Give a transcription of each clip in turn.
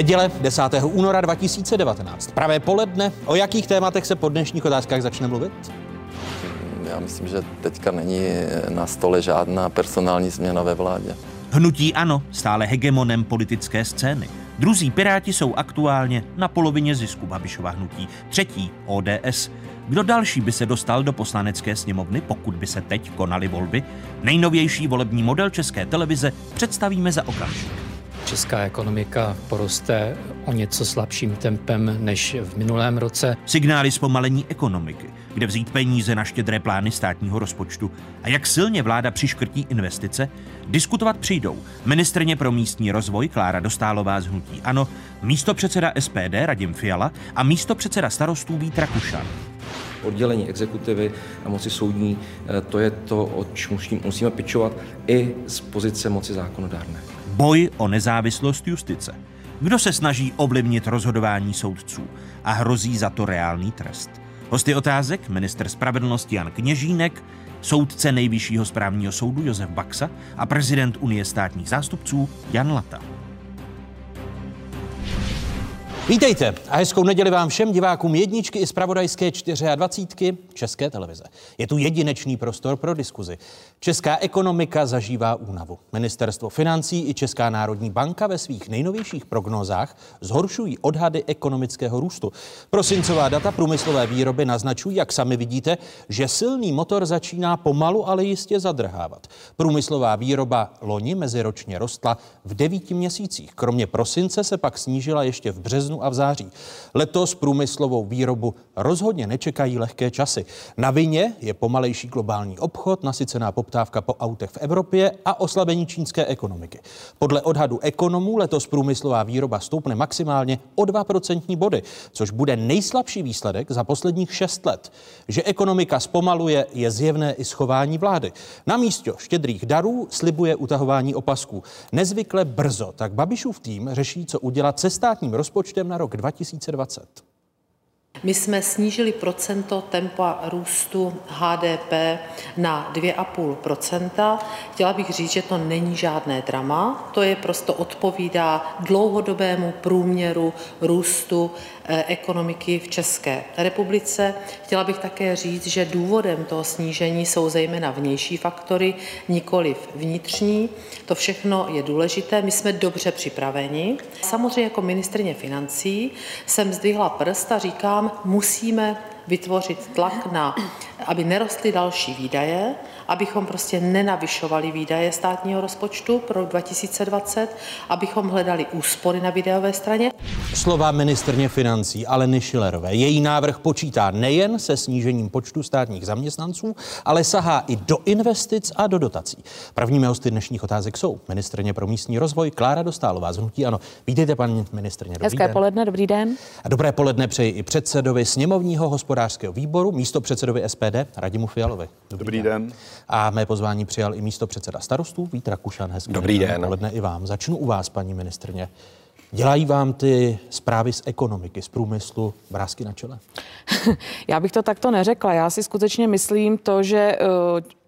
Neděle 10. února 2019. Pravé poledne. O jakých tématech se po dnešních otázkách začne mluvit? Já myslím, že teďka není na stole žádná personální změna ve vládě. Hnutí ano, stále hegemonem politické scény. Druzí Piráti jsou aktuálně na polovině zisku Babišova hnutí. Třetí ODS. Kdo další by se dostal do poslanecké sněmovny, pokud by se teď konaly volby? Nejnovější volební model České televize představíme za okamžik. Česká ekonomika poroste o něco slabším tempem než v minulém roce. Signály zpomalení ekonomiky, kde vzít peníze na štědré plány státního rozpočtu a jak silně vláda přiškrtí investice, diskutovat přijdou ministrně pro místní rozvoj Klára Dostálová z Hnutí Ano, místo předseda SPD Radim Fiala a místo předseda starostů Vít Rakušan oddělení exekutivy a moci soudní, eh, to je to, o čem musíme pičovat i z pozice moci zákonodárné. Boj o nezávislost justice. Kdo se snaží ovlivnit rozhodování soudců a hrozí za to reálný trest? Hosty otázek minister spravedlnosti Jan Kněžínek, soudce nejvyššího správního soudu Josef Baxa a prezident Unie státních zástupců Jan Lata. Vítejte a hezkou neděli vám všem divákům jedničky i zpravodajské 24 České televize. Je tu jedinečný prostor pro diskuzi. Česká ekonomika zažívá únavu. Ministerstvo financí i Česká národní banka ve svých nejnovějších prognózách zhoršují odhady ekonomického růstu. Prosincová data průmyslové výroby naznačují, jak sami vidíte, že silný motor začíná pomalu, ale jistě zadrhávat. Průmyslová výroba loni meziročně rostla v devíti měsících. Kromě prosince se pak snížila ještě v březnu a v září. Letos průmyslovou výrobu rozhodně nečekají lehké časy. Na vině je pomalejší globální obchod, nasycená poptávka po autech v Evropě a oslabení čínské ekonomiky. Podle odhadu ekonomů letos průmyslová výroba stoupne maximálně o 2% body, což bude nejslabší výsledek za posledních 6 let. Že ekonomika zpomaluje, je zjevné i schování vlády. Na místě štědrých darů slibuje utahování opasků. Nezvykle brzo, tak Babišův tým řeší, co udělat se státním rozpočtem na rok 2020. My jsme snížili procento tempa růstu HDP na 2,5% Chtěla bych říct, že to není žádné drama, to je prostě odpovídá dlouhodobému průměru růstu ekonomiky v České republice. Chtěla bych také říct, že důvodem toho snížení jsou zejména vnější faktory, nikoliv vnitřní. To všechno je důležité, my jsme dobře připraveni. Samozřejmě jako ministrině financí jsem zdvihla prst a říkám, musíme vytvořit tlak na, aby nerostly další výdaje, abychom prostě nenavyšovali výdaje státního rozpočtu pro 2020, abychom hledali úspory na videové straně. Slova ministrně financí Aleny Šilerové. Její návrh počítá nejen se snížením počtu státních zaměstnanců, ale sahá i do investic a do dotací. Prvními hosty dnešních otázek jsou ministrně pro místní rozvoj Klára Dostálová z Hnutí Ano. Vítejte, paní ministrně. Dobrý Hezké den. poledne, dobrý den. A dobré poledne přeji i předsedovi sněmovního hospodářského výboru, místo předsedovi SPD Radimu Fialovi. Dobrý, dobrý den. den. A mé pozvání přijal i místo předseda starostů Vít Rakušan. Hezký Dobrý den. Poledne i vám. Začnu u vás, paní ministrně. Dělají vám ty zprávy z ekonomiky, z průmyslu vrázky na čele? Já bych to takto neřekla. Já si skutečně myslím to, že eh,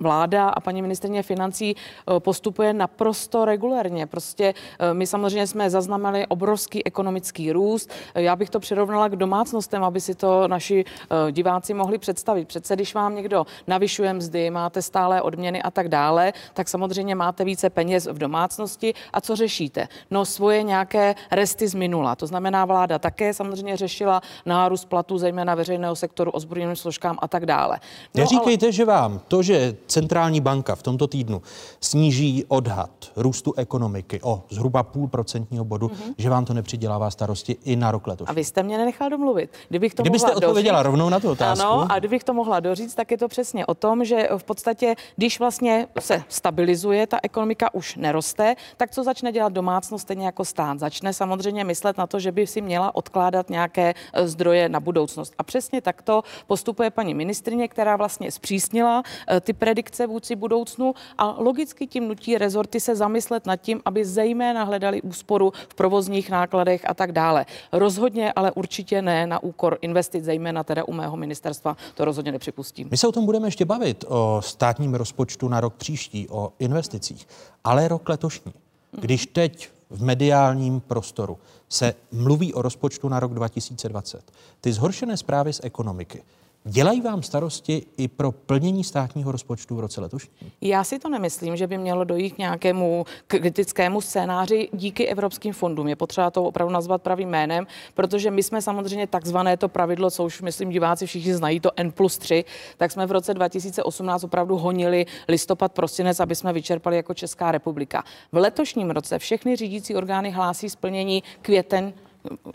vláda a paní ministrině financí eh, postupuje naprosto regulérně. Prostě eh, my samozřejmě jsme zaznamenali obrovský ekonomický růst. Já bych to přirovnala k domácnostem, aby si to naši diváci mohli představit. Přece, když vám někdo navyšuje mzdy, máte stále odměny a tak dále, tak samozřejmě máte více peněz v domácnosti. A co řešíte? No svoje nějaké resty z minula. To znamená, vláda také samozřejmě řešila nárůst platů, zejména veřejného sektoru, ozbrojeným složkám a tak dále. No, Neříkejte, ale... že vám to, že centrální banka v tomto týdnu sníží odhad růstu ekonomiky o zhruba půl procentního bodu, mm-hmm. že vám to nepřidělává starosti i na rok letošní. A vy jste mě nenechal domluvit. Kdybych to Kdybyste mohla odpověděla doříct, rovnou na tu otázku. Ano, a kdybych to mohla doříct, tak je to přesně o tom, že v podstatě, když vlastně se stabilizuje, ta ekonomika už neroste, tak co začne dělat domácnost stejně jako stát? Začne samozřejmě myslet na to, že by si měla odkládat nějaké e, zdroje na budoucnost. A přesně takto postupuje paní ministrině, která vlastně zpřísnila e, ty predikce vůči budoucnu a logicky tím nutí rezorty se zamyslet nad tím, aby zejména hledali úsporu v provozních nákladech a tak dále. Rozhodně, ale určitě ne na úkor investic, zejména teda u mého ministerstva, to rozhodně nepřipustím. My se o tom budeme ještě bavit, o státním rozpočtu na rok příští, o investicích, ale rok letošní. Když teď v mediálním prostoru. Se mluví o rozpočtu na rok 2020, ty zhoršené zprávy z ekonomiky, Dělají vám starosti i pro plnění státního rozpočtu v roce letošním? Já si to nemyslím, že by mělo dojít k nějakému kritickému scénáři díky evropským fondům. Je potřeba to opravdu nazvat pravým jménem, protože my jsme samozřejmě takzvané to pravidlo, co už myslím diváci všichni znají, to N plus 3, tak jsme v roce 2018 opravdu honili listopad, prosinec, aby jsme vyčerpali jako Česká republika. V letošním roce všechny řídící orgány hlásí splnění květen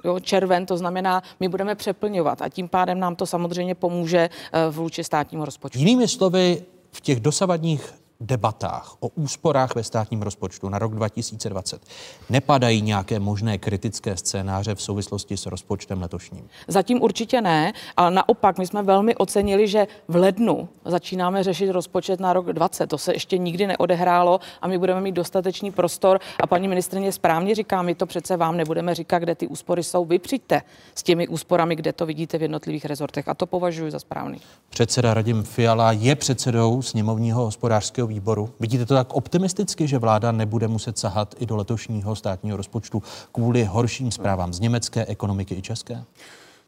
jo, červen, to znamená, my budeme přeplňovat a tím pádem nám to samozřejmě pomůže eh, vůči státnímu rozpočtu. Jinými slovy, v těch dosavadních debatách o úsporách ve státním rozpočtu na rok 2020 nepadají nějaké možné kritické scénáře v souvislosti s rozpočtem letošním? Zatím určitě ne, ale naopak my jsme velmi ocenili, že v lednu začínáme řešit rozpočet na rok 20. To se ještě nikdy neodehrálo a my budeme mít dostatečný prostor. A paní ministrině správně říká, my to přece vám nebudeme říkat, kde ty úspory jsou. Vy přijďte s těmi úsporami, kde to vidíte v jednotlivých rezortech. A to považuji za správný. Předseda Radim Fiala je předsedou sněmovního hospodářského výboru. Vidíte to tak optimisticky, že vláda nebude muset sahat i do letošního státního rozpočtu kvůli horším zprávám z německé ekonomiky i české?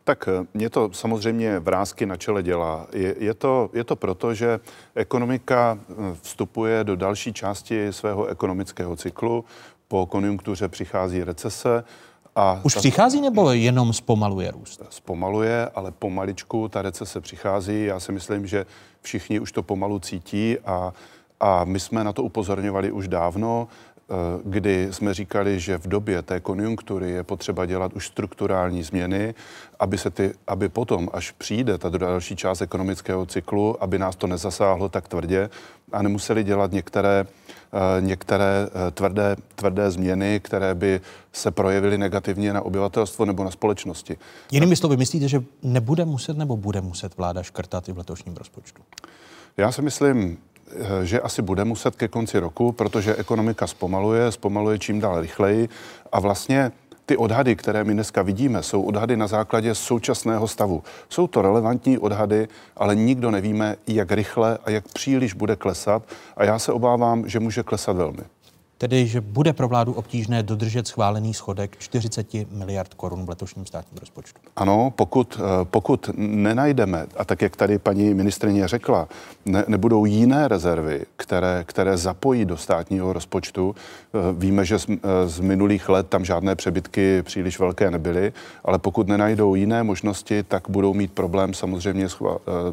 Tak eh, mě to samozřejmě vrázky na čele dělá. Je, je, to, je to proto, že ekonomika eh, vstupuje do další části svého ekonomického cyklu. Po konjunktuře přichází recese. A Už ta, přichází nebo jenom zpomaluje růst? Zpomaluje, ale pomaličku ta recese přichází. Já si myslím, že všichni už to pomalu cítí a a my jsme na to upozorňovali už dávno, eh, kdy jsme říkali, že v době té konjunktury je potřeba dělat už strukturální změny, aby, se ty, aby potom, až přijde ta další část ekonomického cyklu, aby nás to nezasáhlo tak tvrdě a nemuseli dělat některé, eh, některé eh, tvrdé, tvrdé změny, které by se projevily negativně na obyvatelstvo nebo na společnosti. Jinými slovy, myslíte, že nebude muset nebo bude muset vláda škrtat i v letošním rozpočtu? Já si myslím, že asi bude muset ke konci roku, protože ekonomika zpomaluje, zpomaluje čím dál rychleji. A vlastně ty odhady, které my dneska vidíme, jsou odhady na základě současného stavu. Jsou to relevantní odhady, ale nikdo nevíme, jak rychle a jak příliš bude klesat. A já se obávám, že může klesat velmi tedy že bude pro vládu obtížné dodržet schválený schodek 40 miliard korun v letošním státním rozpočtu. Ano, pokud, eh, pokud nenajdeme, a tak jak tady paní ministrině řekla, ne, nebudou jiné rezervy, které, které zapojí do státního rozpočtu. Eh, víme, že z, eh, z minulých let tam žádné přebytky příliš velké nebyly, ale pokud nenajdou jiné možnosti, tak budou mít problém samozřejmě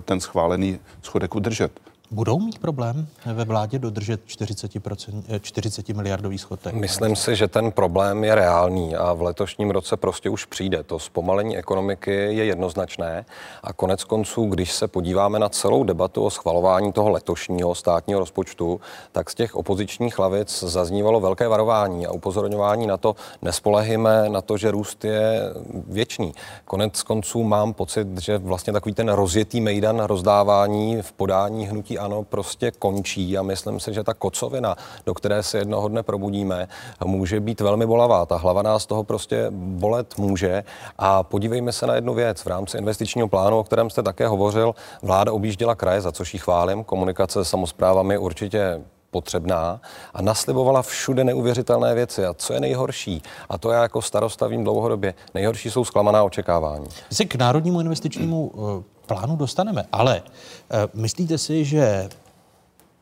ten schválený schodek udržet. Budou mít problém ve vládě dodržet 40%, 40 miliardový schodek? Myslím si, že ten problém je reálný a v letošním roce prostě už přijde. To zpomalení ekonomiky je jednoznačné a konec konců, když se podíváme na celou debatu o schvalování toho letošního státního rozpočtu, tak z těch opozičních lavic zaznívalo velké varování a upozorňování na to, nespolehíme na to, že růst je věčný. Konec konců mám pocit, že vlastně takový ten rozjetý mejdan rozdávání v podání hnutí ano prostě končí a myslím si, že ta kocovina, do které se jednoho dne probudíme, může být velmi bolavá. Ta hlava nás toho prostě bolet může. A podívejme se na jednu věc. V rámci investičního plánu, o kterém jste také hovořil, vláda objížděla kraje, za což ji chválím. Komunikace s samozprávami určitě potřebná a naslibovala všude neuvěřitelné věci. A co je nejhorší, a to já jako starosta vím dlouhodobě, nejhorší jsou zklamaná očekávání. Se k Národnímu investičnímu eh, plánu dostaneme. Ale uh, myslíte si, že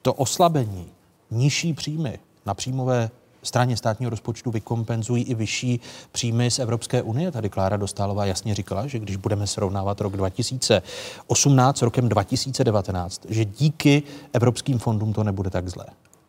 to oslabení, nižší příjmy na příjmové straně státního rozpočtu vykompenzují i vyšší příjmy z Evropské unie. Tady Klára Dostálová jasně říkala, že když budeme srovnávat rok 2018 s rokem 2019, že díky evropským fondům to nebude tak zlé.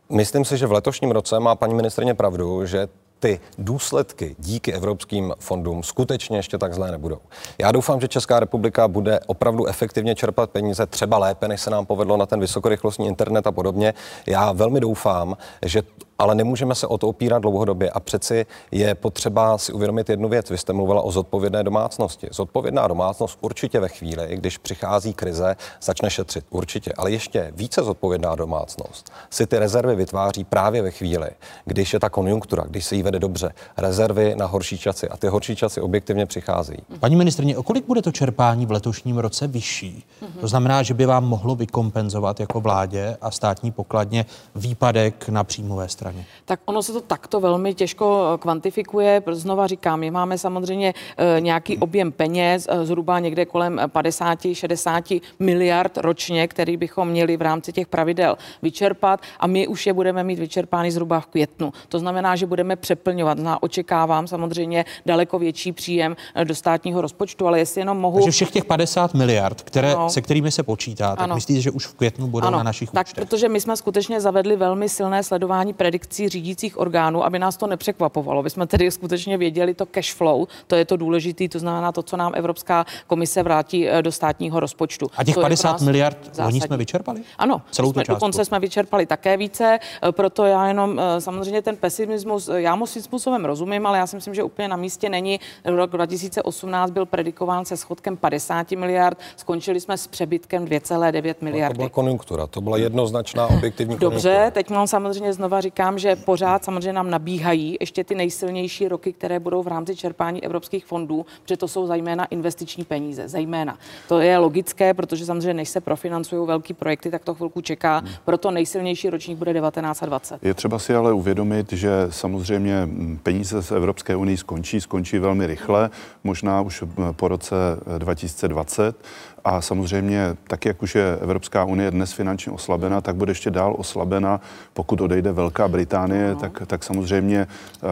Myslím si, že v letošním roce má paní ministrně pravdu, že ty důsledky díky evropským fondům skutečně ještě tak zlé nebudou. Já doufám, že Česká republika bude opravdu efektivně čerpat peníze, třeba lépe, než se nám povedlo na ten vysokorychlostní internet a podobně. Já velmi doufám, že ale nemůžeme se o to opírat dlouhodobě. A přeci je potřeba si uvědomit jednu věc. Vy jste mluvila o zodpovědné domácnosti. Zodpovědná domácnost určitě ve chvíli, když přichází krize, začne šetřit. Určitě. Ale ještě více zodpovědná domácnost si ty rezervy vytváří právě ve chvíli, když je ta konjunktura, když se jí vede dobře. Rezervy na horší časy. A ty horší časy objektivně přicházejí. Paní ministrně, o kolik bude to čerpání v letošním roce vyšší? Mm-hmm. To znamená, že by vám mohlo vykompenzovat jako vládě a státní pokladně výpadek na příjmové straně straně? Tak ono se to takto velmi těžko eh, kvantifikuje. Znova říkám, my máme samozřejmě eh, nějaký objem peněz, eh, zhruba někde kolem 50-60 miliard ročně, který bychom měli v rámci těch pravidel vyčerpat a my už je budeme mít vyčerpány zhruba v květnu. To znamená, že budeme přeplňovat. Na očekávám samozřejmě daleko větší příjem do státního rozpočtu, ale jestli jenom mohu... Takže všech těch 50 miliard, které, no. se kterými se počítá, tak ano. myslíte, že už v květnu budou ano. na našich tak, účtech? protože my jsme skutečně zavedli velmi silné sledování predikcí řídících orgánů, aby nás to nepřekvapovalo. My jsme tedy skutečně věděli to cash flow, to je to důležité, to znamená to, co nám Evropská komise vrátí eh, do státního rozpočtu. A těch to 50 miliard oni jsme vyčerpali? Ano, celou jsme, dokonce jsme vyčerpali také více, eh, proto já jenom eh, samozřejmě ten pesimismus, já mu svým způsobem rozumím, ale já si myslím, že úplně na místě není. Rok 2018 byl predikován se schodkem 50 miliard, skončili jsme s přebytkem 2,9 miliardy. To byla konjunktura, to byla jednoznačná objektivní Dobře, konjunktura. teď mám samozřejmě znova říkám, že pořád samozřejmě nám nabíhají ještě ty nejsilnější roky, které budou v rámci čerpání evropských fondů, protože to jsou zejména investiční peníze, zejména. To je logické, protože samozřejmě než se profinancují velký projekty, tak to chvilku čeká. Proto nejsilnější ročník bude 19 a 20. Je třeba si ale uvědomit, že samozřejmě peníze z Evropské unie skončí, skončí velmi rychle, možná už po roce 2020 a samozřejmě, tak jak už je Evropská unie dnes finančně oslabena, tak bude ještě dál oslabena, pokud odejde Velká Británie, no. tak, tak samozřejmě uh,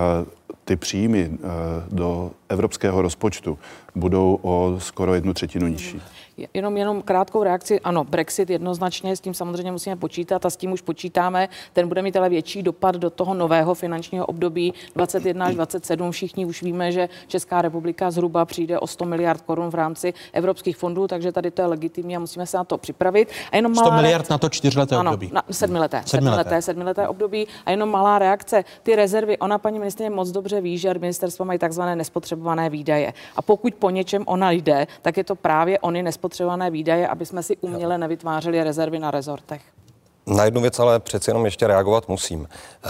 ty příjmy uh, do evropského rozpočtu budou o skoro jednu třetinu nižší. Jenom, jenom krátkou reakci. Ano, Brexit jednoznačně, s tím samozřejmě musíme počítat a s tím už počítáme. Ten bude mít ale větší dopad do toho nového finančního období 21 až 27. Všichni už víme, že Česká republika zhruba přijde o 100 miliard korun v rámci evropských fondů, takže tady to je legitimní a musíme se na to připravit. A jenom 100 miliard na to čtyřleté ano, období. Na sedmileté, sedmileté, sedmileté, sedmileté období. A jenom malá reakce. Ty rezervy, ona paní ministrině moc dobře ví, že ministerstva mají takzvané nespotřebované výdaje. A pokud po něčem ona jde, tak je to právě oni nespotřebované výdaje, aby jsme si uměle nevytvářeli rezervy na rezortech. Na jednu věc ale přeci jenom ještě reagovat musím. Eh,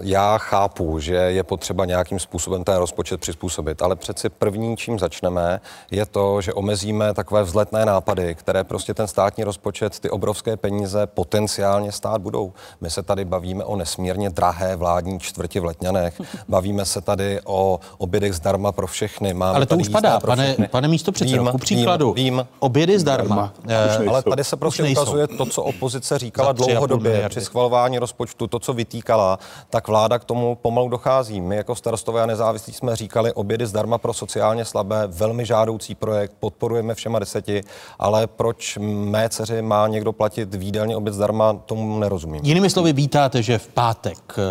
já chápu, že je potřeba nějakým způsobem ten rozpočet přizpůsobit, ale přeci první, čím začneme, je to, že omezíme takové vzletné nápady, které prostě ten státní rozpočet, ty obrovské peníze potenciálně stát budou. My se tady bavíme o nesmírně drahé vládní čtvrti v Letňanech, bavíme se tady o obědech zdarma pro všechny. Máme ale to už padá, pane, pane místo předsedo, ku příkladu, vím, vím, obědy zdarma. zdarma. Eh, ale tady se prostě ukazuje to, co opozice říkala dlouhodobě při schvalování rozpočtu to, co vytýkala, tak vláda k tomu pomalu dochází. My jako starostové a nezávislí jsme říkali obědy zdarma pro sociálně slabé, velmi žádoucí projekt, podporujeme všema deseti, ale proč mé dceři má někdo platit výdelně oběd zdarma, tomu nerozumím. Jinými slovy, vítáte, že v pátek eh,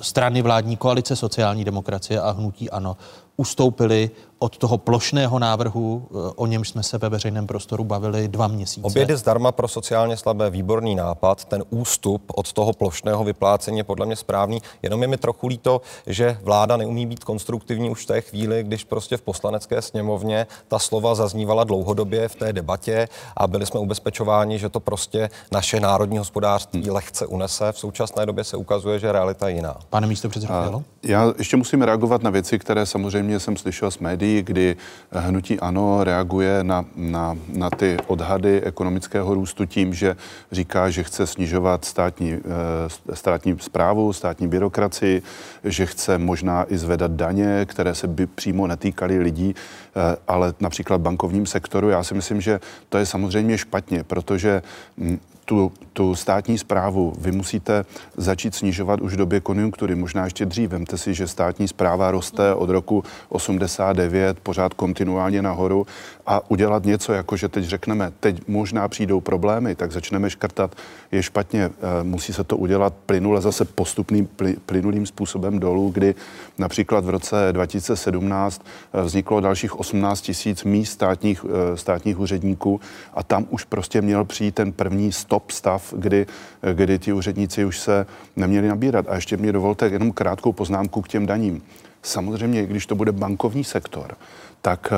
strany vládní koalice sociální demokracie a hnutí ANO ustoupili od toho plošného návrhu, eh, o němž jsme se ve veřejném prostoru bavili dva měsíce. Obědy zdarma pro sociálně slabé, výborný nápad. Ten ústup od toho plošného vyplácení je podle mě správný. Jenom je mi trochu líto, že vláda neumí být konstruktivní už v té chvíli, když prostě v poslanecké sněmovně ta slova zaznívala dlouhodobě v té debatě a byli jsme ubezpečováni, že to prostě naše národní hospodářství hmm. lehce unese. V současné době se ukazuje, že realita je jiná. Pane místo předsedo, Já ještě musím reagovat na věci, které samozřejmě jsem slyšel z médií kdy hnutí ANO reaguje na, na, na ty odhady ekonomického růstu tím, že říká, že chce snižovat státní, eh, státní zprávu, státní byrokracii, že chce možná i zvedat daně, které se by přímo netýkaly lidí, eh, ale například bankovním sektoru. Já si myslím, že to je samozřejmě špatně, protože hm, tu, tu státní zprávu vy musíte začít snižovat už v době konjunktury, možná ještě dřív. Vemte si, že státní zpráva roste od roku 89 pořád kontinuálně nahoru a udělat něco, jako že teď řekneme, teď možná přijdou problémy, tak začneme škrtat, je špatně. Eh, musí se to udělat plynule zase postupným plynulým způsobem dolů, kdy například v roce 2017 eh, vzniklo dalších 18 tisíc míst státních, eh, státních úředníků a tam už prostě měl přijít ten první stop top stav, kdy, kdy ti úředníci už se neměli nabírat. A ještě mě dovolte jenom krátkou poznámku k těm daním. Samozřejmě, když to bude bankovní sektor, tak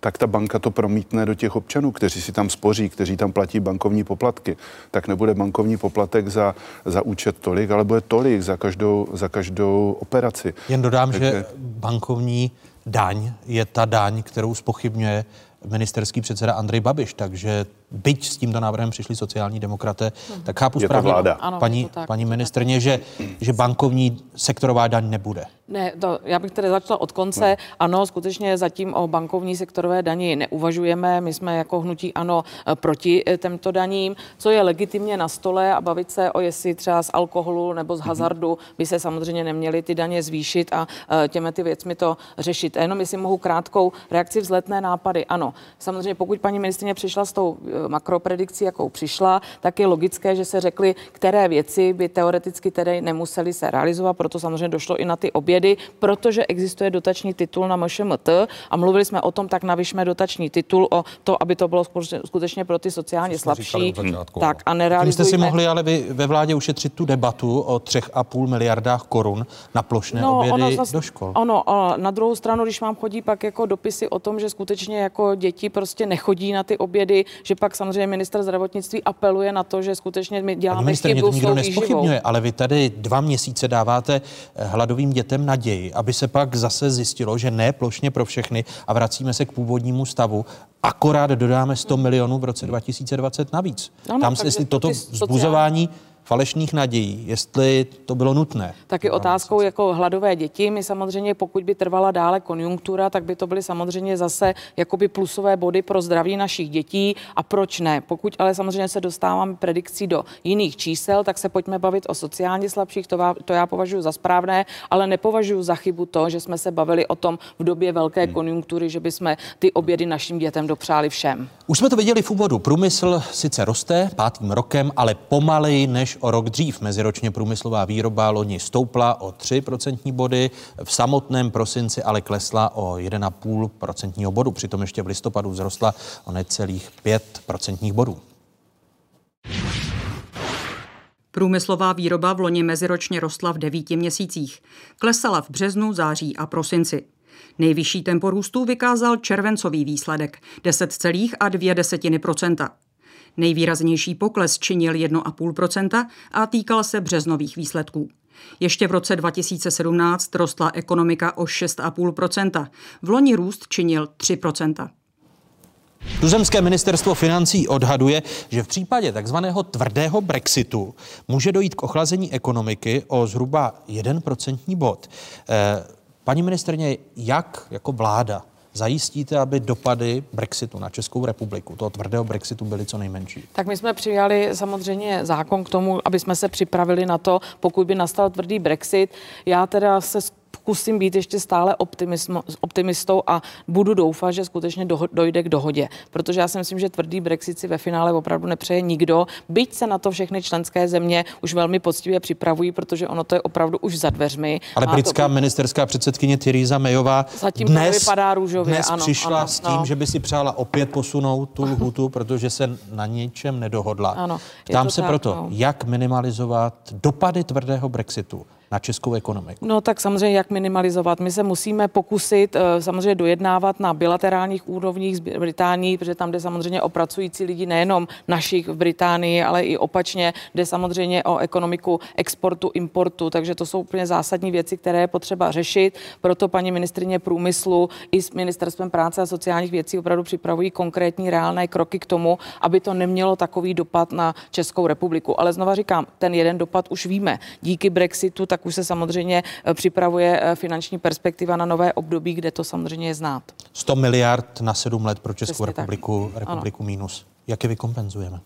tak ta banka to promítne do těch občanů, kteří si tam spoří, kteří tam platí bankovní poplatky. Tak nebude bankovní poplatek za, za účet tolik, ale bude tolik za každou, za každou operaci. Jen dodám, Takže... že bankovní daň je ta daň, kterou spochybňuje ministerský předseda Andrej Babiš, takže byť s tímto návrhem přišli sociální demokraté, Hmm. tak chápu Je správně, vláda. Ano, je paní, tak, paní tak. ministrně, že, že bankovní sektorová daň nebude. Ne, to, já bych tedy začala od konce. No. Ano, skutečně zatím o bankovní sektorové dani neuvažujeme. My jsme jako hnutí ano eh, proti eh, těmto daním. Co je legitimně na stole a bavit se o jestli třeba z alkoholu nebo z hazardu by se samozřejmě neměly ty daně zvýšit a eh, těmi ty věcmi to řešit. A jenom jestli mohu krátkou reakci vzletné nápady. Ano, samozřejmě pokud paní ministrině přišla s tou makropredikcí, jakou přišla, tak je logické, že se řekly, které věci by teoreticky tedy nemuseli se realizovat, proto samozřejmě došlo i na ty obědy, protože existuje dotační titul na MŠMT a mluvili jsme o tom, tak navyšme dotační titul o to, aby to bylo skutečně- pro ty sociálně slabší. začátku, Tak a Tím nerealizujeme. jste si mohli ale vy ve vládě ušetřit tu debatu o 3,5 miliardách korun na plošné no, obědy zas- do škol. Ono, a na druhou stranu, když vám chodí pak jako dopisy o tom, že skutečně jako děti prostě nechodí na ty obědy, že pak samozřejmě minister zdravotnictví apeluje na to, že skutečně my děláme ministrině, chybu to s nikdo nespochybňuje, ale vy tady dva měsíce dáváte eh, hladovým dětem naději, aby se pak zase zjistilo, že ne plošně pro všechny a vracíme se k původnímu stavu. Akorát dodáme 100 milionů v roce 2020 navíc. Ano, Tam se, jestli to toto sociální- vzbuzování falešných nadějí, jestli to bylo nutné. Taky otázkou jako hladové děti. My samozřejmě, pokud by trvala dále konjunktura, tak by to byly samozřejmě zase jakoby plusové body pro zdraví našich dětí. A proč ne? Pokud ale samozřejmě se dostáváme predikcí do jiných čísel, tak se pojďme bavit o sociálně slabších. To, to já považuji za správné, ale nepovažuji za chybu to, že jsme se bavili o tom v době velké konjunktury, že bychom ty obědy našim dětem dopřáli všem. Už jsme to viděli v úvodu. Průmysl sice roste pátým rokem, ale pomaleji než o rok dřív. Meziročně průmyslová výroba loni stoupla o 3% body, v samotném prosinci ale klesla o 1,5% bodu. Přitom ještě v listopadu vzrostla o necelých 5% bodů. Průmyslová výroba v loni meziročně rostla v devíti měsících. Klesala v březnu, září a prosinci. Nejvyšší tempo růstu vykázal červencový výsledek 10,2 procenta. Nejvýraznější pokles činil 1,5% a týkal se březnových výsledků. Ještě v roce 2017 rostla ekonomika o 6,5% V loni růst činil 3% Tuzemské ministerstvo financí odhaduje, že v případě takzvaného tvrdého Brexitu může dojít k ochlazení ekonomiky o zhruba 1% bod. Eh, Paní ministrně, jak jako vláda zajistíte, aby dopady Brexitu na Českou republiku, toho tvrdého Brexitu, byly co nejmenší? Tak my jsme přijali samozřejmě zákon k tomu, aby jsme se připravili na to, pokud by nastal tvrdý Brexit. Já teda se zkusím být ještě stále optimistou a budu doufat, že skutečně doho- dojde k dohodě. Protože já si myslím, že tvrdý Brexit si ve finále opravdu nepřeje nikdo, byť se na to všechny členské země už velmi poctivě připravují, protože ono to je opravdu už za dveřmi. Ale britská to... ministerská předsedkyně Theresa Mayová Zatím to dnes, nevypadá růžově, dnes ano, přišla ano, s tím, no. že by si přála opět posunout tu lhutu, protože se na ničem nedohodla. Ano, Ptám to se tak, proto, no. jak minimalizovat dopady tvrdého Brexitu na českou ekonomiku. No tak samozřejmě, jak minimalizovat. My se musíme pokusit eh, samozřejmě dojednávat na bilaterálních úrovních s Británií, protože tam jde samozřejmě o pracující lidi nejenom našich v Británii, ale i opačně, jde samozřejmě o ekonomiku exportu, importu, takže to jsou úplně zásadní věci, které je potřeba řešit. Proto paní ministrině průmyslu i s ministerstvem práce a sociálních věcí opravdu připravují konkrétní reálné kroky k tomu, aby to nemělo takový dopad na Českou republiku. Ale znova říkám, ten jeden dopad už víme. Díky Brexitu tak už se samozřejmě eh, připravuje eh, finanční perspektiva na nové období, kde to samozřejmě je znát. 100 miliard na 7 let pro Českou Přesně tak. republiku, republiku minus. Jak je vykompenzujeme?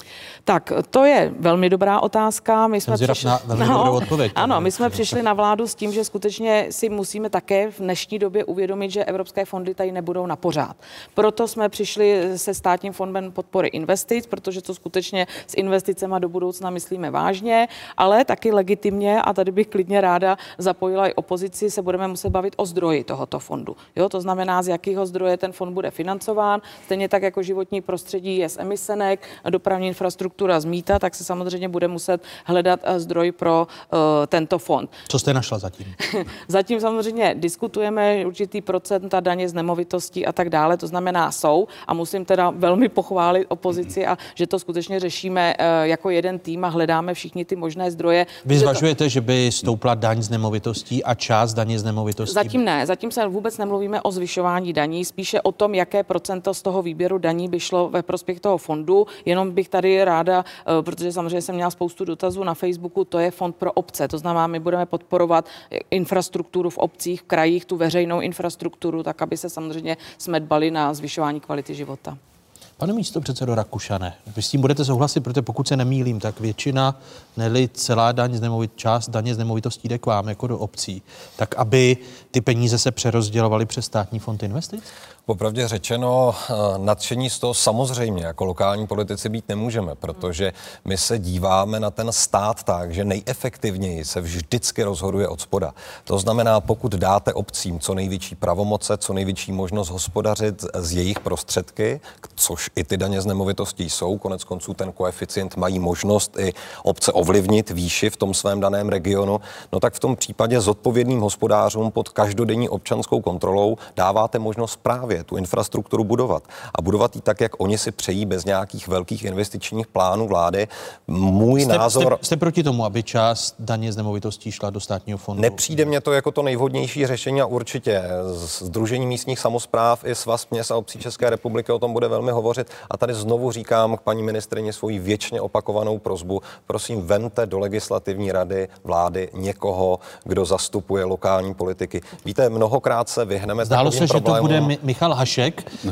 Tak, to je velmi dobrá otázka. My jsme zvědav na velmi dobrou odpověď. Ano, my jsme přišli na vládu s tím, že skutečně si musíme také v dnešní době uvědomit, že evropské fondy tady nebudou na pořád. Proto jsme přišli se státním fondem podpory investic, protože to skutečně s investicemi do budoucna myslíme vážně, ale taky legitimně, a tady bych klidně ráda zapojila i opozici, se budeme muset bavit o zdroji tohoto fondu. Jo, to znamená, z jakého zdroje ten fond bude financován, stejně tak jako životní prostředí je z emisenek, dopravní infrastruktura z mýta, tak se samozřejmě bude muset hledat eh, zdroj pro uh, tento fond. Co jste našla zatím? Zatím samozřejmě diskutujeme určitý procent a daně z nemovitostí a tak dále, to znamená jsou a musím teda velmi pochválit opozici a že to skutečně řešíme eh, jako jeden tým a hledáme všichni ty možné zdroje. Vy Že to- zvažujete, že by stoupla daň z nemovitostí a část daně z nemovitostí? Zatím ne, zatím se vůbec nemluvíme o zvyšování daní, spíše o tom, jaké procento z toho výběru daní by šlo ve prospěch toho fondu. Fondu. Jenom bych tady ráda, eh, protože samozřejmě jsem měla spoustu dotazů na Facebooku, to je fond pro obce. To znamená, my budeme podporovat infrastrukturu v obcích, v krajích, tu veřejnou infrastrukturu, tak aby se samozřejmě jsme dbali na zvyšování kvality života. Pane místo předsedo Rakušane, vy s tím budete souhlasit, protože pokud se nemýlím, tak většina, neli celá daň z nemovit, část daně z nemovitostí jde k vám jako do obcí, tak aby ty peníze se přerozdělovaly přes státní fond investic? Popravdě řečeno, eh, nadšení z toho samozřejmě jako lokální politici být nemůžeme, protože my se díváme na ten stát tak, že nejefektivněji se vždycky rozhoduje od spoda. To znamená, pokud dáte obcím co největší pravomoce, co největší možnost hospodařit z jejich prostředky, což i ty daně z nemovitostí jsou, konec konců ten koeficient mají možnost i obce ovlivnit výši v tom svém daném regionu, no tak v tom případě zodpovědným hospodářům pod každodenní občanskou kontrolou dáváte možnost právě tu infrastrukturu budovat. A budovat ji tak, jak oni si přejí, bez nějakých velkých investičních plánů vlády. Můj jste, názor... Jste, jste proti tomu, aby část daně z nemovitostí šla do státního fondu? Nepřijde mně to jako to nejvhodnější řešení a určitě Združení místních samozpráv i Svaz měst a obcí České republiky o tom bude velmi hovořit. A tady znovu říkám k paní ministrině svoji věčně opakovanou prozbu. Prosím, vemte do legislativní rady vlády někoho, kdo zastupuje lokální politiky. Víte, mnohokrát se vyhneme Zdálo se, problémům. že to bude Michal Hašek, eh,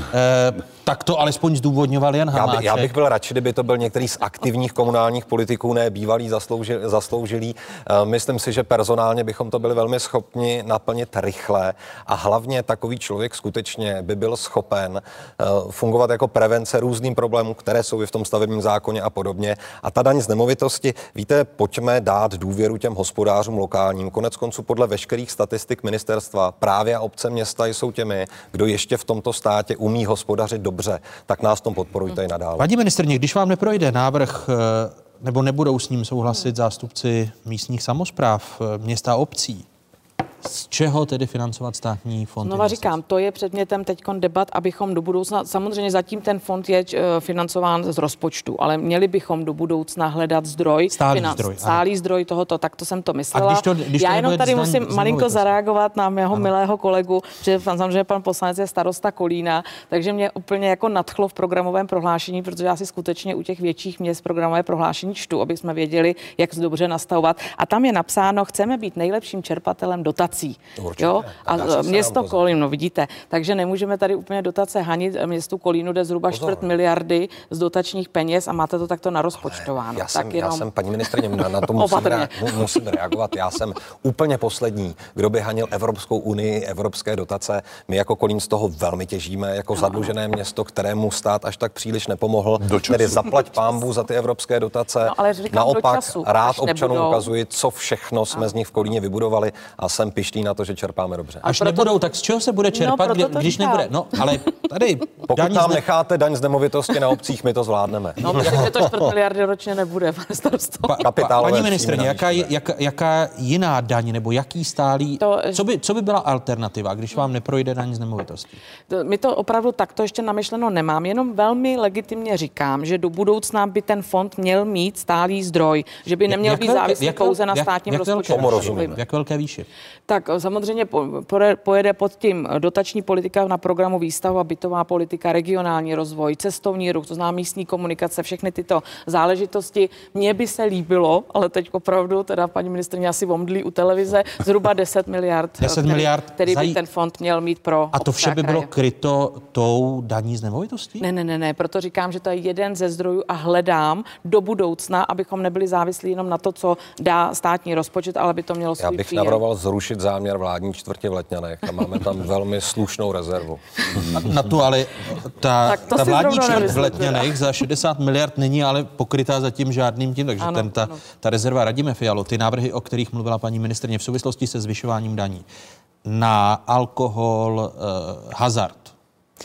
tak to alespoň zdůvodňoval Jan Hamáček. Já, by, já bych byl radši, kdyby to byl některý z aktivních komunálních politiků, ne bývalý zasloužil, zasloužilý. Eh, myslím si, že personálně bychom to byli velmi schopni naplnit rychle a hlavně takový člověk skutečně by byl schopen eh, fungovat jako prevence různým problémům, které jsou i v tom stavebním zákoně a podobně. A ta daň z nemovitosti, víte, pojďme dát důvěru těm hospodářům lokálním. Konec konců podle veškerých statistik ministerstva právě obce města jsou těmi, kdo ještě v tomto státě umí hospodařit dobře, tak nás tom podporujte i nadále. Paní ministrně, když vám neprojde návrh eh, nebo nebudou s ním souhlasit zástupci místních samozpráv, eh, města obcí, z čeho tedy financovat státní fond? Znova říkám, to je předmětem teď debat, abychom do budoucna, samozřejmě zatím ten fond je eh, financován z rozpočtu, ale měli bychom do budoucna hledat zdroj, stálý finan, zdroj, stálý zdroj tohoto, tak to jsem to myslela. A když to, když Já to jenom tady musím malinko zareagovat na mého ano. milého kolegu, že samozřejmě pan poslanec je starosta Kolína, takže mě úplně jako nadchlo v programovém prohlášení, protože já si skutečně u těch větších měst programové prohlášení čtu, aby jsme věděli, jak se dobře nastavovat. A tam je napsáno, chceme být nejlepším čerpatelem dotací dotací. Určitě. Jo? A město Kolín, no vidíte, takže nemůžeme tady úplně dotace hanit. Městu Kolínu jde zhruba Pozor. čtvrt miliardy z dotačních peněz a máte to takto narozpočtováno. Já jsem, tak jenom... já jsem paní ministrně, na, na to musím, rea- musím reagovat. Já jsem úplně poslední, kdo by hanil Evropskou unii, evropské dotace. My jako Kolín z toho velmi těžíme, jako no, zadlužené město, kterému stát až tak příliš nepomohl. Tedy zaplať pámbu za ty evropské dotace. No, ale říkám, Naopak času, rád občanům nebudou. ukazuji, co všechno jsme no. z nich v Kolíně vybudovali a jsem pišný na to, že čerpáme dobře. Až proto... nebudou, tak z čeho se bude čerpat, no, kdy, když říkám. nebude? No, ale tady... Pokud nám ne... necháte daň z nemovitosti na obcích, my to zvládneme. No, je to čtvrt miliardy ročně nebude, pane starosto. Pa, pa, paní ministrně, jaká, jak, jaká jiná daň nebo jaký stálý... To... Co, by, co by byla alternativa, když vám neprojde daň z nemovitosti? To, my to opravdu takto ještě namyšleno nemám, jenom velmi legitimně říkám, že do budoucna by ten fond měl mít stálý zdroj, že by neměl jak být závislý pouze na státním rozpočtu. Jak velké výši? Tak samozřejmě pojede pod tím dotační politika na programu výstavu a bytová politika, regionální rozvoj, cestovní ruch, to znamená místní komunikace, všechny tyto záležitosti. Mně by se líbilo, ale teď opravdu, teda paní ministrně asi omdlí u televize, zhruba 10 miliard, 10 který, miliard který by ten fond měl mít pro A to vše by bylo kryto tou daní z nemovitostí? Ne, ne, ne, ne, proto říkám, že to je jeden ze zdrojů a hledám do budoucna, abychom nebyli závislí jenom na to, co dá státní rozpočet, ale by to mělo svůj Já bych navrhoval zrušit záměr vládní čtvrtě v Letňanech a máme tam velmi slušnou rezervu. Na, na tu ale ta, ta vládní čtvrt v Letňanech za 60 miliard není ale pokrytá zatím žádným tím, takže ano, ten, ta, ta rezerva radíme Fialo, ty návrhy, o kterých mluvila paní ministrně v souvislosti se zvyšováním daní. Na alkohol, eh, hazard,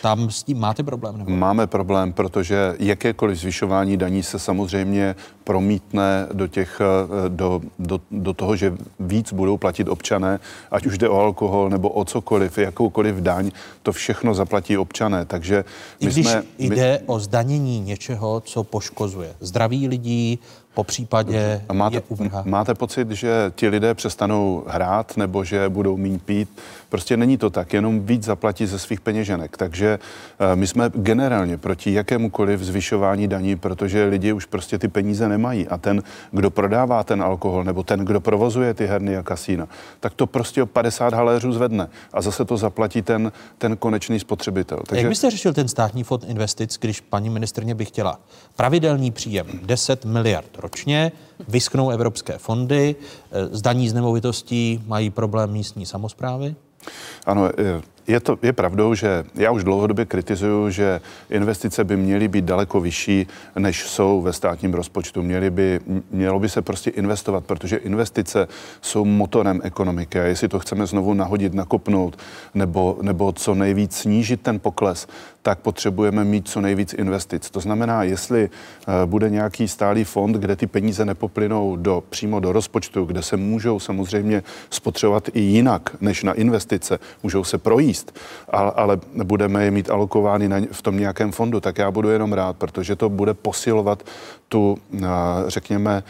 tam s tím máte problém? Nebo? Máme problém, protože jakékoliv zvyšování daní se samozřejmě promítne do, těch, eh, do, do, do toho, že víc budou platit občané, ať už jde o alkohol nebo o cokoliv, jakoukoliv daň, to všechno zaplatí občané. Takže my I když jsme, jde my... o zdanění něčeho, co poškozuje zdraví lidí, po případě A máte, je uvrhá. máte pocit, že ti lidé přestanou hrát nebo že budou méně pít? Prostě není to tak, jenom víc zaplatí ze svých peněženek. Takže uh, my jsme generálně proti jakémukoliv zvyšování daní, protože lidi už prostě ty peníze nemají. A ten, kdo prodává ten alkohol nebo ten, kdo provozuje ty herny a kasína, tak to prostě o 50 haléřů zvedne a zase to zaplatí ten, ten konečný spotřebitel. Takže... Jak byste řešil ten státní fond investic, když paní ministrně by chtěla pravidelný příjem 10 miliard ročně, vysknou evropské fondy, eh, zdaní z nemovitostí mají problém místní samozprávy? Ano, je, to, je pravdou, že já už dlouhodobě kritizuju, že investice by měly být daleko vyšší, než jsou ve státním rozpočtu. Měly by, mělo by se prostě investovat, protože investice jsou motorem ekonomiky a jestli to chceme znovu nahodit, nakopnout nebo, nebo co nejvíc snížit ten pokles, tak potřebujeme mít co nejvíc investic. To znamená, jestli uh, bude nějaký stálý fond, kde ty peníze nepoplynou do, přímo do rozpočtu, kde se můžou samozřejmě spotřebovat i jinak než na investice, můžou se projíst, ale, ale budeme je mít alokovány na, v tom nějakém fondu, tak já budu jenom rád, protože to bude posilovat tu, uh, řekněme,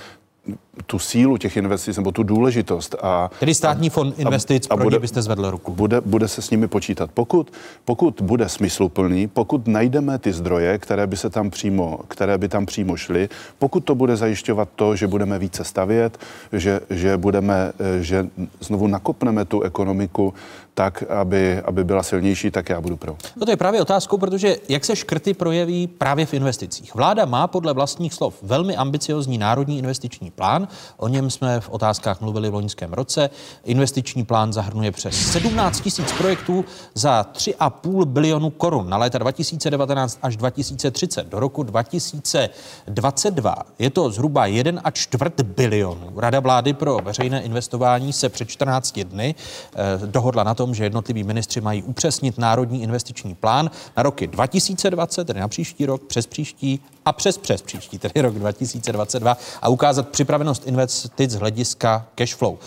tu sílu těch investic nebo tu důležitost. A, Tedy státní fond investic, a, a pro bude, byste zvedl ruku. Bude, bude se s nimi počítat. Pokud, pokud bude smysluplný, pokud najdeme ty zdroje, které by se tam přímo, které by tam přímo šly, pokud to bude zajišťovat to, že budeme více stavět, že, že budeme, že znovu nakopneme tu ekonomiku tak, aby, aby byla silnější, tak já budu pro. No to je právě otázkou, protože jak se škrty projeví právě v investicích. Vláda má podle vlastních slov velmi ambiciozní národní investiční plán. O něm jsme v otázkách mluvili v loňském roce. Investiční plán zahrnuje přes 17 tisíc projektů za 3,5 bilionu korun na léta 2019 až 2030. Do roku 2022 je to zhruba 1 a čtvrt bilionu. Rada vlády pro veřejné investování se před 14 dny eh, dohodla na tom, že jednotliví ministři mají upřesnit národní investiční plán na roky 2020, tedy na příští rok, přes příští a přes přes příští, tedy rok 2022 a ukázat připravenost investic z hlediska cash flow.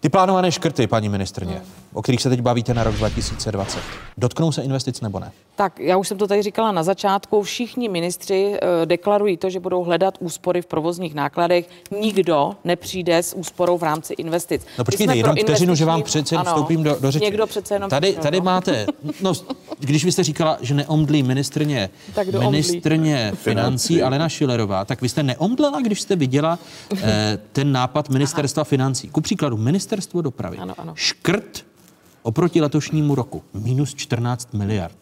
Ty plánované škrty, paní ministrně, o kterých se teď bavíte na rok 2020, dotknou se investic nebo ne? Tak já už jsem to tady říkala na začátku. Všichni ministři uh, deklarují to, že budou hledat úspory v provozních nákladech. Nikdo nepřijde s úsporou v rámci investic. No počkejte, jenom vteřinu, že vám přece ano, vstoupím do, do řeči. Někdo přece jenom tady, tady no. máte, no, když vy jste říkala, že neomdlí ministrně, tak ministrně financí Alena Šilerová, tak vy jste neomdlela, když jste viděla eh, ten nápad ministerstva Aha. financí. Ku příkladu, ministerstvo dopravy. Ano, ano. Škrt oproti letošnímu roku minus 14 miliard.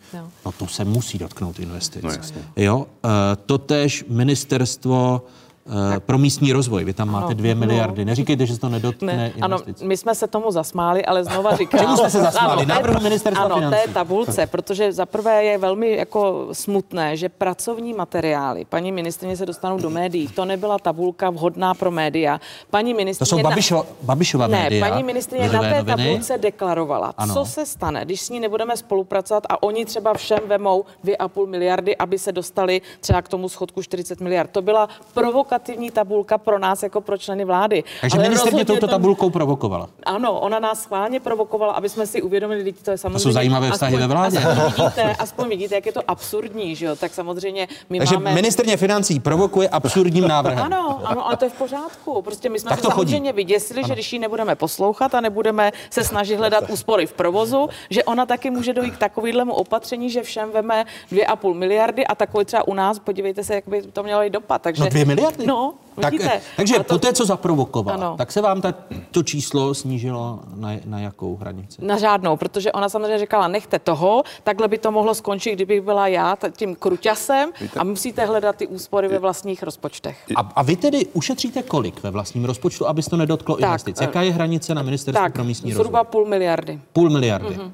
No to se musí dotknout investic. No, jasně. Jo, uh, totež ministerstvo Uh, pro místní rozvoj. Vy tam ano, máte dvě miliardy. Neříkejte, že se to nedotkne ne, Ano, my jsme se tomu zasmáli, ale znova říkám... Čemu jsme se zasmáli? Návrhu ministerstva ano, financí. té tabulce, protože za prvé je velmi jako smutné, že pracovní materiály, paní ministrině se dostanou do médií, to nebyla tabulka vhodná pro média. Paní ministrině... To jsou Babišo, Babišova ne, média. paní ministrině na té noviny. tabulce deklarovala, ano. co se stane, když s ní nebudeme spolupracovat a oni třeba všem vemou 2,5 miliardy, aby se dostali třeba k tomu schodku 40 miliard. To byla provokace provokativní tabulka pro nás jako pro členy vlády. Takže ministrně touto tabulkou provokovala. Ano, ona nás schválně provokovala, aby jsme si uvědomili, že to je samozřejmě. To jsou zajímavé vztahy ve vládě. Aspoň vidíte, aspoň vidíte, jak je to absurdní, že jo? Tak samozřejmě my Takže máme... ministrně financí provokuje absurdním návrhem. Ano, ano, ale to je v pořádku. Prostě my jsme tak se samozřejmě chodí. vyděsili, ano. že když ji nebudeme poslouchat a nebudeme se snažit hledat úspory v provozu, že ona taky může dojít k takovému opatření, že všem veme 2,5 miliardy a takový třeba u nás, podívejte se, jak by to mělo i dopad. Takže, no dvě miliardy? No, tak, vidíte. Takže to... po té, co zaprovokoval, tak se vám ta, to číslo snížilo na, na jakou hranici? Na žádnou, protože ona samozřejmě říkala, nechte toho, takhle by to mohlo skončit, kdybych byla já tím kruťasem Víte? a musíte hledat ty úspory ve vlastních rozpočtech. A, a vy tedy ušetříte kolik ve vlastním rozpočtu, aby to nedotklo tak, investic? Jaká je hranice na ministerstvu tak, pro místní zhruba rozvoj? Zhruba půl miliardy. Půl miliardy. Mm-hmm.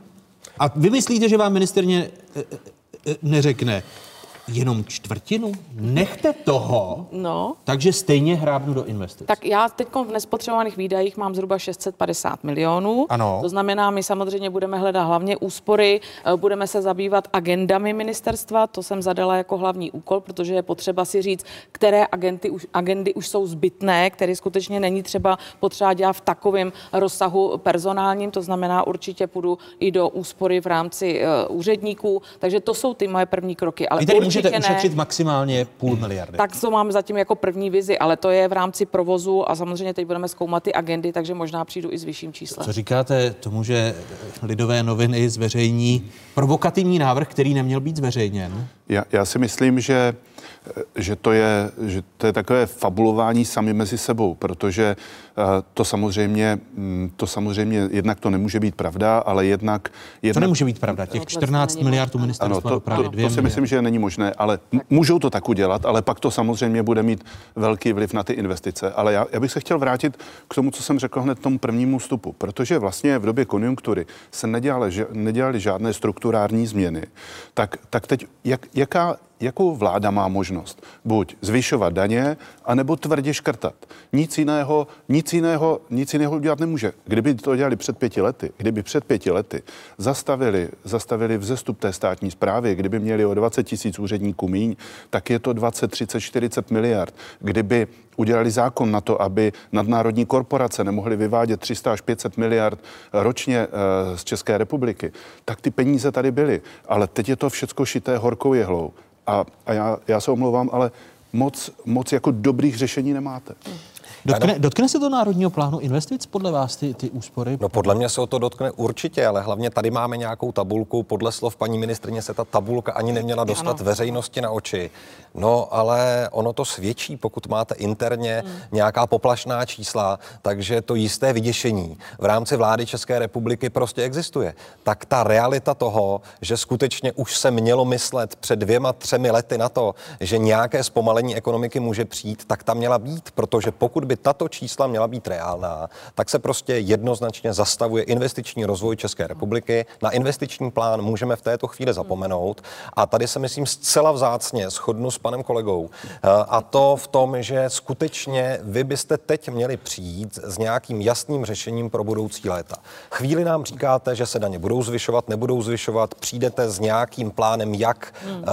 A vy myslíte, že vám ministerně e, e, neřekne, jenom čtvrtinu? Nechte toho, no. takže stejně hrábnu do investic. Tak já teď v nespotřebovaných výdajích mám zhruba 650 milionů. Ano. To znamená, my samozřejmě budeme hledat hlavně úspory, eh, budeme se zabývat agendami ministerstva, to jsem zadala jako hlavní úkol, protože je potřeba si říct, které agenty už, agendy už jsou zbytné, které skutečně není třeba potřeba dělat v takovém rozsahu personálním, to znamená určitě půjdu i do úspory v rámci uh, úředníků, takže to jsou ty moje první kroky. Ale Vy můžete určitě ušetřit ne. maximálně půl miliardy. Tak to máme zatím jako první vizi, ale to je v rámci provozu a samozřejmě teď budeme zkoumat ty agendy, takže možná přijdu i s vyšším číslem. Co říkáte tomu, že lidové noviny zveřejní provokativní návrh, který neměl být zveřejněn? Já, já si myslím, že, že, to je, že to je takové fabulování sami mezi sebou, protože eh, to samozřejmě, mm, to samozřejmě jednak to nemůže být pravda, ale jednak... jednak To nemůže být pravda. Těch 14 miliard u ano, ministerstva to, dopravy, to, dvě to si myslím, že není možné, ale můžou to tak udělat, ale pak to samozřejmě bude mít velký vliv na ty investice. Ale já, já bych se chtěl vrátit k tomu, co jsem řekl hned tomu prvnímu vstupu, protože vlastně v době konjunktury se nedělaly, že- nedělaly žádné strukturální změny. Tak, tak teď, jak, jaká, jakou vláda má možnost? Buď zvyšovat daně, anebo tvrdě škrtat. Nic jiného, nic jiného, nic jiného udělat nemůže. Kdyby to dělali před pěti lety, kdyby před pěti lety zastavili, zastavili vzestup té státní zprávy, kdyby měli o 20 tisíc úředníků míň, tak je to 20, 30, 40 miliard. Kdyby udělali zákon na to, aby nadnárodní korporace nemohly vyvádět 300 až 500 miliard ročně eh, z České republiky, tak ty peníze tady byly. Ale teď je to všecko šité horkou jehlou. A, a já, já se omlouvám, ale moc, moc jako dobrých řešení nemáte. Dotkne, dotkne se to národního plánu investic podle vás ty, ty úspory? No podle mě se o to dotkne určitě, ale hlavně tady máme nějakou tabulku. Podle slov paní ministrině se ta tabulka ani neměla dostat ano. veřejnosti na oči. No ale ono to svědčí, pokud máte interně hmm. nějaká poplašná čísla, takže to jisté vyděšení v rámci vlády České republiky prostě existuje. Tak ta realita toho, že skutečně už se mělo myslet před dvěma, třemi lety na to, že nějaké zpomalení ekonomiky může přijít, tak ta měla být, protože pokud by tato čísla měla být reálná, tak se prostě jednoznačně zastavuje investiční rozvoj České republiky. Na investiční plán můžeme v této chvíli zapomenout. A tady se myslím zcela vzácně shodnu s panem kolegou. Eh, A to v tom, že skutečně vy byste teď měli přijít s nějakým jasným řešením pro budoucí léta. Chvíli nám říkáte, že se daně budou zvyšovat, nebudou zvyšovat, přijdete s nějakým plánem, jak hmm.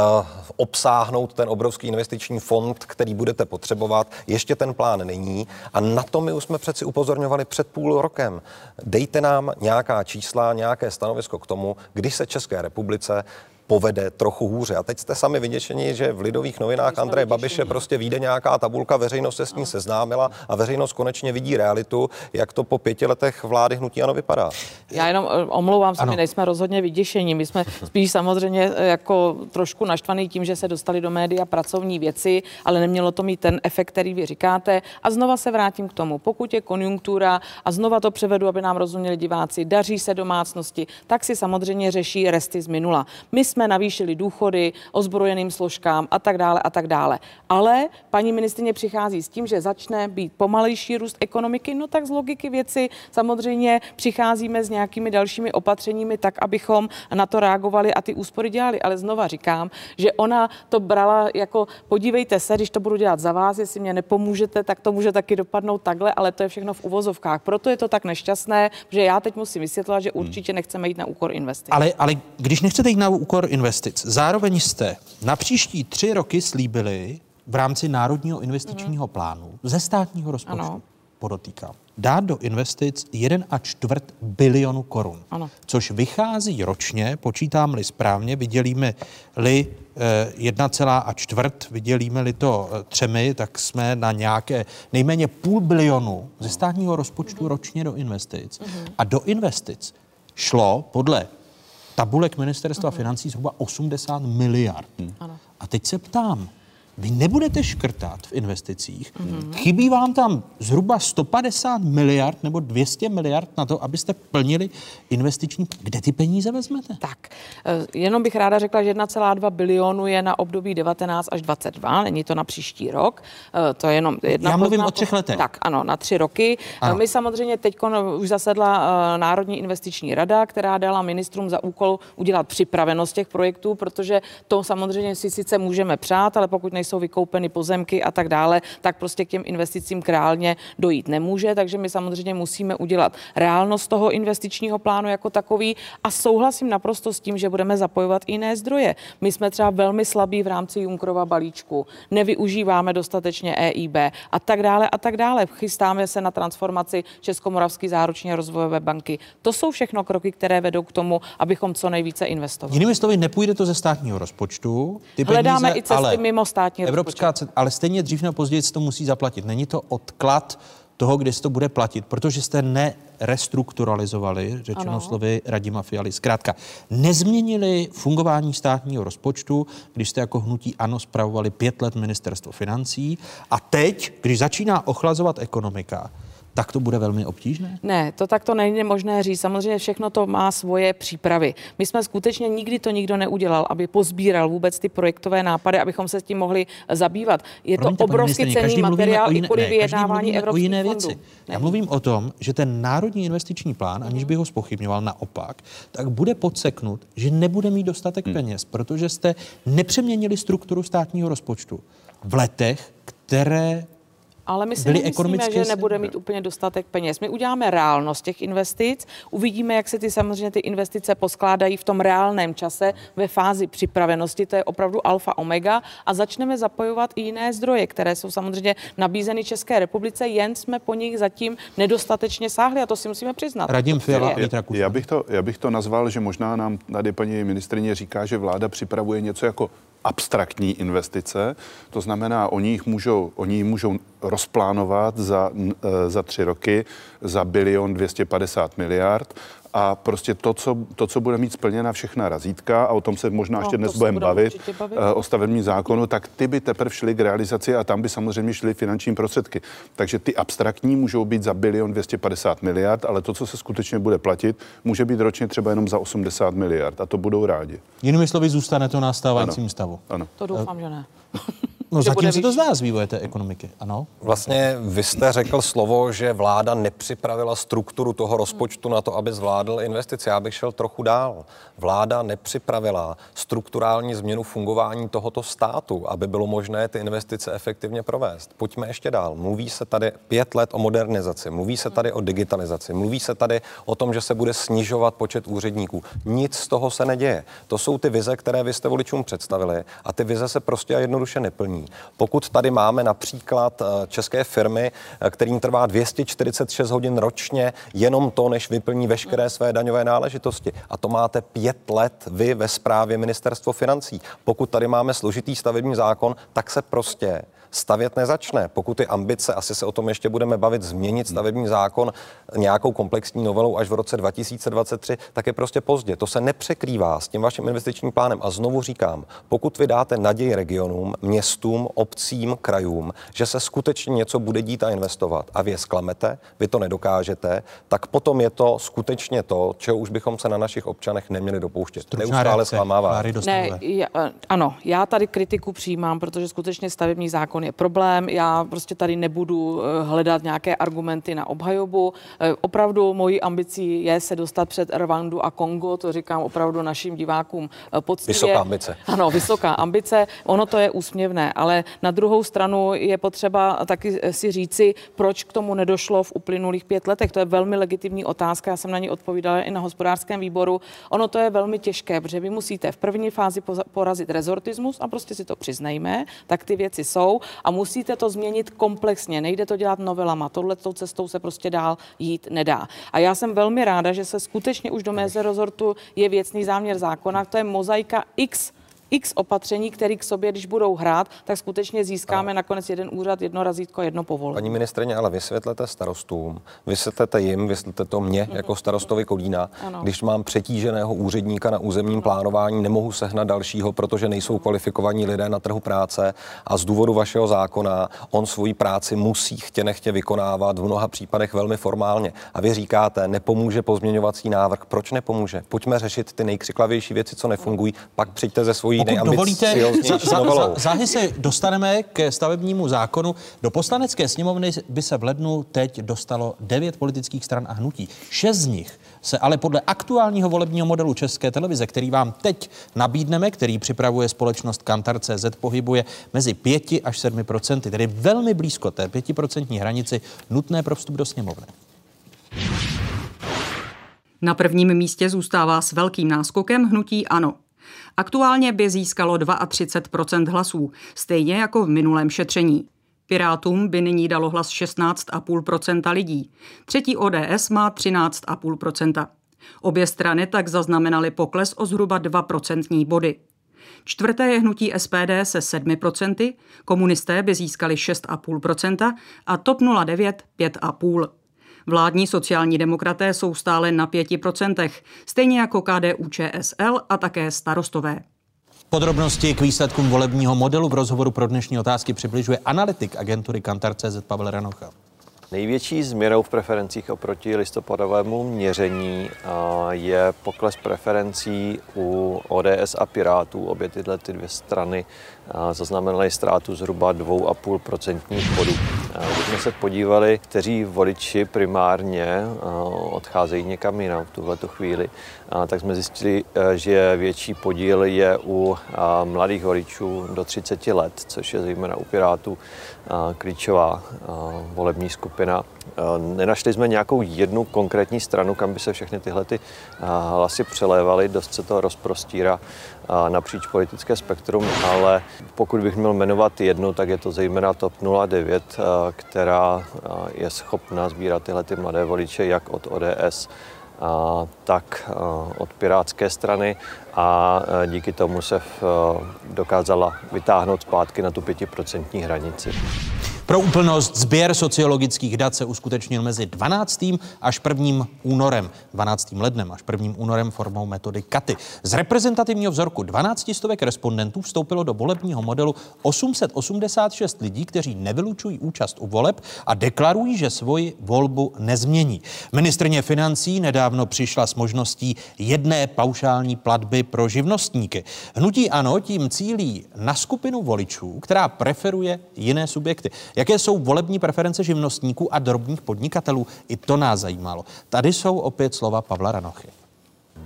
obsáhnout ten obrovský investiční fond, který budete potřebovat. Ještě ten plán není. A na to my už jsme přeci upozorňovali před půl rokem. Dejte nám nějaká čísla, nějaké stanovisko k tomu, když se České republice povede trochu hůře. A teď jste sami vyděšeni, že v lidových novinách Andreje Babiše prostě vyjde nějaká tabulka, veřejnost se s ní seznámila a veřejnost konečně vidí realitu, jak to po pěti letech vlády hnutí ano vypadá. Já jenom eh, omlouvám se, Ano. my nejsme rozhodně vyděšení. My jsme spíš samozřejmě eh, jako trošku naštvaný tím, že se dostali do média pracovní věci, ale nemělo to mít ten efekt, který vy říkáte. A znova se vrátím k tomu. Pokud je konjunktura a znova to převedu, aby nám rozuměli diváci, daří se domácnosti, tak si samozřejmě řeší resty z minula. My jsme navýšili důchody ozbrojeným složkám a tak dále a tak dále. Ale paní ministrině přichází s tím, že začne být pomalejší růst ekonomiky, no tak z logiky věci samozřejmě přicházíme s nějakými dalšími opatřeními tak, abychom na to reagovali a ty úspory dělali. Ale znova říkám, že ona to brala jako podívejte se, když to budu dělat za vás, jestli mě nepomůžete, tak to může taky dopadnout takhle, ale to je všechno v uvozovkách. Proto je to tak nešťastné, že já teď musím vysvětlovat, že určitě nechceme jít na úkor investic. Ale, ale když nechcete jít na úkor investic, zároveň jste na příští tři roky slíbili v rámci Národního investičního plánu ze státního rozpočtu, Ano. podotýkám, dát do investic 1 a čtvrt bilionu korun. Ano. Což vychází ročně, počítám-li správně, vydělíme-li eh, 1, a čtvrt, vydělíme-li to eh, třemi, tak jsme na nějaké nejméně půl bilionu ze státního rozpočtu ročně do investic. A do investic šlo podle tabulek ministerstva financí zhruba 80 miliard. A teď se ptám, vy nebudete škrtat v investicích. Chybí vám tam zhruba 150 miliard nebo 200 miliard na to, abyste plnili investiční. Kde ty peníze vezmete? Tak, eh, jenom bych ráda řekla, že 1,2 bilionu je na období 19 až 22, není to na příští rok, eh, to je jenom jedna Já mluvím o třech letech. Tak, ano, na tři roky. Ano. Ano. My samozřejmě teď už zasedla eh, Národní investiční rada, která dala ministrům za úkol udělat připravenost těch projektů, protože to samozřejmě si sice můžeme přát, ale pokud nejsou nejsou vykoupeny pozemky a tak dále, tak prostě k těm investicím reálně dojít nemůže. Takže my samozřejmě musíme udělat reálnost toho investičního plánu jako takový a souhlasím naprosto s tím, že budeme zapojovat i jiné zdroje. My jsme třeba velmi slabí v rámci Junkrova balíčku, nevyužíváme dostatečně EIB a tak dále a tak dále. Chystáme se na transformaci Českomoravské záruční rozvojové banky. To jsou všechno kroky, které vedou k tomu, abychom co nejvíce investovali. Jinými slovy, nepůjde to ze státního rozpočtu. Ty Hledáme peníze, i cesty ale mimo státní Evropská, rozpočet. ale stejně dřív nebo později se to musí zaplatit. Není to odklad toho, kdy se to bude platit, protože jste nerestrukturalizovali, řečeno ano. slovy Radima Fialy. Zkrátka, nezměnili fungování státního rozpočtu, když jste jako hnutí ANO spravovali pět let ministerstvo financí a teď, když začíná ochlazovat ekonomika, tak to bude velmi obtížné? Ne, to tak to není možné říct. Samozřejmě všechno to má svoje přípravy. My jsme skutečně nikdy to nikdo neudělal, aby pozbíral vůbec ty projektové nápady, abychom se s tím mohli zabývat. Je Promiňte, to obrovský cený materiál jiné, i kvůli vyjednávání evropských o jiné věci. Fondů. Já mluvím o tom, že ten národní investiční plán, aniž bych ho spochybňoval naopak, tak bude podseknut, že nebude mít dostatek hmm. peněz, protože jste nepřeměnili strukturu státního rozpočtu v letech, které ale my si byli nemyslíme, že nebude mít úplně dostatek peněz. My uděláme reálnost těch investic, uvidíme, jak se ty samozřejmě ty investice poskládají v tom reálném čase ve fázi připravenosti, to je opravdu alfa omega a začneme zapojovat i jiné zdroje, které jsou samozřejmě nabízeny České republice, jen jsme po nich zatím nedostatečně sáhli a to si musíme přiznat. Radim Fiala, já, já, bych to, já bych to nazval, že možná nám tady paní ministrině říká, že vláda připravuje něco jako abstraktní investice, to znamená, oni jich můžou, oni jich můžou rozplánovat za, e, za tři roky za bilion 250 miliard a prostě to co, to, co bude mít splněna všechna razítka, a o tom se možná no, ještě dnes budeme bavit, bavit, e, o stavebním zákonu, tak ty by teprve šly k realizaci a tam by samozřejmě šly finanční prostředky. Takže ty abstraktní můžou být za bilion 250 miliard, ale to, co se skutečně bude platit, může být ročně třeba jenom za 80 miliard a to budou rádi. Jinými slovy, zůstane to na stávajícím ano. stavu. Ano. To doufám, že ne. No zatím se to zdá z vývoje té ekonomiky, ano. Vlastně vy jste řekl slovo, že vláda nepřipravila strukturu toho rozpočtu na to, aby zvládl investice. Já bych šel trochu dál. Vláda nepřipravila strukturální změnu fungování tohoto státu, aby bylo možné ty investice efektivně provést. Pojďme ještě dál. Mluví se tady pět let o modernizaci, mluví se tady o digitalizaci, mluví se tady o tom, že se bude snižovat počet úředníků. Nic z toho se neděje. To jsou ty vize, které vy jste voličům představili a ty vize se prostě a jednoduše neplní. Pokud tady máme například eh, české firmy, eh, kterým trvá 246 hodin ročně jenom to, než vyplní veškeré své daňové náležitosti, a to máte pět let vy ve správě ministerstvo financí. Pokud tady máme složitý stavební zákon, tak se prostě stavět nezačne. Pokud ty ambice, asi se o tom ještě budeme bavit, změnit stavební zákon nějakou komplexní novelou až v roce 2023, tak je prostě pozdě. To se nepřekrývá s tím vaším investičním plánem. A znovu říkám, pokud vy dáte naději regionům, městům, obcím, krajům, že se skutečně něco bude dít a investovat a vy je sklamete, vy to nedokážete, tak potom je to skutečně to, čeho už bychom se na našich občanech neměli dopouštět. Neustále zklamává. Ne, já, ano, já tady kritiku přijímám, protože skutečně stavební zákon je problém. Já prostě tady nebudu eh, hledat nějaké argumenty na obhajobu. Eh, opravdu mojí ambicí je se dostat před Rwandu a Kongo, to říkám opravdu našim divákům eh, poctivě. Vysoká ambice. Ano, vysoká ambice. Ono to je úsměvné, ale na druhou stranu je potřeba taky si říci, proč k tomu nedošlo v uplynulých pět letech. To je velmi legitimní otázka, já jsem na ní odpovídala i na hospodářském výboru. Ono to je velmi těžké, protože vy musíte v první fázi porazit rezortismus a prostě si to přiznejme, tak ty věci jsou a musíte to změnit komplexně. Nejde to dělat novelama. Tohle cestou se prostě dál jít nedá. A já jsem velmi ráda, že se skutečně už do meze rezortu je věcný záměr zákona. To je mozaika X x opatření, které k sobě, když budou hrát, tak skutečně získáme ano. nakonec jeden úřad, jedno razítko, jedno povolení. Paní ministrině, ale vysvětlete starostům, vysvětlete jim, vysvětlete to mě mm-hmm. jako starostovi Kolína, ano. když mám přetíženého úředníka na územním plánování, nemohu sehnat dalšího, protože nejsou kvalifikovaní lidé na trhu práce a z důvodu vašeho zákona on svoji práci musí chtě nechtě vykonávat v mnoha případech velmi formálně. A vy říkáte, nepomůže pozměňovací návrh. Proč nepomůže? Pojďme řešit ty nejkřiklavější věci, co nefungují, pak přijďte ze svojí takový Pokud dovolíte, za, za, záhy se dostaneme k stavebnímu zákonu. Do poslanecké sněmovny by se v lednu teď dostalo devět politických stran a hnutí. Šest z nich se ale podle aktuálního volebního modelu České televize, který vám teď nabídneme, který připravuje společnost Kantar.cz, pohybuje mezi 5 až 7 procenty, tedy velmi blízko té 5% hranici nutné pro vstup do sněmovny. Na prvním místě zůstává s velkým náskokem hnutí ANO. Aktuálně by získalo 32% hlasů, stejně jako v minulém šetření. Pirátům by nyní dalo hlas 16,5% lidí. Třetí ODS má 13,5% Obě strany tak zaznamenaly pokles o zhruba 2% body. Čtvrté je hnutí SPD se 7%, komunisté by získali 6,5% a TOP 09 5,5%. Vládní sociální demokraté jsou stále na 5%, stejně jako KDU ČSL a také starostové. Podrobnosti k výsledkům volebního modelu v rozhovoru pro dnešní otázky přibližuje analytik agentury Kantar.cz Pavel Ranocha. Největší změnou v preferencích oproti listopadovému měření je pokles preferencí u ODS a Pirátů. Obě tyhle ty dvě strany zaznamenaly ztrátu zhruba 2,5% bodů. Když jsme se podívali, kteří voliči primárně odcházejí někam jinam v tuhle chvíli, tak jsme zjistili, že větší podíl je u mladých voličů do 30 let, což je zejména u Pirátů klíčová volební skupina. Nenašli jsme nějakou jednu konkrétní stranu, kam by se všechny tyhle ty hlasy přelévaly, dost se to rozprostírá napříč politické spektrum, ale pokud bych měl jmenovat jednu, tak je to zejména TOP 09, která je schopná sbírat tyhle ty mladé voliče jak od ODS, tak od Pirátské strany a díky tomu se dokázala vytáhnout zpátky na tu pětiprocentní hranici. Pro úplnost sběr sociologických dat se uskutečnil mezi 12. až 1. únorem, 12. lednem až 1. únorem formou metody KATY. Z reprezentativního vzorku 12 stovek respondentů vstoupilo do volebního modelu 886 lidí, kteří nevylučují účast u voleb a deklarují, že svoji volbu nezmění. Ministrně financí nedávno přišla s možností jedné paušální platby pro živnostníky. Hnutí ano tím cílí na skupinu voličů, která preferuje jiné subjekty. Jaké jsou volební preference živnostníků a drobných podnikatelů? I to nás zajímalo. Tady jsou opět slova Pavla Ranochy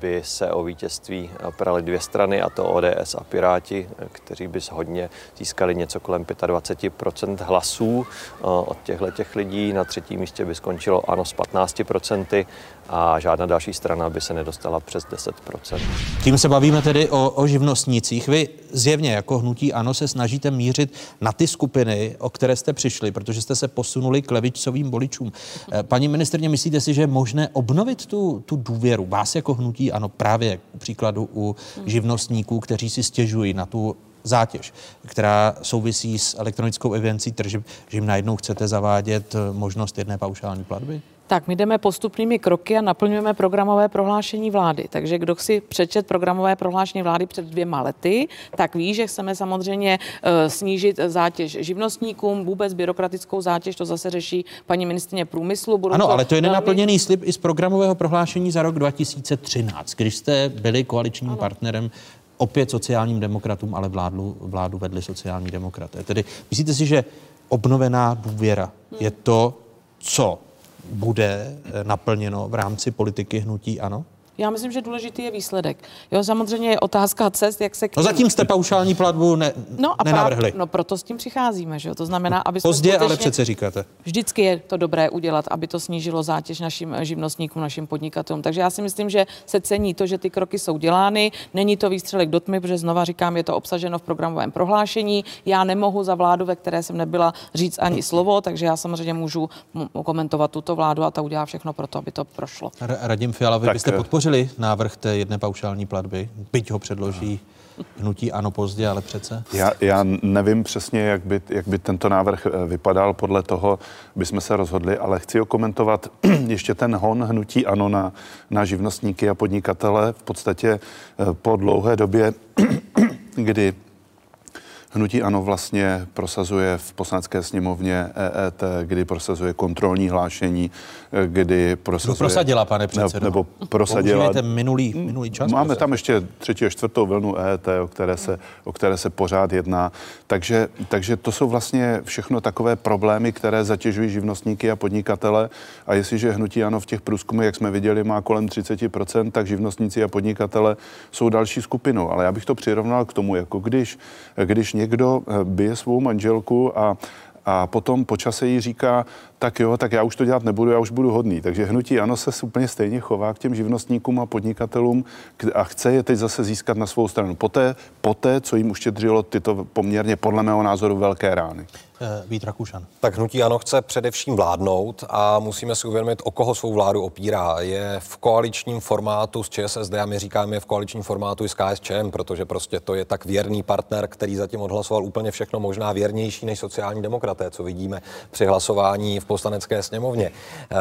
by se o vítězství operaly dvě strany, a to ODS a Piráti, kteří by hodně získali něco kolem 25% hlasů od těchto těch lidí. Na třetím místě by skončilo ANO s 15% a žádná další strana by se nedostala přes 10% Tím se bavíme tedy o, o živnostnících. Vy zjevně jako hnutí ANO se snažíte mířit na ty skupiny, o které jste přišli, protože jste se posunuli k levicovým voličům. Eh, paní ministrně, myslíte si, že je možné obnovit tu, tu důvěru vás jako hnutí ANO právě k příkladu u živnostníků, kteří si stěžují na tu zátěž, která souvisí s elektronickou evidencí tržeb, že jim najednou chcete zavádět možnost jedné paušální platby? Tak my jdeme postupnými kroky a naplňujeme programové prohlášení vlády. Takže kdo si přečet programové prohlášení vlády před dvěma lety, tak ví, že chceme samozřejmě uh, snížit zátěž živnostníkům, vůbec byrokratickou zátěž, to zase řeší paní ministrině průmyslu. Budou ano, to ale to je nenaplněný slib i z programového prohlášení za rok 2013, když jste byli koaličním ano. partnerem opět sociálním demokratům, ale vládu, vládu vedli sociální demokraté. Tedy myslíte si, že obnovená důvěra je to, co bude eh, naplněno v rámci politiky hnutí ano? Já myslím, že důležitý je výsledek. Jo, samozřejmě je otázka cest, jak se... K... No zatím jste paušální platbu ne, no a nenavrhli. Práv, no proto s tím přicházíme, že jo? To znamená, no, aby... Pozdě, ale přece říkáte. Vždycky je to dobré udělat, aby to snížilo zátěž našim živnostníkům, našim podnikatelům. Takže já si myslím, že se cení to, že ty kroky jsou dělány. Není to výstřelek do tmy, protože znova říkám, je to obsaženo v programovém prohlášení. Já nemohu za vládu, ve které jsem nebyla, říct ani slovo, takže já samozřejmě můžu komentovat tuto vládu a ta udělá všechno pro to, aby to prošlo. Radim Fiala, vy tak, byste eh, podpořili návrh té jedné paušální platby, byť ho předloží hnutí ano pozdě, ale přece? Já, já nevím přesně, jak by, jak by tento návrh eh, vypadal, podle toho bychom se rozhodli, ale chci komentovat ještě ten hon hnutí ano na, na živnostníky a podnikatele v podstatě eh, po dlouhé době, kdy hnutí ano vlastně prosazuje v poslanecké sněmovně EET, kdy prosazuje kontrolní hlášení, kdy prosazuje... Kdo prosadila, pane předsedo? Nebo prosadila... minulý, minulý čas? Máme tam ještě třetí a čtvrtou vlnu EET, o které se, o které se pořád jedná. Takže, takže to jsou vlastně všechno takové problémy, které zatěžují živnostníky a podnikatele. A jestliže hnutí ano v těch průzkumech, jak jsme viděli, má kolem 30%, tak živnostníci a podnikatele jsou další skupinou. Ale já bych to přirovnal k tomu, jako když, když někdo eh, bije svou manželku a a potom po čase jí říká, tak jo, tak já už to dělat nebudu, já už budu hodný. Takže hnutí ano se úplně stejně chová k těm živnostníkům a podnikatelům a chce je teď zase získat na svou stranu. Poté, poté co jim uštědřilo tyto poměrně podle mého názoru velké rány. Eh, Vít Rakušan. Tak hnutí ano chce především vládnout a musíme si uvědomit, o koho svou vládu opírá. Je v koaličním formátu s ČSSD a my říkáme je v koaličním formátu i s KSČM, protože prostě to je tak věrný partner, který zatím odhlasoval úplně všechno, možná věrnější než sociální demokraté, co vidíme při hlasování v poslanecké sněmovně. Eh,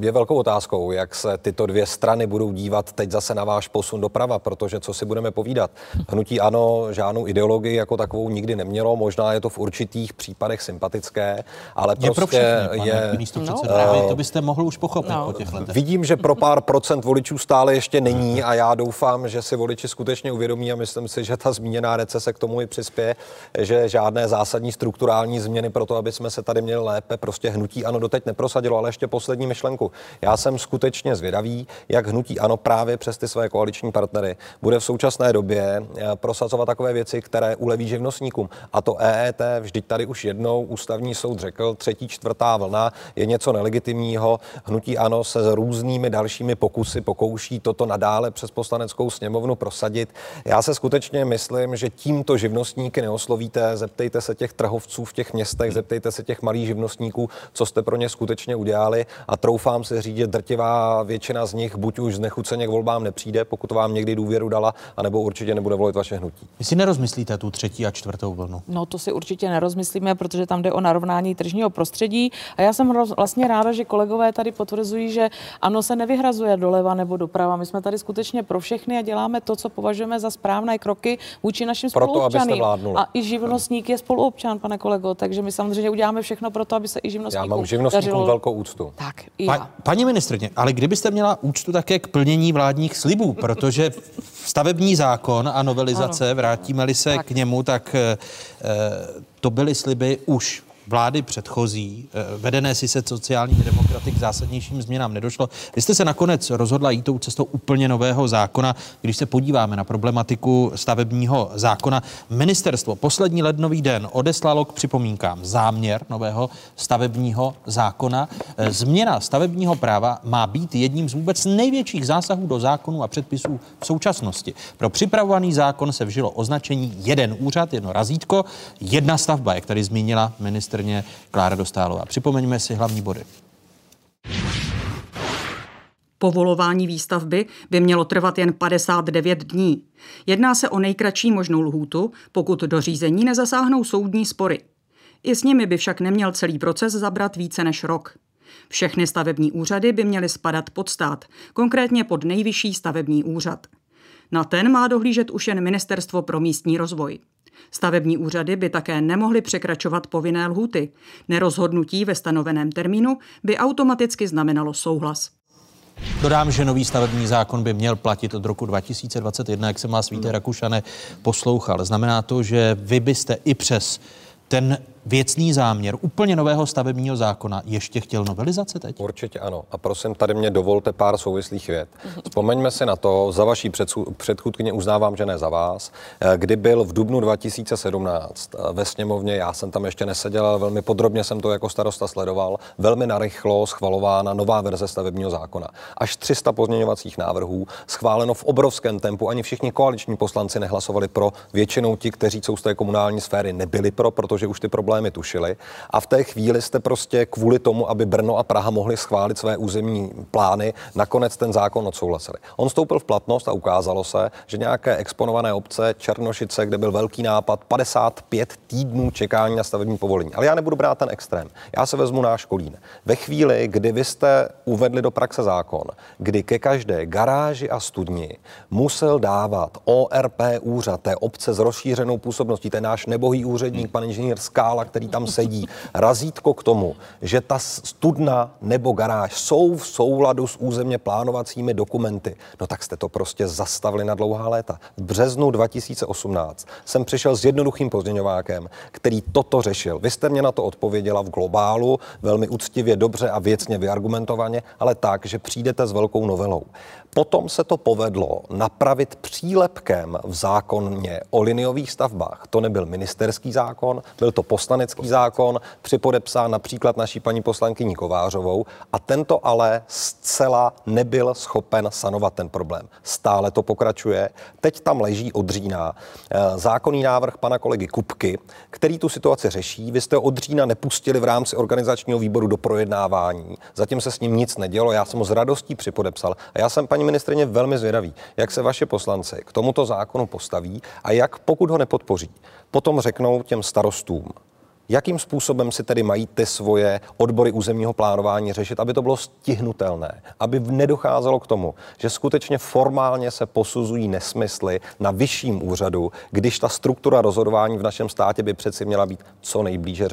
je velkou otázkou, jak se tyto dvě strany budou dívat teď zase na váš posun doprava, protože co si budeme povídat. Hnutí ano žádnou ideologii jako takovou nikdy nemělo, možná je to v určitých případech případech sympatické, ale je prostě pro všechny, je... Místo no. právě to byste mohl už pochopit no. po těch letech. Vidím, že pro pár procent voličů stále ještě není a já doufám, že si voliči skutečně uvědomí a myslím si, že ta zmíněná recese k tomu i přispěje, že žádné zásadní strukturální změny pro to, aby jsme se tady měli lépe, prostě hnutí ano doteď neprosadilo, ale ještě poslední myšlenku. Já jsem skutečně zvědavý, jak hnutí ano právě přes ty své koaliční partnery bude v současné době eh, prosazovat takové věci, které uleví živnostníkům. A to EET vždyť tady už jedno jednou ústavní soud řekl, třetí, čtvrtá vlna je něco nelegitimního. Hnutí ANO se s různými dalšími pokusy pokouší toto nadále přes poslaneckou sněmovnu prosadit. Já se skutečně myslím, že tímto živnostníky neoslovíte. Zeptejte se těch trhovců v těch městech, zeptejte se těch malých živnostníků, co jste pro ně skutečně udělali. A troufám se říct, že drtivá většina z nich buď už znechuceně k volbám nepřijde, pokud vám někdy důvěru dala, anebo určitě nebude volit vaše hnutí. Vy si nerozmyslíte tu třetí a čtvrtou vlnu? No to si určitě nerozmyslíme, protože tam jde o narovnání tržního prostředí. A já jsem vlastně ráda, že kolegové tady potvrzují, že ano se nevyhrazuje doleva nebo doprava. My jsme tady skutečně pro všechny a děláme to, co považujeme za správné kroky vůči našim spoluobčanům. A i živnostník je spoluobčan, pane kolego, takže my samozřejmě uděláme všechno pro to, aby se i živnostníkům Já mám živnostníkům dařilo... velkou úctu. Tak, i já. Pa, paní ministrně, ale kdybyste měla úctu také k plnění vládních slibů, protože stavební zákon a novelizace, vrátíme-li se tak. k němu, tak e, to byly sliby už vlády předchozí, eh, vedené si se sociálními demokraty k zásadnějším změnám nedošlo. Vy jste se nakonec rozhodla jít tou cestou úplně nového zákona. Když se podíváme na problematiku stavebního zákona, ministerstvo poslední lednový den odeslalo k připomínkám záměr nového stavebního zákona. Eh, změna stavebního práva má být jedním z vůbec největších zásahů do zákonů a předpisů v současnosti. Pro připravovaný zákon se vžilo označení jeden úřad, jedno razítko, jedna stavba, jak tady zmínila minister ministrně Klára Dostálová. Připomeňme si hlavní body. Povolování výstavby by mělo trvat jen 59 dní. Jedná se o nejkratší možnou lhůtu, pokud do řízení nezasáhnou soudní spory. I s nimi by však neměl celý proces zabrat více než rok. Všechny stavební úřady by měly spadat pod stát, konkrétně pod nejvyšší stavební úřad. Na ten má dohlížet už jen Ministerstvo pro místní rozvoj. Stavební úřady by také nemohly překračovat povinné lhuty. Nerozhodnutí ve stanoveném termínu by automaticky znamenalo souhlas. Dodám, že nový stavební zákon by měl platit od roku 2021, jak se má Víte Rakušane poslouchal. Znamená to, že vy byste i přes ten věcný záměr úplně nového stavebního zákona ještě chtěl novelizace teď? Určitě ano. A prosím, tady mě dovolte pár souvislých věd. Vzpomeňme si na to, za vaší předchůdkyně uznávám, že ne za vás, eh, kdy byl v dubnu 2017 eh, ve sněmovně, já jsem tam ještě neseděl, ale velmi podrobně jsem to jako starosta sledoval, velmi narychlo schvalována nová verze stavebního zákona. Až 300 pozměňovacích návrhů, schváleno v obrovském tempu, ani všichni koaliční poslanci nehlasovali pro, většinou ti, kteří jsou z té komunální sféry, nebyli pro, protože už ty problémy problémy tušili a v té chvíli jste prostě kvůli tomu, aby Brno a Praha mohli schválit své územní plány, nakonec ten zákon odsouhlasili. On vstoupil v platnost a ukázalo se, že nějaké exponované obce Černošice, kde byl velký nápad, 55 týdnů čekání na stavební povolení. Ale já nebudu brát ten extrém. Já se vezmu náš Kolín. Ve chvíli, kdy vy jste uvedli do praxe zákon, kdy ke každé garáži a studni musel dávat ORP úřad té obce s rozšířenou působností, ten náš nebohý úředník, pan inženýr Skála, který tam sedí, razítko k tomu, že ta studna nebo garáž jsou v souladu s územně plánovacími dokumenty, no tak jste to prostě zastavili na dlouhá léta. V březnu 2018 jsem přišel s jednoduchým pozměňovákem, který toto řešil. Vy jste mě na to odpověděla v globálu, velmi úctivě, dobře a věcně vyargumentovaně, ale tak, že přijdete s velkou novelou. Potom se to povedlo napravit přílepkem v zákoně o liniových stavbách. To nebyl ministerský zákon, byl to poslanecký zákon, připodepsán například naší paní poslankyní Kovářovou a tento ale zcela nebyl schopen sanovat ten problém. Stále to pokračuje. Teď tam leží od října eh, zákonný návrh pana kolegy Kupky, který tu situaci řeší. Vy jste od října nepustili v rámci organizačního výboru do projednávání. Zatím se s ním nic nedělo. Já jsem ho s radostí připodepsal. A já jsem paní ministrině velmi zvědavý, jak se vaše poslanci k tomuto zákonu postaví a jak, pokud ho nepodpoří, potom řeknou těm starostům, Jakým způsobem si tedy mají ty svoje odbory územního plánování řešit, aby to bylo stihnutelné, aby nedocházelo k tomu, že skutečně formálně se posuzují nesmysly na vyšším úřadu, když ta struktura rozhodování v našem státě by přeci měla být co nejblíže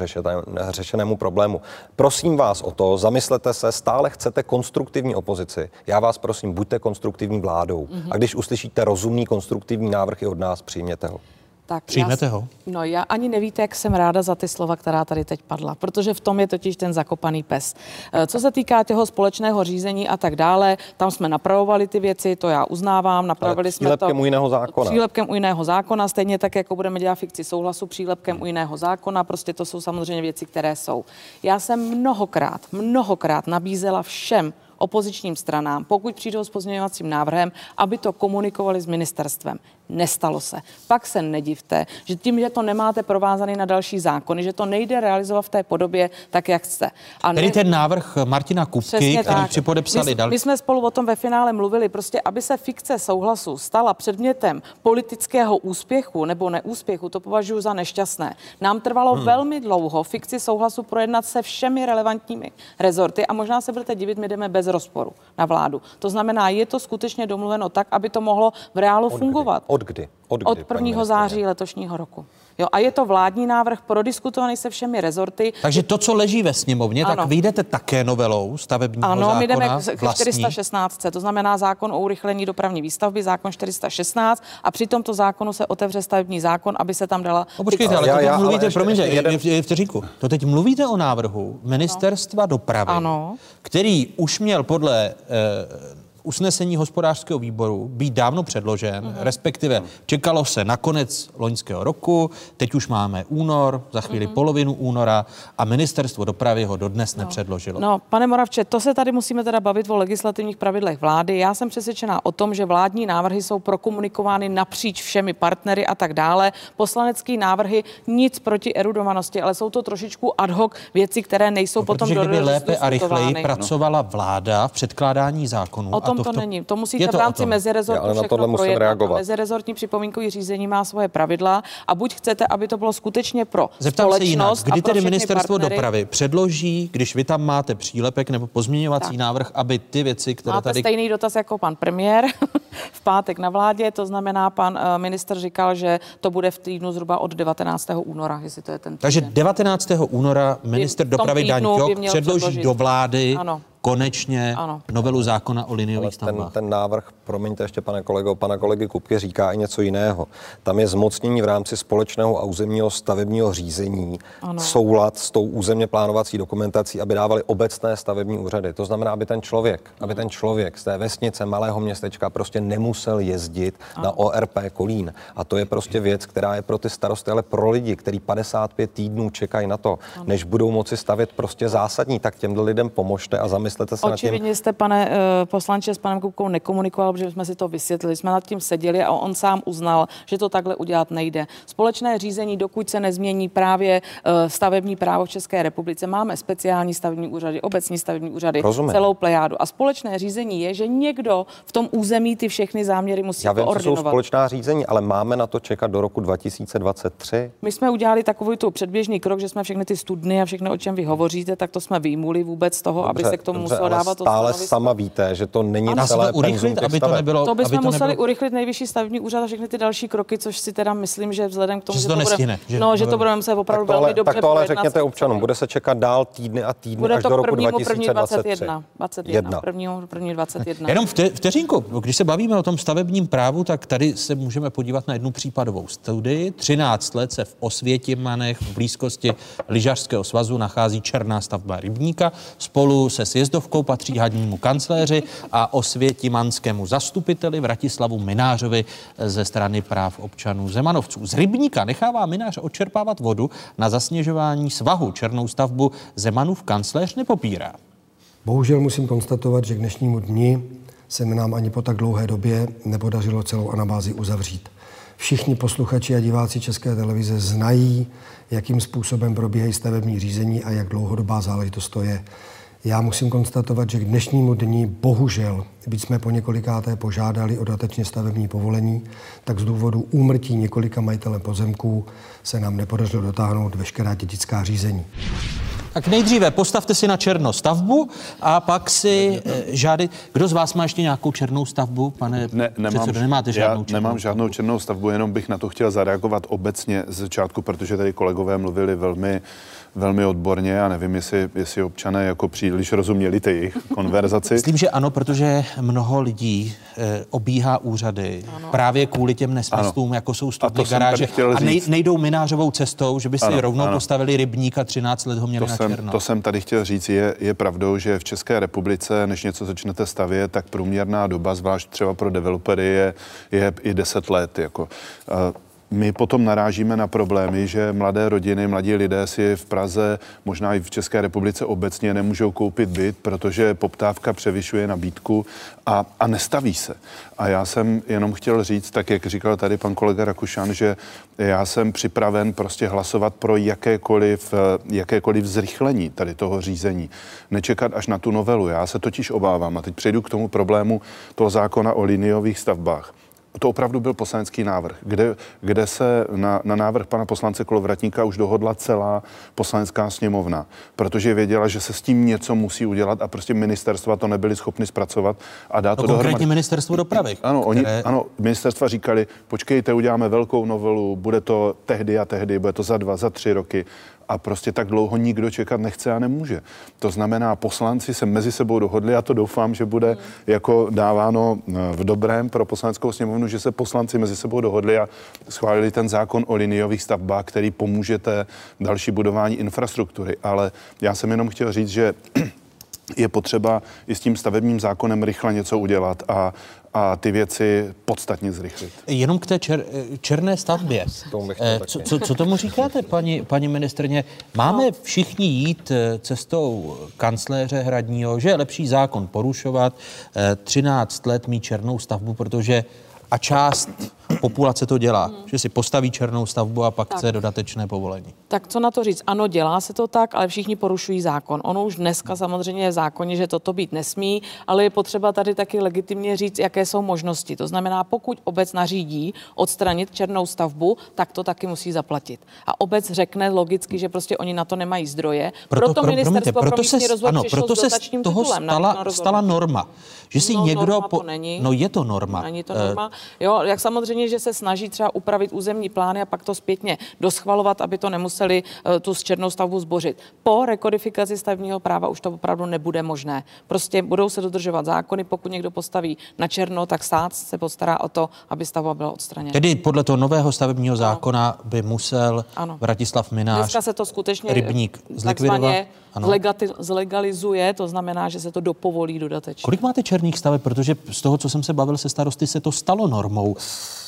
řešenému problému. Prosím vás o to, zamyslete se, stále chcete konstruktivní opozici. Já vás prosím, buďte konstruktivní vládou. Mm-hmm. A když uslyšíte rozumný konstruktivní návrh i od nás, přijměte ho. Tak Přijmete já, ho? No já ani nevíte, jak jsem ráda za ty slova, která tady teď padla, protože v tom je totiž ten zakopaný pes. Eh, co se týká těho společného řízení a tak dále, tam jsme napravovali ty věci, to já uznávám, napravili jsme to. u jiného zákona. Přílepkem u jiného zákona, stejně tak, jako budeme dělat fikci souhlasu přílepkem u jiného zákona, prostě to jsou samozřejmě věci, které jsou. Já jsem mnohokrát, mnohokrát nabízela všem opozičním stranám, pokud přijdou s pozměňovacím návrhem, aby to komunikovali s ministerstvem. Nestalo se. Pak se nedivte, že tím, že to nemáte provázaný na další zákony, že to nejde realizovat v té podobě tak, jak chce. A Tedy ne... ten návrh Martina Kupky, Přesně který tak. připodepsali dal... My jsme spolu o tom ve finále mluvili, prostě aby se fikce souhlasu stala předmětem politického úspěchu nebo neúspěchu, to považuji za nešťastné. Nám trvalo hmm. velmi dlouho fikci souhlasu projednat se všemi relevantními rezorty a možná se budete divit, my jdeme bez rozporu na vládu. To znamená, je to skutečně domluveno tak, aby to mohlo v reálu fungovat. Od kdy? Od, kdy, Od 1. září letošního roku. Jo, a je to vládní návrh prodiskutovaný se všemi rezorty. Takže to, co leží ve sněmovně, ano. tak vyjdete také novelou stavebního ano, zákona Ano, my jdeme k 416, to znamená zákon o urychlení dopravní výstavby, zákon 416 a při tomto zákonu se otevře stavební zákon, aby se tam dala... No, počkejte, ale já, to já, mluvíte, promiňte, jeden... vteřinku, to teď mluvíte o návrhu ministerstva no. dopravy, ano. který už měl podle eh, usnesení hospodářského výboru být dávno předložen, mm-hmm. respektive čekalo se na konec loňského roku, teď už máme únor, za chvíli mm-hmm. polovinu února a ministerstvo dopravy ho dodnes no. nepředložilo. No, pane Moravče, to se tady musíme teda bavit o legislativních pravidlech vlády. Já jsem přesvědčená o tom, že vládní návrhy jsou prokomunikovány napříč všemi partnery a tak dále. Poslanecké návrhy nic proti erudovanosti, ale jsou to trošičku ad hoc věci, které nejsou no, potom do kdyby lépe a rychleji pracovala vláda v předkládání zákonů. O tom tom to, to není. To musíte v rámci mezirezortu všechno na tohle musím projednat. reagovat. Mezirezortní připomínkový řízení má svoje pravidla a buď chcete, aby to bylo skutečně pro Zeptám se jinak, kdy tedy ministerstvo partnery... dopravy předloží, když vy tam máte přílepek nebo pozměňovací tak. návrh, aby ty věci, které máte tady... stejný dotaz jako pan premiér v pátek na vládě, to znamená, pan uh, minister říkal, že to bude v týdnu zhruba od 19. února, jestli to je ten týden. Takže 19. února minister dopravy Dan předloží do vlády ano konečně ano. novelu zákona o liniových stavbách. Ten, ten návrh, promiňte ještě pane kolego, pana kolegy Kupky říká i něco jiného. Tam je zmocnění v rámci společného a územního stavebního řízení ano. soulad s tou územně plánovací dokumentací, aby dávali obecné stavební úřady. To znamená, aby ten člověk, ano. aby ten člověk z té vesnice malého městečka prostě nemusel jezdit ano. na ORP Kolín. A to je prostě věc, která je pro ty starosty, ale pro lidi, kteří 55 týdnů čekají na to, ano. než budou moci stavět prostě zásadní, tak těmto lidem pomožte a zamyslete zamyslete se nad tím. Očividně jste, pane eh, poslanče, s panem Kupkou nekomunikoval, protože jsme si to vysvětlili. Jsme nad tím seděli a on sám uznal, že to takhle udělat nejde. Společné řízení, dokud se nezmění právě eh, stavební právo v České republice, máme speciální stavební úřady, obecní stavební úřady, Rozumím. celou plejádu. A společné řízení je, že někdo v tom území ty všechny záměry musí Já vím, jsou společná řízení, ale máme na to čekat do roku 2023. My jsme udělali takový tu předběžný krok, že jsme všechny ty studny a všechno, o čem vy hovoříte, tak to jsme vyjmuli vůbec z toho, aby se k tomu muselo ale dávat to stále stanovisko. sama víte, že to není se celé to urychlit, aby to nebylo... To aby bychom to museli nebylo... urychlit nejvyšší stavební úřad a všechny ty další kroky, což si teda myslím, že vzhledem k tomu, Že se to nestihne, Bude, že- no, že to budeme muset opravdu to, velmi dobře tak to ale řekněte občanům, bude se čekat dál týdny a týdny Bude až to do roku prvnímu, první 2023. 21. 21. Jedna. Prvního, první 21. Jenom vte, vteřinku, když se bavíme o tom stavebním právu, tak tady se můžeme podívat na jednu případovou studii. 13 let se v Osvětimanech v blízkosti lyžařského svazu nachází černá stavba rybníka. Spolu se sjezdovkou patří hadnímu kancléři a osvětimanskému zastupiteli Vratislavu Minářovi ze strany práv občanů Zemanovců. Z rybníka nechává Minář odčerpávat vodu na zasněžování svahu. Černou stavbu Zemanův kancléř nepopírá. Bohužel musím konstatovat, že k dnešnímu dni se mi nám ani po tak dlouhé době nepodařilo celou anabázi uzavřít. Všichni posluchači a diváci České televize znají, jakým způsobem probíhají stavební řízení a jak dlouhodobá záležitost to je. Já musím konstatovat, že k dnešnímu dni bohužel, byť jsme po několikáté požádali o dodatečně stavební povolení, tak z důvodu úmrtí několika majitele pozemků se nám nepodařilo dotáhnout veškerá dědická řízení. Tak nejdříve postavte si na černo stavbu a pak si eh, žádej. Kdo z vás má ještě nějakou černou stavbu, pane Ne, nemám, předsedo? Nemáte žádnou já černou nemám žádnou černou stavbu, jenom bych na to chtěl zareagovat obecně z začátku, protože tady kolegové mluvili velmi, velmi odborně. Já nevím, jestli, jestli občané jako příliš rozuměli té jejich konverzaci. Myslím, že ano, protože mnoho lidí eh, obíhá úřady ano. právě kvůli těm nesmyslům, jako jsou A tady garáže a nej, nejdou minářovou cestou, že by si Ano, rovnou ano. postavili rybník a 13 let ho měli To na jsem, černo. to jsem tady chtěl říct. Je, je pravdou, že v České republice, než něco začnete stavět, tak průměrná doba, zvlášť třeba pro developery, je, je i 10 let. Jako. Eh, My potom narážíme na problémy, že mladé rodiny, mladí lidé si v Praze, možná i v České republice obecně nemůžou koupit byt, protože poptávka převyšuje nabídku a, a nestaví se. A já jsem jenom chtěl říct, tak jak říkal tady pan kolega Rakušan, že já jsem připraven prostě hlasovat pro jakékoliv, eh, jakékoliv zrychlení tady toho řízení. Nečekat až na tu novelu. Já se totiž obávám, a teď přejdu k tomu problému toho zákona o liniových stavbách. To opravdu byl poslanecký návrh, kde, kde se na, na návrh pana poslance Kolovratníka už dohodla celá poslanecká sněmovna, protože věděla, že se s tím něco musí udělat a prostě ministerstva to nebyly schopny zpracovat a dát No, to konkrétně dohromady. ministerstvo dopravy. Ano, oni, které- ano, ministerstva říkali, počkejte, uděláme velkou novelu, bude to tehdy a tehdy, bude to za dva, za tři roky. A prostě tak dlouho nikdo čekat nechce a nemůže. To znamená, poslanci se mezi sebou dohodli a to doufám, že bude jako dáváno eh, v dobrém pro poslaneckou sněmovnu, že se poslanci mezi sebou dohodli a schválili ten zákon o liniových stavbách, který pomůže té další budování infrastruktury. Ale já jsem jenom chtěl říct, že je potřeba i s tím stavebním zákonem rychle něco udělat a, a ty věci podstatně zrychlit. Jenom k té čer, černé stavbě. Eh. Co, co, co tomu říkáte, paní, paní ministrně? Máme všichni jít eh, cestou kancléře Hradního, že je lepší zákon porušovat, eh, 13 let mít černou stavbu, protože a část populace to dělá, že si postaví černou stavbu a pak Tak. chce dodatečné povolení. Tak co na to říct? Ano, dělá se to tak, ale všichni porušují zákon. Ono už dneska samozřejmě je v zákoně, že toto být nesmí, ale je potřeba tady taky legitimně říct, jaké jsou možnosti. To znamená, pokud obec nařídí odstranit černou stavbu, tak to taky musí zaplatit. A obec řekne logicky, že prostě oni na to nemají zdroje. Proto, proto ministerstvo pro místní se, rozvoj ano, proto se z toho na- stala, na stala norma, že si No, někdo... norma to není. No je to norma. Není to Eh, norma. Jo, jak samozřejmě, že se snaží třeba upravit územní plány a pak to zpětně doschvalovat, aby to nemuseli eh, tu s černou stavbu zbořit. Po rekodifikaci stavebního práva už to opravdu nebude možné. Prostě budou se dodržovat zákony, pokud někdo postaví na černo, tak stát se postará o to, aby stavba byla odstraněna. Tedy podle toho nového stavebního zákona by musel Ano. Vratislav Minář Dneska se to skutečně rybník takzvaně zlegalizuje, to znamená, že se to dopovolí dodatečně. Kolik máte černých staveb? Protože z toho, co jsem se bavil se starosty, se to stalo normou.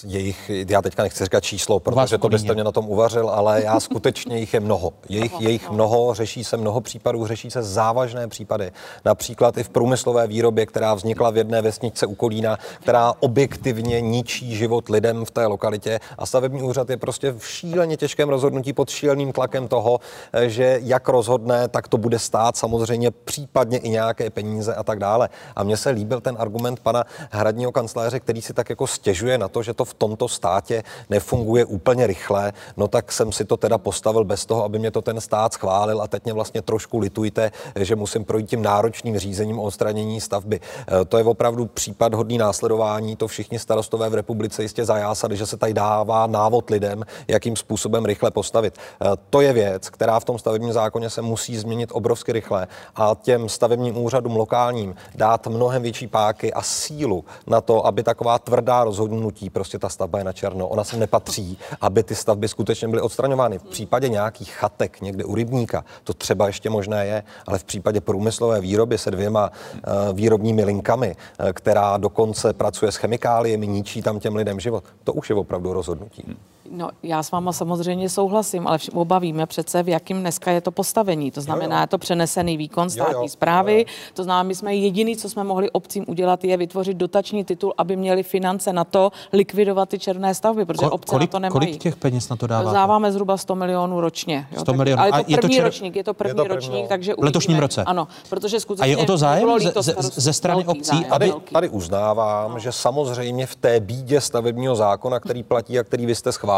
Jejich, já teďka nechci říkat číslo, protože to byste mě na tom uvařil, ale já skutečně jich je mnoho. Jejich, jejich mnoho, řeší se mnoho případů, řeší se závažné případy. Například i v průmyslové výrobě, která vznikla v jedné vesničce u Kolína, která objektivně ničí život lidem v té lokalitě. A stavební úřad je prostě v šíleně těžkém rozhodnutí pod šíleným tlakem toho, že jak rozhodne, tak to bude stát samozřejmě případně i nějaké peníze a tak dále. A mně se líbil ten argument pana hradního kancléře, který si tak jako stěžuje na to, že to v tomto státě nefunguje úplně rychle. No tak jsem si to teda postavil bez toho, aby mě to ten stát schválil a teď mě vlastně trošku litujte, že musím projít tím náročným řízením o odstranění stavby. E, to je opravdu případ hodný následování. To všichni starostové v republice jistě zajásali, že se tady dává návod lidem, jakým způsobem rychle postavit. E, to je věc, která v tom stavebním zákoně se musí změnit obrovsky rychle a těm stavebním úřadům lokálním dát mnohem větší páky a sílu na to, aby taková tvrdá rozhodnutí, prostě ta stavba je na černo, ona se nepatří, aby ty stavby skutečně byly odstraňovány. V případě nějakých chatek někde u rybníka to třeba ještě možné je, ale v případě průmyslové výroby se dvěma uh, výrobními linkami, uh, která dokonce pracuje s chemikáliemi, ničí tam těm lidem život, to už je opravdu rozhodnutí. No, já s váma samozřejmě souhlasím, ale oba víme přece, v jakým dneska je to postavení. To znamená, jo, jo. je to přenesený výkon státní zprávy. To znamená, my jsme jediný, co jsme mohli obcím udělat, je vytvořit dotační titul, aby měli finance na to likvidovat ty černé stavby, protože Ko- obce kolik, na to nemají. Kolik těch peněz na to dáváte? Dáváme zhruba 100 milionů ročně. Jo, 100 milionů. Ale je to A je to první čer... ročník, je to první, je to první ročník, takže v letošním uvidíme. roce. Ano, protože skutečně A je o to zájem ze, ze, ze strany obcí, zájem, aby... Tady uznávám, no. že samozřejmě v té bídě stavebního zákona, který platí a který vy jste schválili,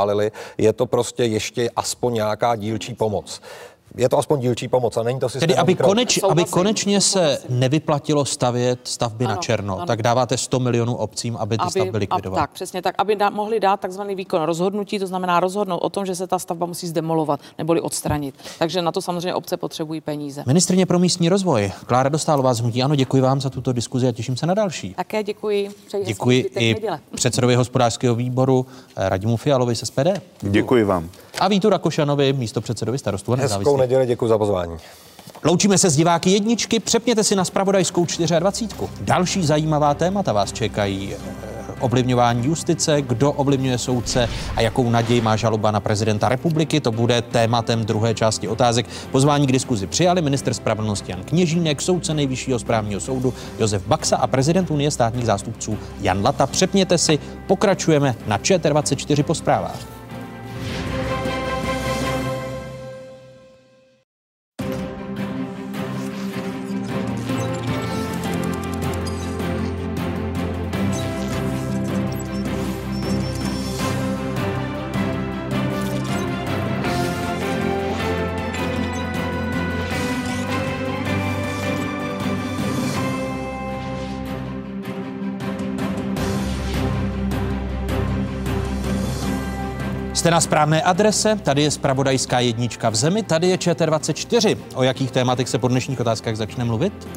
je to prostě ještě aspoň nějaká dílčí pomoc. Je to aspoň dílčí pomoc a není to systém. Tedy aby, koneč, aby konečně se nevyplatilo stavět stavby ano, na černo, ano. tak dáváte 100 milionů obcím, aby ty aby, stavby likvidovaly. Tak, přesně tak, aby da, mohli dát takzvaný výkon rozhodnutí, to znamená rozhodnout o tom, že se ta stavba musí zdemolovat neboli odstranit. Takže na to samozřejmě obce potřebují peníze. Ministrině pro místní rozvoj, Klára Dostálová z Hnutí, ano, děkuji vám za tuto diskuzi a těším se na další. Také děkuji. Přeji děkuji i neděle. předsedovi hospodářského výboru Radimu Fialovi z SPD. Děkuji vám. A Vítu Rakošanovi, místo předsedovi starostů a Hezkou neděli, děkuji za pozvání. Loučíme se s diváky jedničky, přepněte si na spravodajskou 24. Další zajímavá témata vás čekají. Ovlivňování justice, kdo ovlivňuje soudce a jakou naději má žaloba na prezidenta republiky. To bude tématem druhé části otázek. Pozvání k diskuzi přijali minister spravedlnosti Jan Kněžínek, soudce nejvyššího správního soudu Josef Baxa a prezident Unie státních zástupců Jan Lata. Přepněte si, pokračujeme na ČT24 po zprávách. Jste na správné adrese, tady je spravodajská jednička v zemi, tady je ČT24. O jakých tématech se po dnešních otázkách začne mluvit?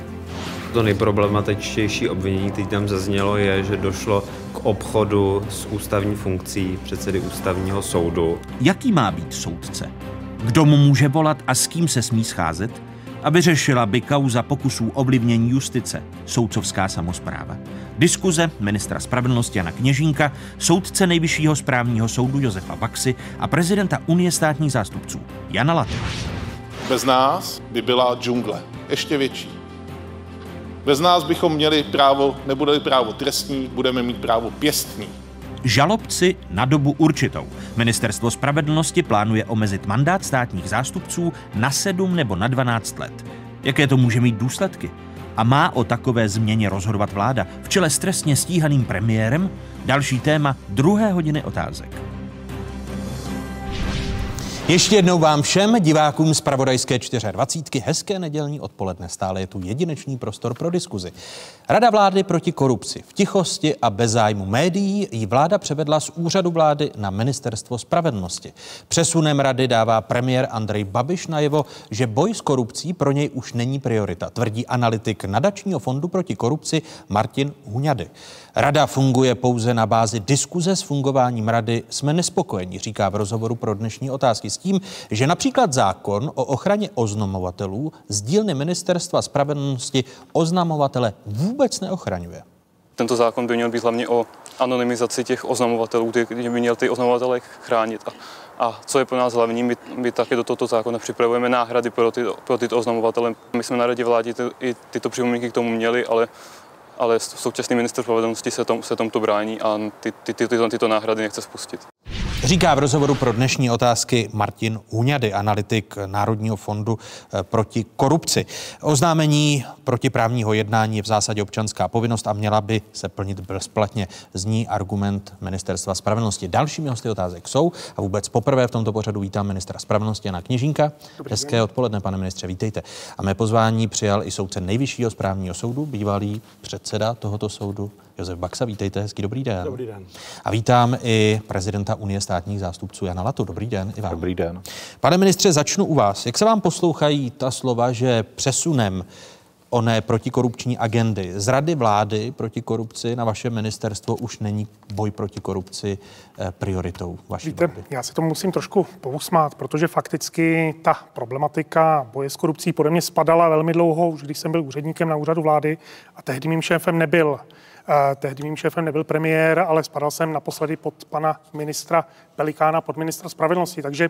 To nejproblematičtější obvinění, který tam zaznělo, je, že došlo k obchodu s ústavní funkcí předsedy ústavního soudu. Jaký má být soudce? Kdo mu může volat a s kým se smí scházet? Aby řešila by kauza pokusů ovlivnění justice, soudcovská samozpráva. Diskuze ministra spravedlnosti Jana Kněžínka, soudce nejvyššího správního soudu Josefa Baxy a prezidenta Unie státních zástupců Jana Laty. Bez nás by byla džungle ještě větší. Bez nás bychom měli právo, nebude právo trestní, budeme mít právo pěstní žalobci na dobu určitou. Ministerstvo spravedlnosti plánuje omezit mandát státních zástupců na 7 nebo na 12 let. Jaké to může mít důsledky? A má o takové změně rozhodovat vláda v čele s trestně stíhaným premiérem? Další téma druhé hodiny otázek. Ještě jednou vám všem divákům z Pravodajské 24. hezké nedělní odpoledne. Stále je tu jedinečný prostor pro diskuzi. Rada vlády proti korupci. V tichosti a bez zájmu médií ji vláda převedla z úřadu vlády na ministerstvo spravedlnosti. Přesunem rady dává premiér Andrej Babiš najevo, že boj s korupcí pro něj už není priorita, tvrdí analytik nadačního fondu proti korupci Martin Huňady. Rada funguje pouze na bázi diskuze s fungováním rady. Jsme nespokojeni, říká v rozhovoru pro dnešní otázky s tím, že například zákon o ochraně oznamovatelů z dílny ministerstva spravedlnosti oznamovatele vůbec neochraňuje. Tento zákon by měl být hlavně o anonymizaci těch oznamovatelů, který by měl ty oznamovatele chránit. A, a co je pro nás hlavní, my, my také do tohoto zákona připravujeme náhrady pro, ty, pro tyto oznamovatele. My jsme na radě vládě ty, i tyto připomínky k tomu měli, ale ale současný minister spravedlnosti se, tom, se tomto brání a ty, ty, ty, ty, tyto náhrady nechce spustit. Říká v rozhovoru pro dnešní otázky Martin Hůňady, analytik Národního fondu eh, proti korupci. Oznámení protiprávního jednání je v zásadě občanská povinnost a měla by se plnit bezplatně. Zní argument Ministerstva spravedlnosti. Dalšími hosty otázek jsou a vůbec poprvé v tomto pořadu vítám ministra spravedlnosti Jana Kněžínka. Dobrý Hezké den. odpoledne, pane ministře, vítejte. A mé pozvání přijal i soudce nejvyššího správního soudu, bývalý předseda tohoto soudu Josef Baxa, vítejte, hezký dobrý den. Dobrý den. A vítám i prezidenta Unie státních zástupců Jana Latu. Dobrý den i vám. Dobrý den. Pane ministře, začnu u vás. Jak se vám poslouchají ta slova, že přesunem oné protikorupční agendy z rady vlády proti korupci na vaše ministerstvo už není boj proti korupci eh, prioritou vaší Víte, vlády? já se tomu musím trošku pousmát, protože fakticky ta problematika boje s korupcí podle mě spadala velmi dlouho, už když jsem byl úředníkem na úřadu vlády a tehdy mým šéfem nebyl Tehdy mým šéfem nebyl premiér, ale spadal jsem naposledy pod pana ministra Pelikána, pod ministra spravedlnosti. Takže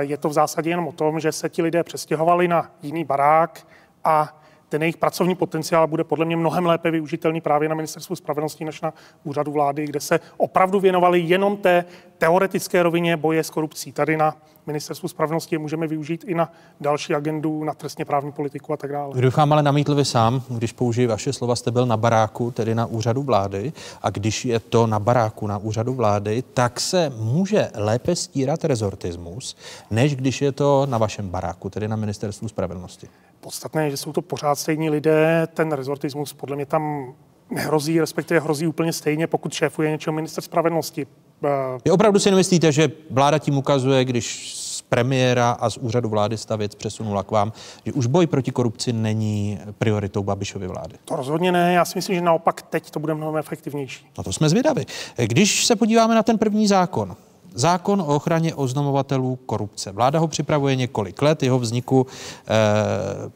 je to v zásadě jenom o tom, že se ti lidé přestěhovali na jiný barák a ten jejich pracovní potenciál bude podle mě mnohem lépe využitelný právě na ministerstvu spravedlnosti než na úřadu vlády, kde se opravdu věnovali jenom té teoretické rovině boje s korupcí. Tady na ministerstvu spravedlnosti je můžeme využít i na další agendu, na trestně právní politiku a tak dále. Vám ale namítl vy sám, když použiji vaše slova, jste byl na baráku, tedy na úřadu vlády, a když je to na baráku, na úřadu vlády, tak se může lépe stírat rezortismus, než když je to na vašem baráku, tedy na ministerstvu spravedlnosti. Podstatné je, že jsou to pořád stejní lidé, ten rezortismus podle mě tam nehrozí, respektive hrozí úplně stejně, pokud šéfuje něčeho minister spravedlnosti. Vy opravdu si nemyslíte, že vláda tím ukazuje, když z premiéra a z úřadu vlády ta věc přesunula k vám, že už boj proti korupci není prioritou Babišovy vlády? To rozhodně ne. Já si myslím, že naopak teď to bude mnohem efektivnější. No to jsme zvědavi. Když se podíváme na ten první zákon, Zákon o ochraně oznamovatelů korupce. Vláda ho připravuje několik let, jeho vzniku eh,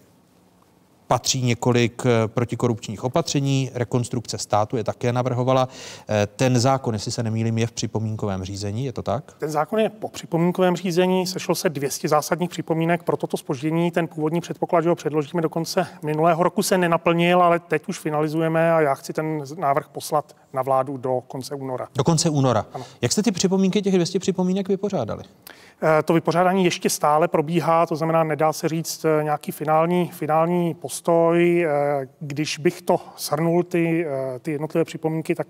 patří několik eh, protikorupčních opatření, rekonstrukce státu je také navrhovala. Eh, ten zákon, jestli se nemýlím, je v připomínkovém řízení, je to tak? Ten zákon je po připomínkovém řízení, sešlo se 200 zásadních připomínek pro toto spoždění. Ten původní předpoklad, že ho předložíme do konce minulého roku, se nenaplnil, ale teď už finalizujeme a já chci ten návrh poslat na vládu do konce února. Do konce února. Ano. Jak jste ty připomínky, těch 200 připomínek vypořádali? Eh, to vypořádání ještě stále probíhá, to znamená, nedá se říct eh, nějaký finální, finální postoj. Eh, když bych to shrnul, ty, ty jednotlivé připomínky, tak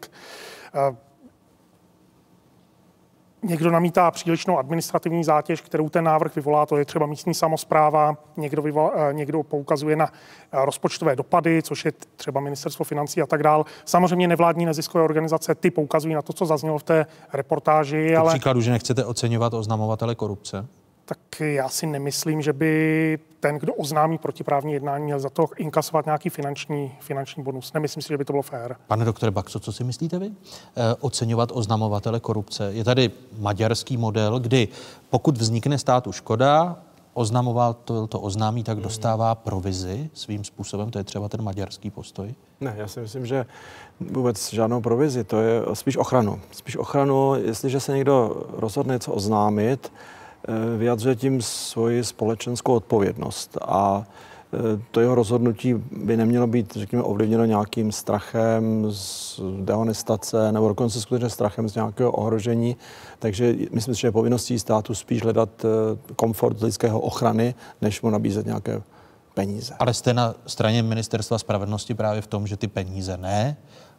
Někdo namítá přílišnou administrativní zátěž, kterou ten návrh vyvolá, to je třeba místní samozpráva, někdo, vyvolá, eh, někdo poukazuje na eh, rozpočtové dopady, což je třeba ministerstvo financí a tak dál. Samozřejmě nevládní neziskové organizace, ty poukazují na to, co zaznělo v té reportáži. ale... příkladu, že nechcete oceňovat oznamovatele korupce? Tak já si nemyslím, že by ten, kdo oznámí protiprávní jednání, měl za to inkasovat nějaký finanční, finanční bonus. Nemyslím si, že by to bylo fér. Pane doktore Baxo, co si myslíte vy? E, oceňovat oznamovatele korupce. Je tady maďarský model, kdy pokud vznikne státu škoda, oznamoval to, to oznámí, tak dostává provizi svým způsobem. To je třeba ten maďarský postoj. Ne, já si myslím, že vůbec žádnou provizi, to je spíš ochranu. Spíš ochranu, jestliže se někdo rozhodne něco oznámit, vyjadřuje tím svoji společenskou odpovědnost a eh, to jeho rozhodnutí by nemělo být, řekněme, ovlivněno nějakým strachem z dehonestace nebo dokonce skutečně strachem z nějakého ohrožení. Takže myslím že je povinností státu spíš hledat eh, komfort lidského ochrany, než mu nabízet nějaké peníze. Ale jste na straně ministerstva spravedlnosti právě v tom, že ty peníze ne,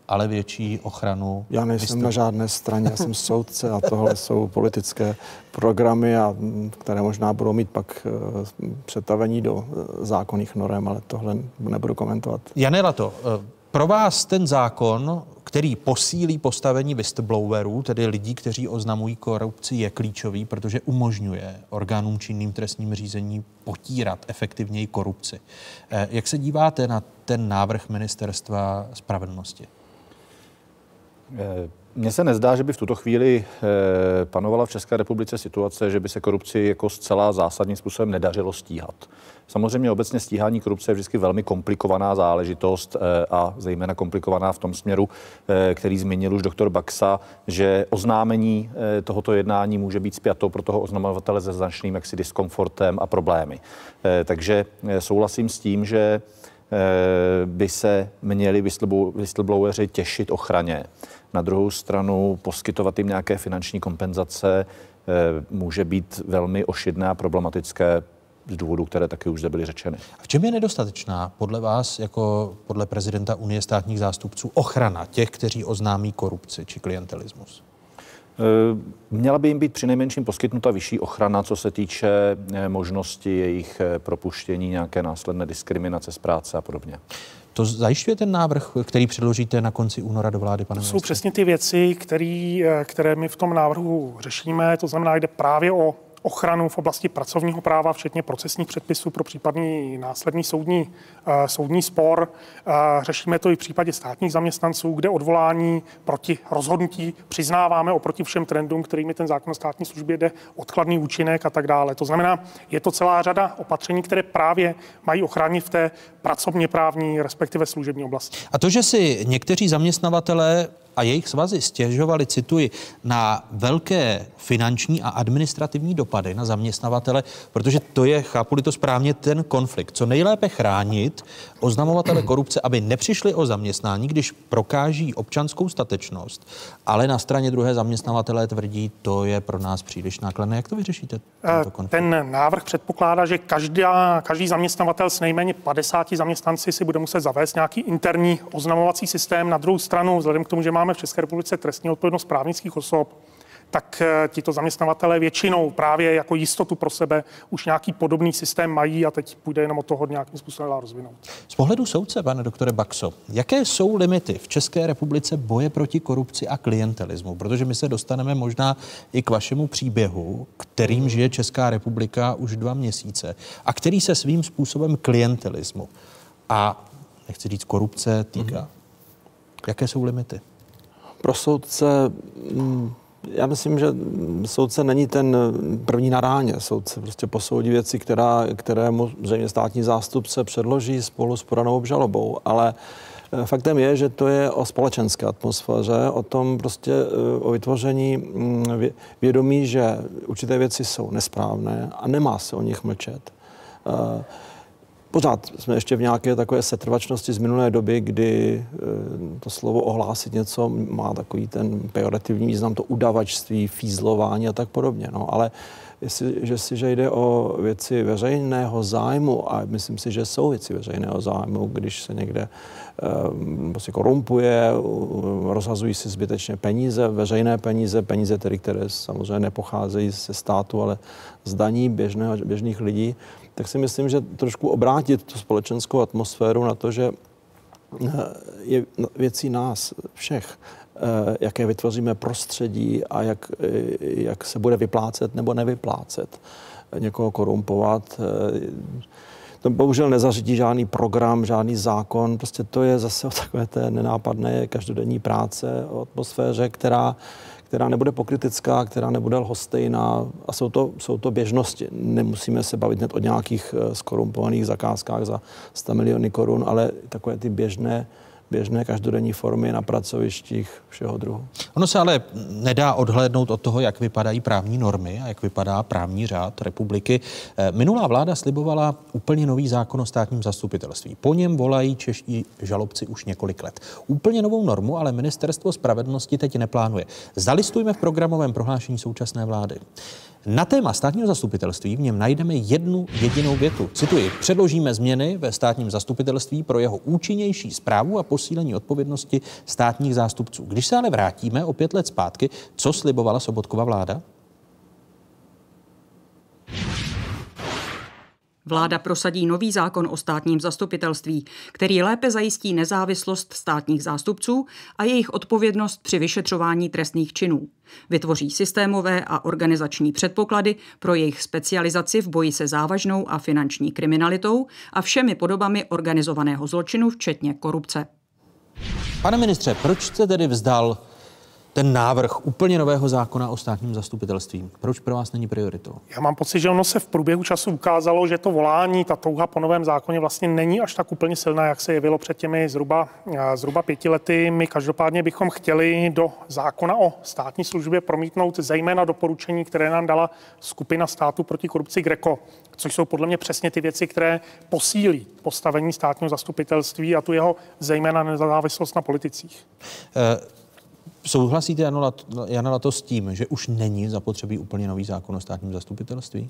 ale větší ochranu. Já nejsem na žádné straně, já jsem soudce a tohle jsou politické programy, a, které možná budou mít pak uh, přetavení do uh, zákonných norem, ale tohle nebudu komentovat. Janela to, uh, pro vás ten zákon, který posílí postavení whistleblowerů, tedy lidí, kteří oznamují korupci, je klíčový, protože umožňuje orgánům činným trestním řízení potírat efektivněji korupci. Jak se díváte na ten návrh ministerstva spravedlnosti? Mně se nezdá, že by v tuto chvíli panovala v České republice situace, že by se korupci jako zcela zásadním způsobem nedařilo stíhat. Samozřejmě obecně stíhání korupce je vždycky velmi komplikovaná záležitost eh, a zejména komplikovaná v tom směru, eh, který zmínil už doktor Baxa, že oznámení eh, tohoto jednání může být spjato pro toho oznamovatele se značným jaksi diskomfortem a problémy. Takže souhlasím s tím, že by se měli whistlebloweri těšit ochraně. Na druhou stranu poskytovat jim nějaké finanční kompenzace může být velmi ošidné a problematické z důvodů, které taky už zde byly řečeny. A v čem je nedostatečná podle vás, jako podle prezidenta Unie státních zástupců, ochrana těch, kteří oznámí korupci či klientelismus? Eh, měla by jim být přinejmenším poskytnuta vyšší ochrana, co se týče eh, možnosti jejich eh, propuštění, nějaké následné diskriminace z práce a podobně. To zajišťuje ten návrh, který předložíte na konci února do vlády, pane To jsou přesně ty věci, který, které my v tom návrhu řešíme. To znamená, jde právě o ochranu v oblasti pracovního práva, včetně procesních předpisů pro případný následný soudní, uh, soudní spor. Uh, řešíme to i v případě státních zaměstnanců, kde odvolání proti rozhodnutí přiznáváme oproti všem trendům, kterými ten zákon o státní službě jde, odkladný účinek a tak dále. To znamená, je to celá řada opatření, které právě mají ochránit v té pracovně právní, respektive služební oblasti. A to, že si někteří zaměstnavatele a jejich svazy stěžovali, cituji, na velké finanční a administrativní dopady na zaměstnavatele, protože to je, chápu to správně, ten konflikt. Co nejlépe chránit oznamovatele korupce, aby nepřišli o zaměstnání, když prokáží občanskou statečnost, ale na straně druhé zaměstnavatelé tvrdí, to je pro nás příliš nákladné. Jak to vyřešíte? Eh, ten návrh předpokládá, že každá, každý zaměstnavatel s nejméně 50 zaměstnanci si bude muset zavést nějaký interní oznamovací systém. Na druhou stranu, vzhledem k tomu, že máme v České republice trestní odpovědnost právnických osob, tak eh, tito zaměstnavatelé většinou právě jako jistotu pro sebe už nějaký podobný systém mají a teď půjde jenom o toho nějakým způsobem rozvinout. Z pohledu soudce, pane doktore Baxo, jaké jsou limity v České republice boje proti korupci a klientelismu? Protože my se dostaneme možná i k vašemu příběhu, kterým žije Česká republika už dva měsíce a který se svým způsobem klientelismu a nechci říct korupce týká. Mm-hmm. Jaké jsou limity? Pro soudce mm, já myslím, že soudce není ten první na ráně. Soudce prostě posoudí věci, která, které mu zřejmě státní zástupce předloží spolu s podanou obžalobou, ale eh, Faktem je, že to je o společenské atmosféře, o tom prostě eh, o vytvoření mm, vědomí, že určité věci jsou nesprávné a nemá se o nich mlčet. Eh, Pořád jsme ještě v nějaké takové setrvačnosti z minulé doby, kdy eh, to slovo ohlásit něco má takový ten pejorativní význam, to udavačství, fízlování a tak podobně. No, ale jestli, že si, že jde o věci veřejného zájmu a myslím si, že jsou věci veřejného zájmu, když se někde um, prostě korumpuje, rozhazují si zbytečně peníze, veřejné peníze, peníze tedy, které samozřejmě nepocházejí ze státu, ale z daní běžného, běžných lidí, tak si myslím, že trošku obrátit tu společenskou atmosféru na to, že eh, je věcí nás všech, eh, jaké vytvoříme prostředí a jak, eh, jak se bude vyplácet nebo nevyplácet někoho korumpovat. To bohužel nezařídí žádný program, žádný zákon. Prostě to je zase o takové té nenápadné každodenní práce, o atmosféře, která která nebude pokritická, která nebude lhostejná a jsou to, jsou to běžnosti. Nemusíme se bavit hned o nějakých eh, skorumpovaných zakázkách za 100 miliony korun, ale takové ty běžné běžné každodenní formy na pracovištích všeho druhu. Ono se ale nedá odhlédnout od toho, jak vypadají právní normy a jak vypadá právní řád republiky. Eh, minulá vláda slibovala úplně nový zákon o státním zastupitelství. Po něm volají čeští žalobci už několik let. Úplně novou normu ale ministerstvo spravedlnosti teď neplánuje. Zalistujme v programovém prohlášení současné vlády. Na téma státního zastupitelství v něm najdeme jednu jedinou větu. Cituji, předložíme změny ve státním zastupitelství pro jeho účinnější zprávu a posílení odpovědnosti státních zástupců. Když se ale vrátíme o pět let zpátky, co slibovala Sobotkova vláda? Vláda prosadí nový zákon o státním zastupitelství, který lépe zajistí nezávislost státních zástupců a jejich odpovědnost při vyšetřování trestných činů. Vytvoří systémové a organizační předpoklady pro jejich specializaci v boji se závažnou a finanční kriminalitou a všemi podobami organizovaného zločinu, včetně korupce. Pane ministře, proč jste tedy vzdal ten návrh úplně nového zákona o státním zastupitelství. Proč pro vás není prioritou? Já mám pocit, že ono se v průběhu času ukázalo, že to volání, ta touha po novém zákoně vlastně není až tak úplně silná, jak se jevilo před těmi zhruba, zhruba pěti lety. My každopádně bychom chtěli do zákona o státní službě promítnout zejména doporučení, které nám dala skupina států proti korupci Greco, což jsou podle mě přesně ty věci, které posílí postavení státního zastupitelství a tu jeho zejména nezávislost na politicích. Uh... Souhlasíte, Jana Lato, s tím, že už není zapotřebí úplně nový zákon o státním zastupitelství?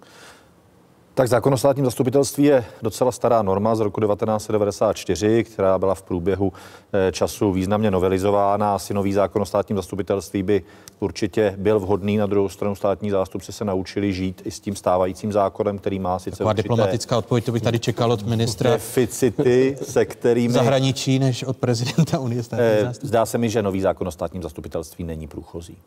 Tak zákon o státním zastupitelství je docela stará norma z roku 1994, která byla v průběhu eh, času významně novelizována. Asi nový zákon o státním zastupitelství by určitě byl vhodný. Na druhou stranu státní zástupci se naučili žít i s tím stávajícím zákonem, který má sice Taková diplomatická odpověď, to bych tady čekal od ministra deficity, se kterými... Zahraničí než od prezidenta Unie státních eh, zástupců. Zdá se mi, že nový zákon o státním zastupitelství není průchozí.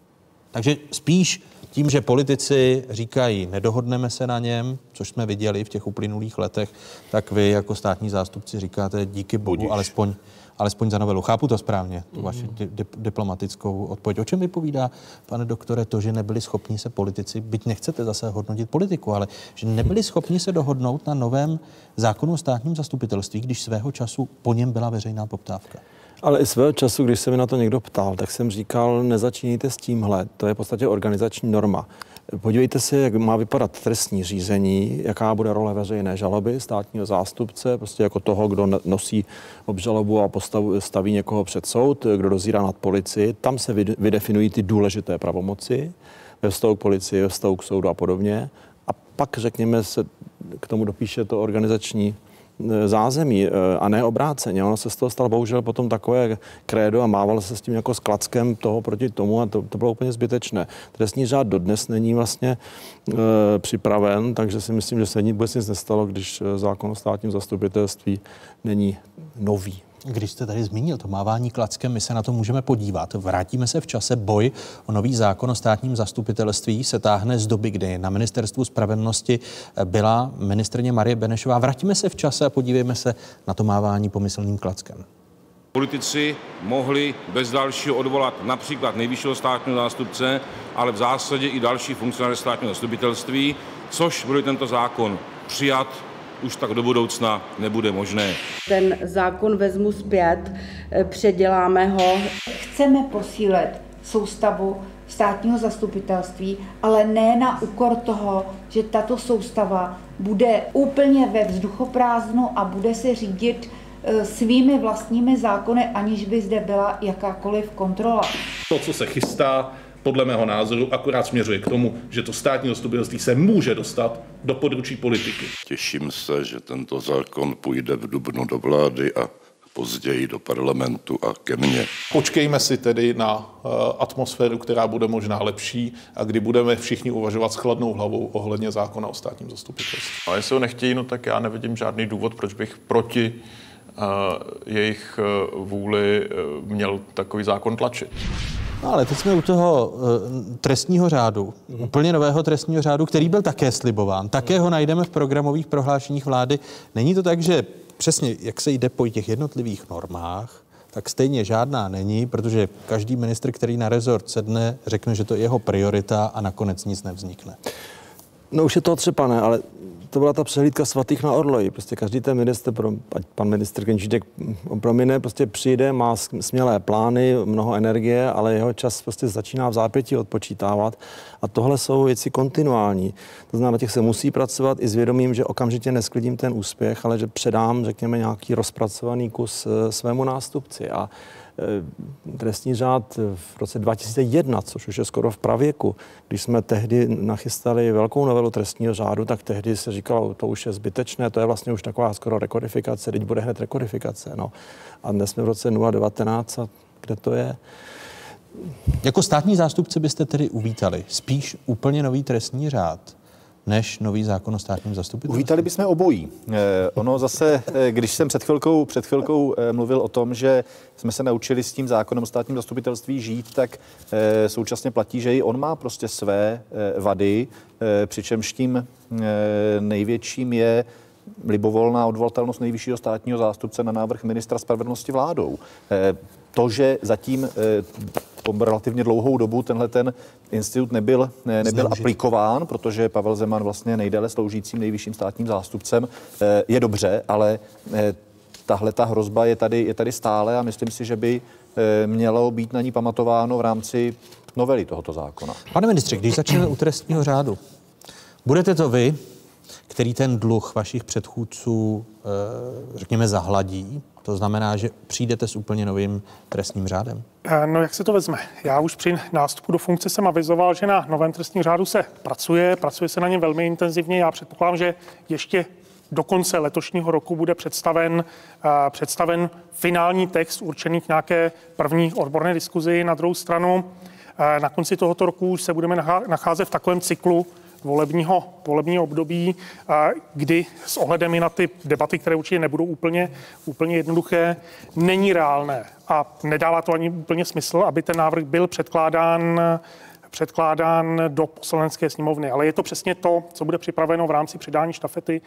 Takže spíš tím, že politici říkají, nedohodneme se na něm, což jsme viděli v těch uplynulých letech, tak vy jako státní zástupci říkáte díky bohu, Budíš. alespoň, alespoň za novelu. Chápu to správně, tu vaši mm. di- diplomatickou odpověď. O čem vypovídá, pane doktore, to, že nebyli schopni se politici, byť nechcete zase hodnotit politiku, ale že nebyli schopni se dohodnout na novém zákonu o státním zastupitelství, když svého času po něm byla veřejná poptávka? Ale i svého času, když se mi na to někdo ptal, tak jsem říkal, nezačínějte s tímhle, to je v podstatě organizační norma. Podívejte se, jak má vypadat trestní řízení, jaká bude role veřejné žaloby státního zástupce, prostě jako toho, kdo nosí obžalobu a postavu, staví někoho před soud, kdo dozírá nad policii. Tam se vydefinují ty důležité pravomoci ve vztahu k policii, ve vztahu k soudu a podobně. A pak, řekněme, se k tomu dopíše to organizační zázemí e, a ne obráceně. Ono se z toho stalo bohužel potom takové krédo a mával se s tím jako s klackem toho proti tomu a to, to bylo úplně zbytečné. Trestní řád dodnes není vlastně e, připraven, takže si myslím, že se vůbec nic nestalo, když e, zákon o státním zastupitelství není nový. Když jste tady zmínil to mávání klackem, my se na to můžeme podívat. Vrátíme se v čase. Boj o nový zákon o státním zastupitelství se táhne z doby, kdy na ministerstvu spravedlnosti byla ministrně Marie Benešová. Vrátíme se v čase a podívejme se na to mávání pomyslným klackem. Politici mohli bez dalšího odvolat například nejvyššího státního zástupce, ale v zásadě i další funkcionáře státního zastupitelství, což bude tento zákon přijat, už tak do budoucna nebude možné. Ten zákon vezmu zpět, eh, předěláme ho. Chceme posílit soustavu státního zastupitelství, ale ne na úkor toho, že tato soustava bude úplně ve vzduchoprázdnu a bude se řídit eh, svými vlastními zákony, aniž by zde byla jakákoliv kontrola. To, co se chystá, podle mého názoru akorát směřuje k tomu, že to státní zastupitelství se může dostat do područí politiky. Těším se, že tento zákon půjde v dubnu do vlády a později do parlamentu a ke mně. Počkejme si tedy na uh, atmosféru, která bude možná lepší a kdy budeme všichni uvažovat s chladnou hlavou ohledně zákona o státním zastupitelství. A jestli ho nechtějí, no tak já nevidím žádný důvod, proč bych proti uh, jejich uh, vůli měl takový zákon tlačit. No ale teď jsme u toho uh, trestního řádu, mm. úplně nového trestního řádu, který byl také slibován. Také ho najdeme v programových prohlášeních vlády. Není to tak, že přesně jak se jde po těch jednotlivých normách, tak stejně žádná není, protože každý ministr, který na rezort sedne, řekne, že to je jeho priorita a nakonec nic nevznikne. No už je to třeba ne, ale to byla ta přehlídka svatých na Orloji. Prostě každý ten minister, ať pan minister Kenčítek promine, prostě přijde, má smělé plány, mnoho energie, ale jeho čas prostě začíná v zápětí odpočítávat. A tohle jsou věci kontinuální. To znamená, na těch se musí pracovat i s vědomím, že okamžitě nesklidím ten úspěch, ale že předám, řekněme, nějaký rozpracovaný kus eh, svému nástupci. A trestní řád v roce 2001, což už je skoro v pravěku. Když jsme tehdy nachystali velkou novelu trestního řádu, tak tehdy se říkalo, to už je zbytečné, to je vlastně už taková skoro rekodifikace, teď bude hned rekodifikace. No. A dnes jsme v roce 2019 a kde to je? Jako státní zástupce byste tedy uvítali spíš úplně nový trestní řád, než nový zákon o státním zastupitelství? Uvítali bychom obojí. Eh, ono zase, eh, když jsem před chvilkou, před chvilkou eh, mluvil o tom, že jsme se naučili s tím zákonem o státním zastupitelství žít, tak současně platí, že i on má prostě své vady, přičemž tím největším je libovolná odvolatelnost nejvyššího státního zástupce na návrh ministra spravedlnosti vládou. To, že zatím relativně dlouhou dobu tenhle ten institut nebyl, ne, nebyl Zneužit. aplikován, protože Pavel Zeman vlastně nejdéle sloužícím nejvyšším státním zástupcem eh, je dobře, ale eh, tahle ta hrozba je tady, je tady stále a myslím si, že by eh, mělo být na ní pamatováno v rámci novely tohoto zákona. Pane ministře, když začneme u trestního řádu, budete to vy, který ten dluh vašich předchůdců, řekněme, zahladí? To znamená, že přijdete s úplně novým trestním řádem? Eh, No, jak se to vezme? Já už při nástupu do funkce jsem avizoval, že na novém trestním řádu se pracuje, pracuje se na něm velmi intenzivně. Já předpokládám, že ještě do konce letošního roku bude představen, eh, představen finální text určený k nějaké první odborné diskuzi. Na druhou stranu, eh, na konci tohoto roku už se budeme nachá- nacházet v takovém cyklu volebního, volebního období, kdy s ohledem i na ty debaty, které určitě nebudou úplně, úplně jednoduché, není reálné a nedává to ani úplně smysl, aby ten návrh byl předkládán předkládán do poslanecké sněmovny. Ale je to přesně to, co bude připraveno v rámci předání štafety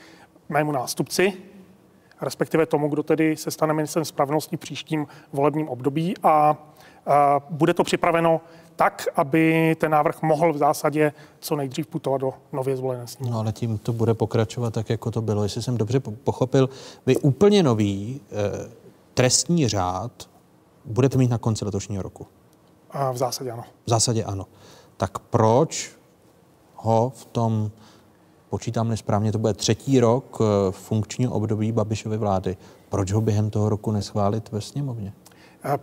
mému nástupci, respektive tomu, kdo tedy se stane ministrem spravedlnosti příštím volebním období a, a bude to připraveno tak, aby ten návrh mohl v zásadě co nejdřív putovat do nově zvolené sněmovny. No ale tím to bude pokračovat tak, jako to bylo. Jestli jsem dobře po- pochopil, vy úplně nový eh, trestní řád budete mít na konci letošního roku. A v zásadě ano. V zásadě ano. Tak proč ho v tom, počítám správně, to bude třetí rok eh, funkčního období Babišovy vlády, proč ho během toho roku neschválit ve sněmovně?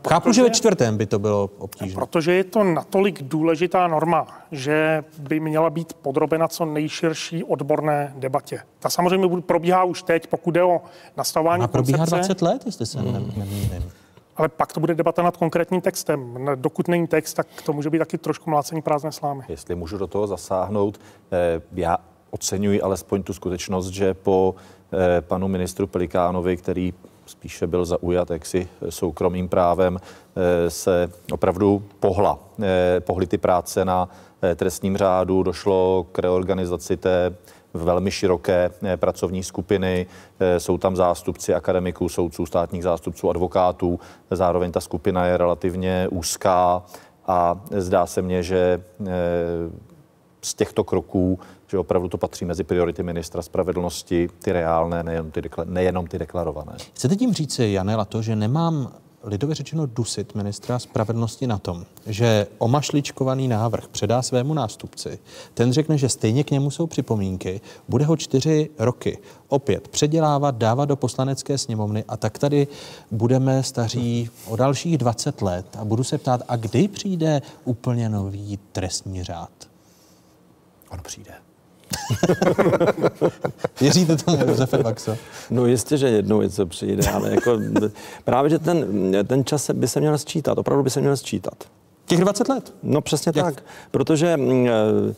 Chápu, že ve čtvrtém by to bylo obtížné. Protože je to natolik důležitá norma, že by měla být podrobena co nejširší odborné debatě. Ta samozřejmě bude- probíhá už teď, pokud jde o nastavování A probíhá koncepce. 20 let, jestli se hmm. nemýlím. Ale pak to bude debata nad konkrétním textem. Dokud není text, tak to může být taky trošku mlácení prázdné slámy. Jestli můžu do toho zasáhnout, eh, já oceňuji alespoň tu skutečnost, že po eh, panu ministru Pelikánovi, který spíše byl zaujat jaksi soukromým právem, eh, se opravdu pohla, eh, pohly ty práce na eh, trestním řádu, došlo k reorganizaci té velmi široké pracovní skupiny. Jsou tam zástupci akademiků, soudců, státních zástupců, advokátů. Zároveň ta skupina je relativně úzká a zdá se mně, že z těchto kroků, že opravdu to patří mezi priority ministra spravedlnosti, ty reálné, nejenom ty, dekla- nejenom ty deklarované. Chcete tím říci, Janela, to, že nemám lidově řečeno dusit ministra spravedlnosti na tom, že omašličkovaný návrh předá svému nástupci, ten řekne, že stejně k němu jsou připomínky, bude ho čtyři roky opět předělávat, dávat do poslanecké sněmovny a tak tady budeme staří o dalších 20 let a budu se ptát, a kdy přijde úplně nový trestní řád? On přijde. Věříte tomu, Josefe Baxo? No jistě, že jednou něco přijde, ale jako právě, že ten, ten čas se- by se měl sčítat, opravdu by se měl sčítat. Těch 20 let? No přesně Jak? tak, protože mm, eh,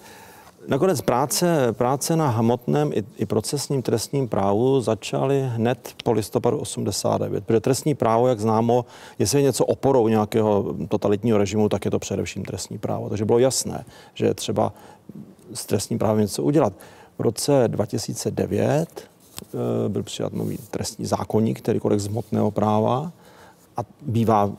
nakonec práce, práce na hmotném i, i procesním trestním právu začaly hned po listopadu 89, protože trestní právo, jak známo, jestli je něco oporou nějakého totalitního režimu, tak je to především trestní právo. Takže bylo jasné, že třeba s trestním právem něco udělat. V roce 2009 eh, byl přijat nový trestní zákonník, který kodex hmotného práva, a bývá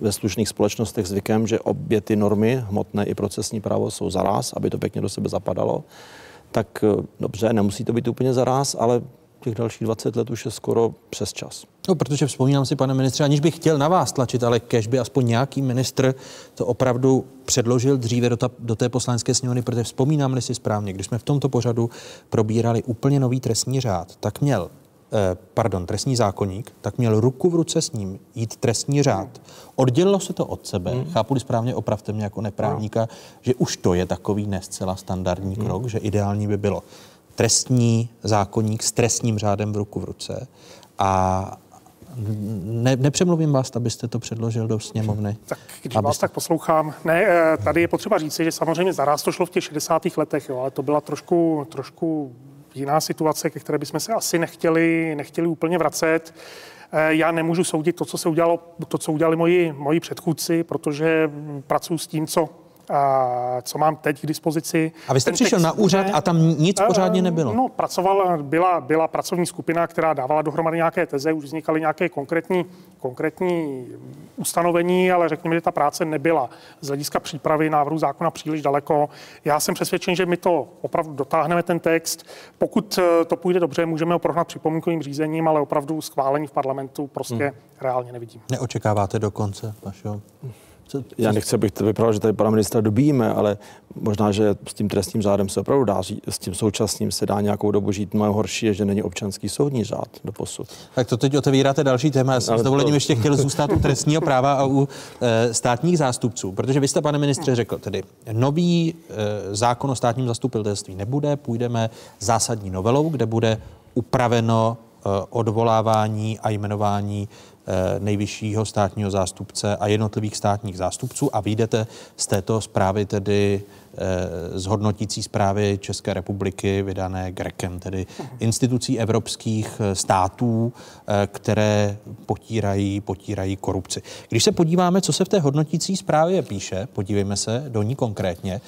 ve slušných společnostech zvykem, že obě ty normy, hmotné i procesní právo, jsou zaraz, aby to pěkně do sebe zapadalo. Tak eh, dobře, nemusí to být úplně zaraz, ale těch dalších 20 let už je skoro přes čas. No, protože vzpomínám si, pane ministře, aniž bych chtěl na vás tlačit, ale kež by aspoň nějaký ministr to opravdu předložil dříve do, ta, do té poslanecké sněmovny, protože vzpomínám-li si správně, když jsme v tomto pořadu probírali úplně nový trestní řád, tak měl eh, pardon, trestní zákonník, tak měl ruku v ruce s ním jít trestní řád. Oddělilo se to od sebe, hmm. chápu správně, opravte mě jako neprávníka, že už to je takový nescela standardní hmm. krok, že ideální by bylo trestní zákonník s trestním řádem v ruku v ruce a ne, nepřemluvím vás, abyste to předložil do sněmovny. Tak když vás tak poslouchám, ne, eh, tady je potřeba říci, že samozřejmě zaraz to šlo v těch 60. letech, jo, ale to byla trošku, trošku jiná situace, ke které bychom se asi nechtěli, nechtěli úplně vracet. Eh, Já nemůžu soudit to, co se udělalo, to, co udělali moji, moji předchůdci, protože pracuji s tím, co co mám teď k dispozici. A vy jste Ten přišel text na úřad a tam nic Eh, pořádně nebylo. No, pracoval, byla, byla pracovní skupina, která dávala dohromady nějaké teze, už vznikaly nějaké konkrétní, konkrétní ustanovení, ale řekněme, že ta práce nebyla z hlediska přípravy návrhu zákona příliš daleko. Já jsem přesvědčen, že my to opravdu dotáhneme ten text. Pokud eh, to půjde dobře, můžeme ho prohnat připomínkovým řízením, ale opravdu schválení v parlamentu prostě Hmm. reálně nevidím. Neočekáváte do konce vašeho? Co, Já nechci, abych to vypadal, že tady pana ministra dobíjíme, ale možná, že s tím trestním řádem se opravdu dá, žít- s tím současným se dá nějakou dobu žít. Moje horší je, že není občanský soudní řád do posud. Tak to teď otevíráte další téma. Já jsem Ale s dovolením to- ještě chtěl zůstat u trestního práva a u e, státních zástupců, protože vy jste, pane ministře, řekl, tedy nový e, zákon o státním zastupitelství nebude, půjdeme zásadní novelou, kde bude upraveno e, odvolávání a jmenování e, nejvyššího státního zástupce a jednotlivých státních zástupců a vyjdete z této zprávy tedy z hodnotící zprávy České republiky vydané Grekem, tedy institucí evropských e, států, e, které potírají, potírají korupci. Když se podíváme, co se v té hodnotící zprávě píše, podívejme se do ní konkrétně.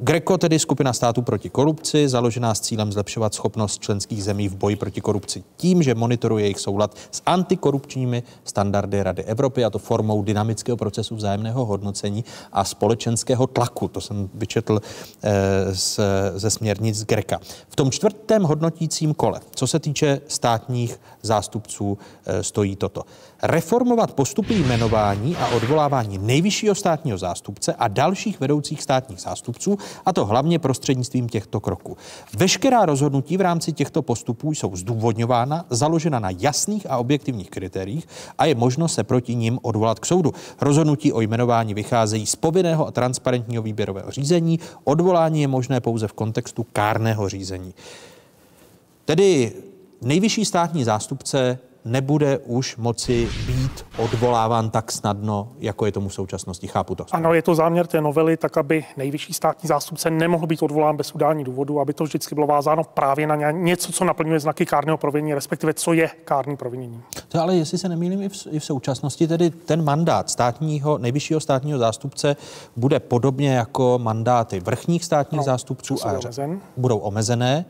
Greco, tedy skupina států proti korupci, založená s cílem zlepšovat schopnost členských zemí v boji proti korupci tím, že monitoruje jejich soulad s antikorupčními standardy Rady Evropy, a to formou dynamického procesu vzájemného hodnocení a společenského tlaku. To jsem vyčetl eh, z, ze směrnic Greka. V tom čtvrtém hodnotícím kole, co se týče státních zástupců, eh, stojí toto. Reformovat postupy jmenování a odvolávání nejvyššího státního zástupce a dalších vedoucích státních zástupců, a to hlavně prostřednictvím těchto kroků. Veškerá rozhodnutí v rámci těchto postupů jsou zdůvodňována, založena na jasných a objektivních kritériích a je možno se proti nim odvolat k soudu. Rozhodnutí o jmenování vycházejí z povinného a transparentního výběrového řízení, odvolání je možné pouze v kontextu kárného řízení. Tedy nejvyšší státní zástupce nebude už moci být odvoláván tak snadno, jako je tomu v současnosti. Chápu to. Ano, je to záměr té novely, tak aby nejvyšší státní zástupce nemohl být odvolán bez udání důvodu, aby to vždycky bylo vázáno právě na ně- něco, co naplňuje znaky kárného provinění, respektive co je kárný provinění. To ale, jestli se nemýlím, i v, i v současnosti tedy ten mandát státního, nejvyššího státního zástupce bude podobně jako mandáty vrchních státních no, zástupců a omezen. budou omezené,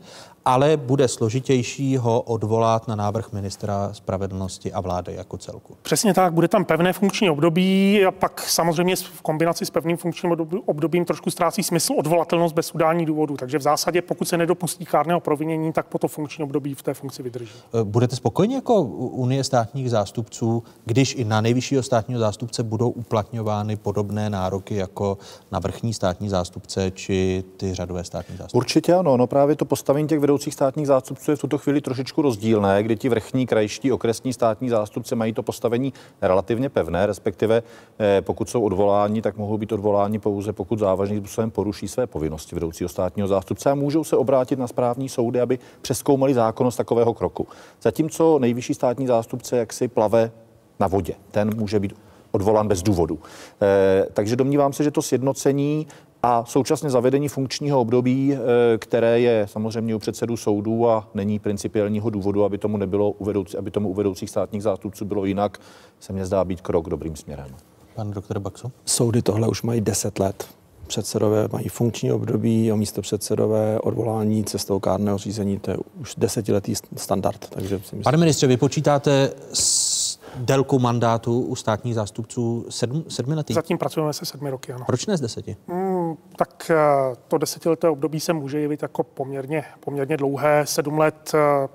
ale bude složitější ho odvolat na návrh ministra spravedlnosti a vlády jako celku. Přesně tak, bude tam pevné funkční období a pak samozřejmě v kombinaci s pevným funkčním období- obdobím trošku ztrácí smysl odvolatelnost bez udání důvodu. Takže v zásadě, pokud se nedopustí kárného provinění, tak po to funkční období v té funkci vydrží. E, Budete spokojeni jako Unie státních zástupců, když i na nejvyššího státního zástupce budou uplatňovány podobné nároky jako na vrchní státní zástupce či ty řadové státní zástupce? Určitě ano, no právě to postavení těch vedoucích státních zástupců je v tuto chvíli trošičku rozdílné, kdy ti vrchní, krajští, okresní státní zástupce mají to postavení relativně pevné, respektive eh, pokud jsou odvoláni, tak mohou být odvoláni pouze pokud závažným způsobem poruší své povinnosti vedoucího státního zástupce a můžou se obrátit na správní soudy, aby přeskoumali zákonnost takového kroku. Zatímco nejvyšší státní zástupce jaksi plave na vodě. Ten může být odvolán bez důvodu. Eh, takže domnívám se, že to sjednocení a současně zavedení funkčního období, eh, které je samozřejmě u předsedů soudů a není principiálního důvodu, aby tomu nebylo u vedoucí, aby tomu u vedoucích státních zástupců bylo jinak, se mně zdá být krok dobrým směrem. Pan doktor Baxo? Soudy tohle už mají 10 let. Předsedové mají funkční období a místo předsedové odvolání cestou kárného řízení, to je už desetiletý standard. Takže si myslím, Pane ministře, vy počítáte s délkou mandátu u státních zástupců sedm, sedmiletý? Zatím pracujeme se sedmi roky, ano. Proč ne z deseti? Hmm, tak eh, to desetileté období se může jevit jako poměrně, poměrně dlouhé. Sedm let eh,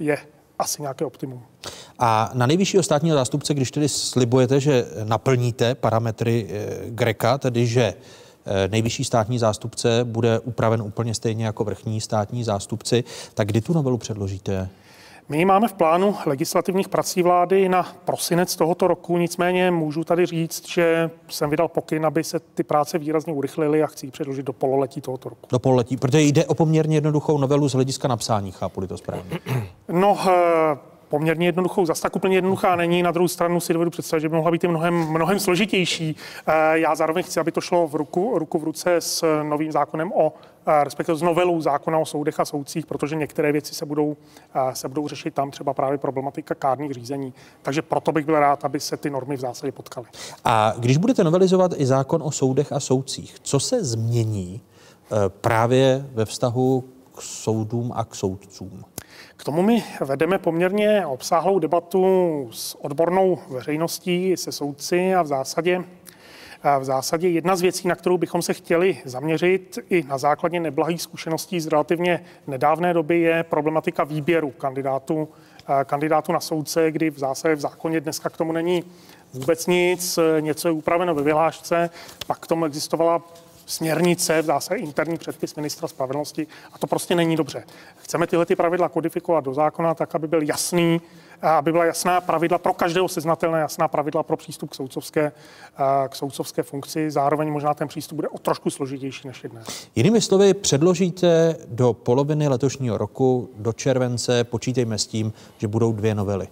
je asi nějaké optimum. A na nejvyššího státního zástupce, když tedy slibujete, že naplníte parametry eh, Greka, tedy že nejvyšší státní zástupce bude upraven úplně stejně jako vrchní státní zástupci, tak kdy tu novelu předložíte? My ji máme v plánu legislativních prací vlády na prosinec tohoto roku, nicméně můžu tady říct, že jsem vydal pokyn, aby se ty práce výrazně urychlily a chci ji předložit do pololetí tohoto roku. Do pololetí, protože jde o poměrně jednoduchou novelu z hlediska napsání, chápu to správně. No, eh, poměrně jednoduchou, zase tak úplně jednoduchá není. Na druhou stranu si dovedu představit, že by mohla být i mnohem, mnohem složitější. Eh, já zároveň chci, aby to šlo v ruku, ruku v ruce s novým zákonem o eh, respektive s novelou zákona o soudech a soudcích, protože některé věci se budou, eh, se budou řešit tam, třeba právě problematika kárných řízení. Takže proto bych byl rád, aby se ty normy v zásadě potkaly. A když budete novelizovat i zákon o soudech a soudcích, co se změní právě ve vztahu k soudům a k soudcům? K tomu my vedeme poměrně obsáhlou debatu s odbornou veřejností, se soudci a v zásadě v zásadě jedna z věcí, na kterou bychom se chtěli zaměřit i na základě neblahých zkušeností z relativně nedávné doby, je problematika výběru kandidátů, kandidátů na soudce, kdy v zásadě v zákoně dneska k tomu není vůbec nic, něco je upraveno ve vyhlášce, pak k tomu existovala směrnice, v zásadě interní předpis ministra spravedlnosti a to prostě není dobře. Chceme tyhle ty pravidla kodifikovat do zákona tak, aby byl jasný, aby byla jasná pravidla pro každého seznatelné, jasná pravidla pro přístup k soudcovské, k soudcovské funkci. Zároveň možná ten přístup bude o trošku složitější než jedné. Jinými slovy, předložíte do poloviny letošního roku, do července, počítejme s tím, že budou dvě novely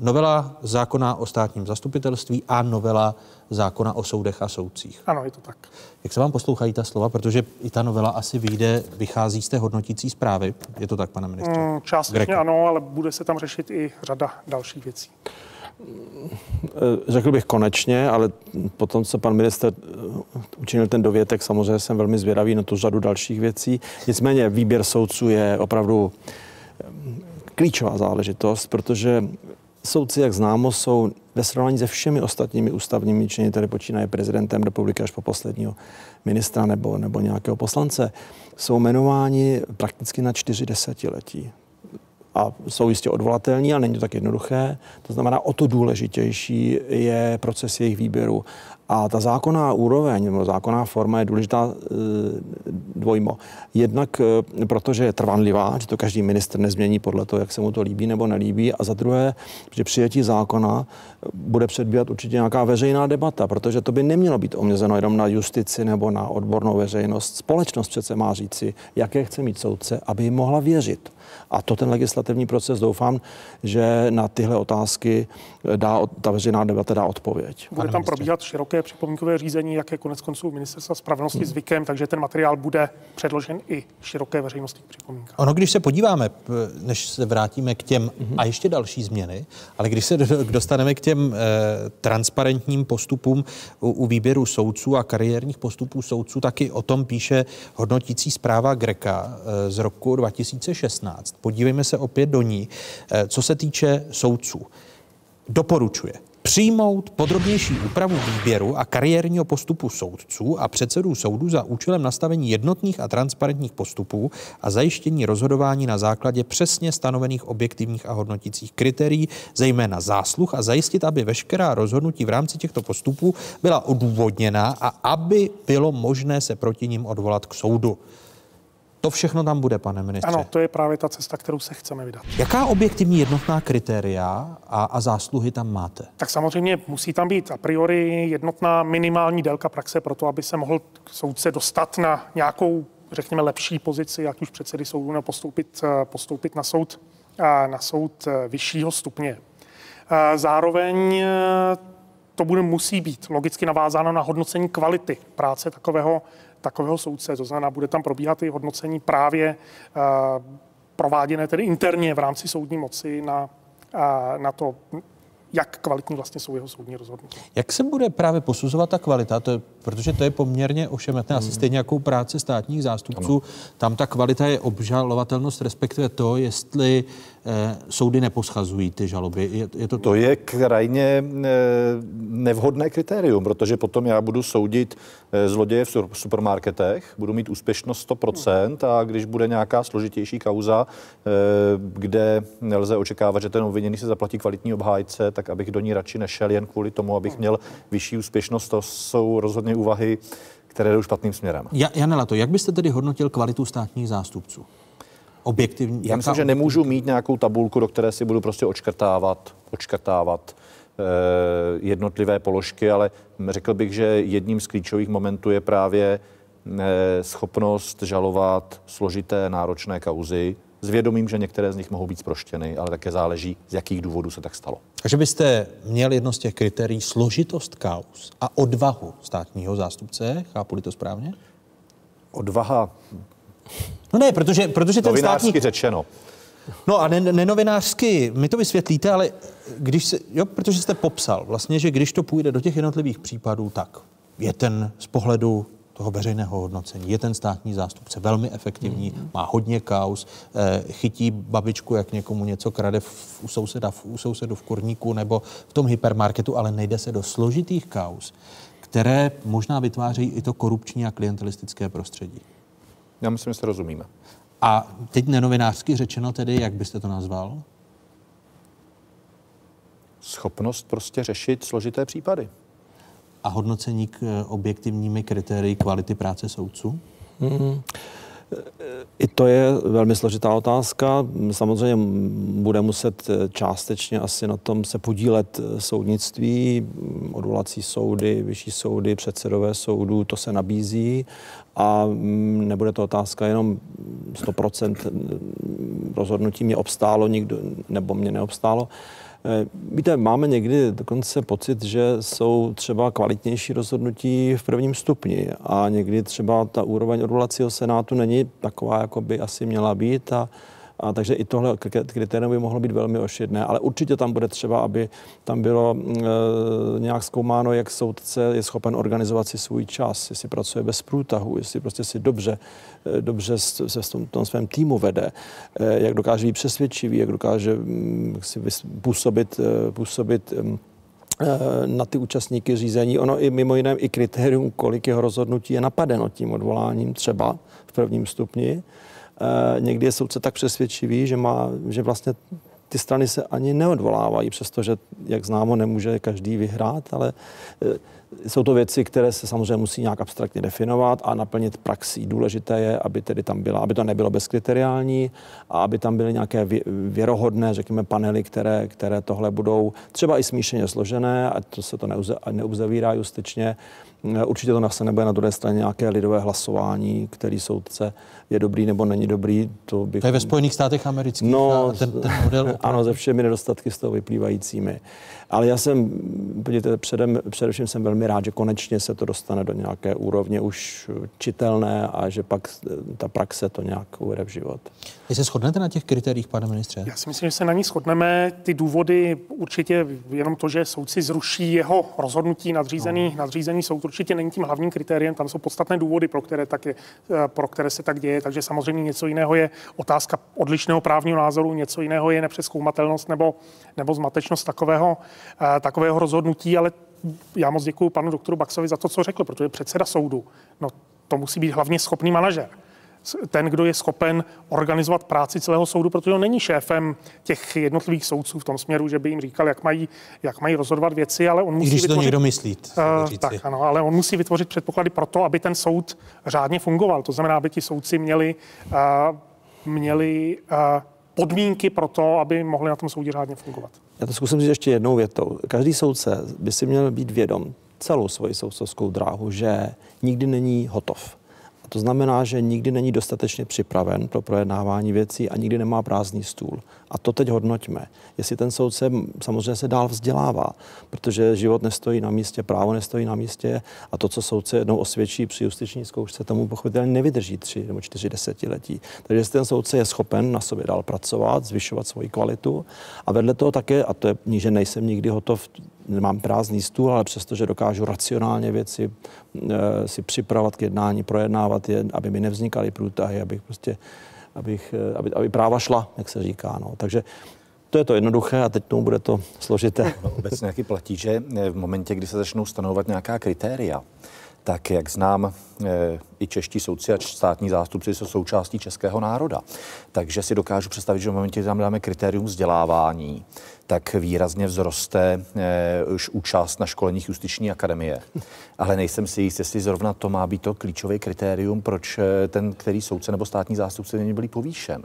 novela zákona o státním zastupitelství a novela zákona o soudech a soudcích. Ano, je to tak. Jak se vám poslouchají ta slova? Protože i ta novela asi vyjde, vychází z té hodnotící zprávy. Je to tak, pane ministře? Mm, částečně ano, ale bude se tam řešit i řada dalších věcí. Řekl bych konečně, ale potom, co pan minister učinil ten dovětek, samozřejmě jsem velmi zvědavý na tu řadu dalších věcí. Nicméně výběr soudců je opravdu klíčová záležitost, protože Soudci, jak známo, jsou ve srovnání se všemi ostatními ústavními činiteli, počínaje prezidentem republiky až po posledního ministra nebo, nebo nějakého poslance, jsou jmenováni prakticky na čtyři desetiletí. A jsou jistě odvolatelní, ale není to tak jednoduché. To znamená, o to důležitější je proces jejich výběru. A ta zákonná úroveň, nebo zákonná forma je důležitá e, dvojmo. Jednak e, protože je trvanlivá, že to každý minister nezmění podle toho, jak se mu to líbí nebo nelíbí. A za druhé, že přijetí zákona bude předbíhat určitě nějaká veřejná debata, protože to by nemělo být omezeno jenom na justici nebo na odbornou veřejnost. Společnost přece má říci, jaké chce mít soudce, aby jim mohla věřit. A to ten legislativní proces doufám, že na tyhle otázky dá, ta veřejná debata dá odpověď. Bude tam probíhat široké připomínkové řízení, jak je konec konců ministerstva spravedlnosti hmm. zvykem, takže ten materiál bude předložen i široké veřejnosti k připomínkám. Ono, když se podíváme, než se vrátíme k těm hmm. a ještě další změny, ale když se dostaneme k těm eh, transparentním postupům u, u výběru soudců a kariérních postupů soudců, taky o tom píše hodnotící zpráva Greka eh, z roku 2016. Podívejme se opět do ní. Eh, co se týče soudců, doporučuje přijmout podrobnější úpravu výběru a kariérního postupu soudců a předsedů soudu za účelem nastavení jednotných a transparentních postupů a zajištění rozhodování na základě přesně stanovených objektivních a hodnotících kritérií, zejména zásluh a zajistit, aby veškerá rozhodnutí v rámci těchto postupů byla odůvodněná a aby bylo možné se proti ním odvolat k soudu. To všechno tam bude, pane ministře. Ano, to je právě ta cesta, kterou se chceme vydat. Jaká objektivní jednotná kritéria a, a zásluhy tam máte? Tak samozřejmě musí tam být a priori jednotná minimální délka praxe pro to, aby se mohl soudce dostat na nějakou, řekněme, lepší pozici, jak už předsedy soudu, nebo postoupit, eh, postoupit na soud, eh, na soud eh, vyššího stupně. Zároveň to bude musí být logicky navázáno na hodnocení kvality práce takového takového soudce. To znamená, bude tam probíhat i hodnocení právě eh, prováděné tedy interně v rámci soudní moci na, eh, na to, jak kvalitní vlastně jsou jeho soudní rozhodnutí. Jak se bude právě posuzovat ta kvalita? To je, protože to je poměrně ošemetné, asi hmm. stejně jako práce státních zástupců. Ano. Tam ta kvalita je obžalovatelnost, respektive to, jestli soudy neposchazují ty žaloby. Je, je to, to je krajně eh, nevhodné kritérium, protože potom já budu soudit eh, zloděje v supermarketech, budu mít úspěšnost 100% a když bude nějaká složitější kauza, eh, kde nelze očekávat, že ten obviněný se zaplatí kvalitní obhájce, tak abych do ní radši nešel jen kvůli tomu, abych měl vyšší úspěšnost. To jsou rozhodně úvahy, které jdou špatným směrem. Ja, Janela, to jak byste tedy hodnotil kvalitu státních zástupců? Objektivní. Já myslím, že nemůžu mít nějakou tabulku, do které si budu prostě očkrtávat, očkrtávat eh, jednotlivé položky, ale řekl bych, že jedním z klíčových momentů je právě eh, schopnost žalovat složité náročné kauzy, s vědomím, že některé z nich mohou být zproštěny, ale také záleží, z jakých důvodů se tak stalo. Takže byste měl jedno z těch kritérií složitost kaus a odvahu státního zástupce, chápu to správně? Odvaha. No ne, protože, protože ten státní... řečeno. No a nenovinářsky, ne mi to vysvětlíte, ale když se, jo, protože jste popsal vlastně, že když to půjde do těch jednotlivých případů, tak je ten z pohledu toho veřejného hodnocení. Je ten státní zástupce velmi efektivní, mm. má hodně kaus, eh, chytí babičku, jak někomu něco krade v, u, souseda, v, u sousedu v kurníku nebo v tom hypermarketu, ale nejde se do složitých kaus, které možná vytvářejí i to korupční a klientelistické prostředí. Já myslím, že se rozumíme. A teď nenovinářsky řečeno tedy, jak byste to nazval? Schopnost prostě řešit složité případy a hodnocení k eh, objektivními kritérii kvality práce soudců? Mm-hmm. I to je velmi složitá otázka. Samozřejmě bude muset eh, částečně asi na tom se podílet eh, soudnictví, mm, odvolací soudy, vyšší soudy, předsedové soudů, to se nabízí a mm, nebude to otázka jenom 100% mm, rozhodnutí mě obstálo, nikdo, nebo mě neobstálo. Eh, víte, máme někdy dokonce pocit, že jsou třeba kvalitnější rozhodnutí v prvním stupni a někdy třeba ta úroveň odvolacího senátu není taková, jako by asi měla být a a takže i tohle kritérium by mohlo být velmi ošidné, ale určitě tam bude třeba, aby tam bylo e, nějak zkoumáno, jak soudce je schopen organizovat si svůj čas, jestli pracuje bez průtahu, jestli prostě si dobře, e, dobře se v tom, tom svém týmu vede, e, jak dokáže být přesvědčivý, jak dokáže m, si působit, e, působit e, na ty účastníky řízení. Ono i mimo jiné i kritérium, kolik jeho rozhodnutí je napadeno tím odvoláním třeba v prvním stupni. Eh, někdy je soudce tak přesvědčivý, že, má, že vlastně ty strany se ani neodvolávají, přestože, jak známo, nemůže každý vyhrát, ale eh, jsou to věci, které se samozřejmě musí nějak abstraktně definovat a naplnit praxí. Důležité je, aby tedy tam byla, aby to nebylo bezkriteriální a aby tam byly nějaké věrohodné, řekněme, panely, které, které tohle budou třeba i smíšeně složené, a to se to neuzavírá justičně, Určitě to nase nebude na druhé straně nějaké lidové hlasování, který soudce je dobrý nebo není dobrý. To, bych... to je ve Spojených státech amerických no, ten, ten model? Ano, ze všemi nedostatky z toho vyplývajícími. Ale já jsem, podívejte, předem, především jsem velmi rád, že konečně se to dostane do nějaké úrovně už čitelné a že pak ta praxe to nějak uvede v život. Vy se shodnete na těch kritériích, pane ministře? Já si myslím, že se na ní shodneme. Ty důvody určitě jenom to, že soudci zruší jeho rozhodnutí nadřízený, no. nadřízený soud určitě není tím hlavním kritériem. Tam jsou podstatné důvody, pro které, tak je, pro které se tak děje. Takže samozřejmě něco jiného je otázka odlišného právního názoru, něco jiného je nepřeskoumatelnost nebo, nebo zmatečnost takového, takového rozhodnutí, ale já moc děkuji panu doktoru Baxovi za to, co řekl, protože předseda soudu, no to musí být hlavně schopný manažer ten, kdo je schopen organizovat práci celého soudu, protože on není šéfem těch jednotlivých soudců v tom směru, že by jim říkal, jak mají, jak mají rozhodovat věci, ale on musí když vytvořit, to někdo myslí. Uh, tak, ano, ale on musí vytvořit předpoklady pro to, aby ten soud řádně fungoval. To znamená, aby ti soudci měli, uh, měli uh, podmínky pro to, aby mohli na tom soudě řádně fungovat. Já to zkusím říct ještě jednou větou. Každý soudce by si měl být vědom celou svoji soudcovskou dráhu, že nikdy není hotov to znamená, že nikdy není dostatečně připraven pro projednávání věcí a nikdy nemá prázdný stůl. A to teď hodnoťme. Jestli ten soudce samozřejmě se dál vzdělává, protože život nestojí na místě, právo nestojí na místě a to, co soudce jednou osvědčí při justiční zkoušce, tomu pochopitelně nevydrží tři nebo čtyři desetiletí. Takže jestli ten soudce je schopen na sobě dál pracovat, zvyšovat svoji kvalitu a vedle toho také, a to je, že nejsem nikdy hotov, nemám prázdný stůl, ale přesto, že dokážu racionálně věci e, si připravovat k jednání, projednávat je, aby mi nevznikaly průtahy, abych prostě abych, eh, aby, aby práva šla, jak se říká. No. Takže to je to jednoduché a teď tomu bude to složité. No, obecně nějaký platí, že eh, v momentě, kdy se začnou stanovat nějaká kritéria, tak jak znám, e, i čeští soudci a státní zástupci jsou součástí českého národa. Takže si dokážu představit, že v momentě, kdy tam dáme kritérium vzdělávání, tak výrazně vzroste e, už účast na školeních justiční akademie. Ale nejsem si jist, jestli zrovna to má být to klíčové kritérium, proč eh, ten, který soudce nebo státní zástupce není byli povýšen.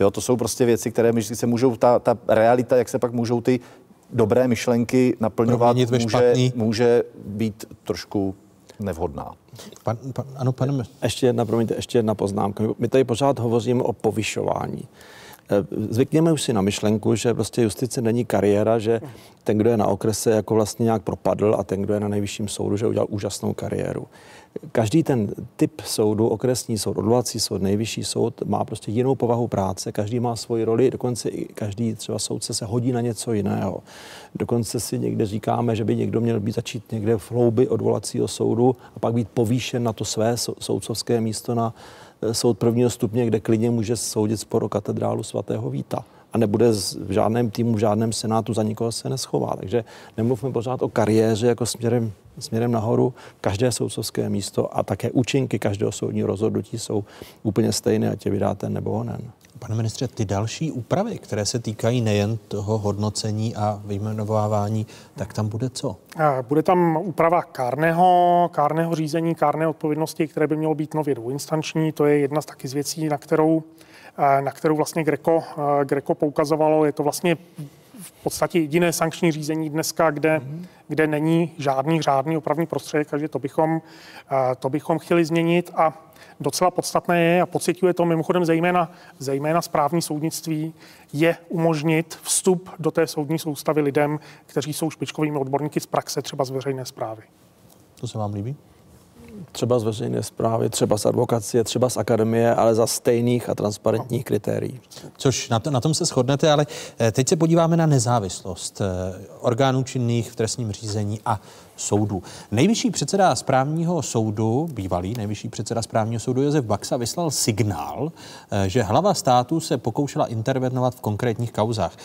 Jo, to jsou prostě věci, které my se můžou, ta, ta realita, jak se pak můžou ty dobré myšlenky naplňovat, může, může být trošku nevhodná. Pan, pan, ano, pane. Ještě jedna, promiňte, ještě jedna poznámka. My tady pořád hovoříme o povyšování. Zvykněme už si na myšlenku, že prostě justice není kariéra, že ten, kdo je na okrese, jako vlastně nějak propadl a ten, kdo je na nejvyšším soudu, že udělal úžasnou kariéru každý ten typ soudu, okresní soud, odvolací soud, nejvyšší soud, má prostě jinou povahu práce, každý má svoji roli, dokonce i každý třeba soudce se hodí na něco jiného. Dokonce si někde říkáme, že by někdo měl být začít někde v hloubi odvolacího soudu a pak být povýšen na to své soudcovské místo na eh, soud prvního stupně, kde klidně může soudit sporo katedrálu svatého Víta a nebude v žádném týmu, v žádném senátu, za nikoho se neschová. Takže nemluvme pořád o kariéře jako směrem, směrem nahoru. Každé soudcovské místo a také účinky každého soudního rozhodnutí jsou úplně stejné, ať je vydá ten nebo onen. Pane ministře, ty další úpravy, které se týkají nejen toho hodnocení a vyjmenovávání, tak tam bude co? Bude tam úprava kárného, kárného řízení, kárné odpovědnosti, které by mělo být nově dvouinstanční. To je jedna z taky z věcí, na kterou na kterou vlastně Greco, Greco poukazovalo. Je to vlastně v podstatě jediné sankční řízení dneska, kde, mm-hmm. kde není žádný řádný opravný prostředek, takže to bychom, to bychom chtěli změnit a docela podstatné je, a pocituje to mimochodem zejména, zejména správní soudnictví, je umožnit vstup do té soudní soustavy lidem, kteří jsou špičkovými odborníky z praxe, třeba z veřejné zprávy. To se vám líbí? Třeba z veřejné zprávy, třeba z advokacie, třeba z akademie, ale za stejných a transparentních kritérií. Což na, to, na tom se shodnete, ale eh, teď se podíváme na nezávislost eh, orgánů činných v trestním řízení a soudů. Nejvyšší předseda správního soudu, bývalý nejvyšší předseda správního soudu Josef Baxa vyslal signál, eh, že hlava státu se pokoušela intervenovat v konkrétních kauzách.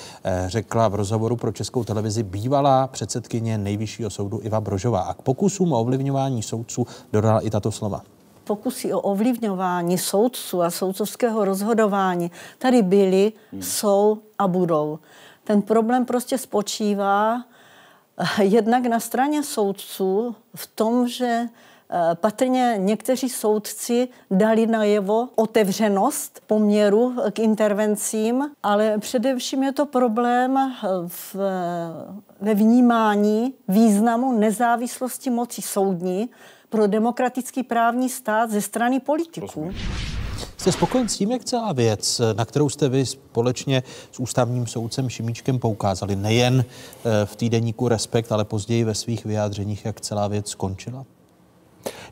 Řekla v rozhovoru pro českou televizi bývalá předsedkyně nejvyššího soudu Iva Brožová. A k pokusům o ovlivňování soudců dodala i tato slova pokusy o ovlivňování soudců a soudcovského rozhodování tady byly, hmm. jsou a budou. Ten problém prostě spočívá eh, jednak na straně soudců v tom, že eh, patrně někteří soudci dali najevo otevřenost poměru k intervencím, ale především je to problém eh, v, ve vnímání významu nezávislosti moci soudní, pro demokratický právní stát ze strany politiků. Jste spokojen s tím, jak celá věc, na kterou jste vy společně s ústavním soudcem Šimíčkem poukázali, nejen eh, v týdeníku Respekt, ale později ve svých vyjádřeních, jak celá věc skončila?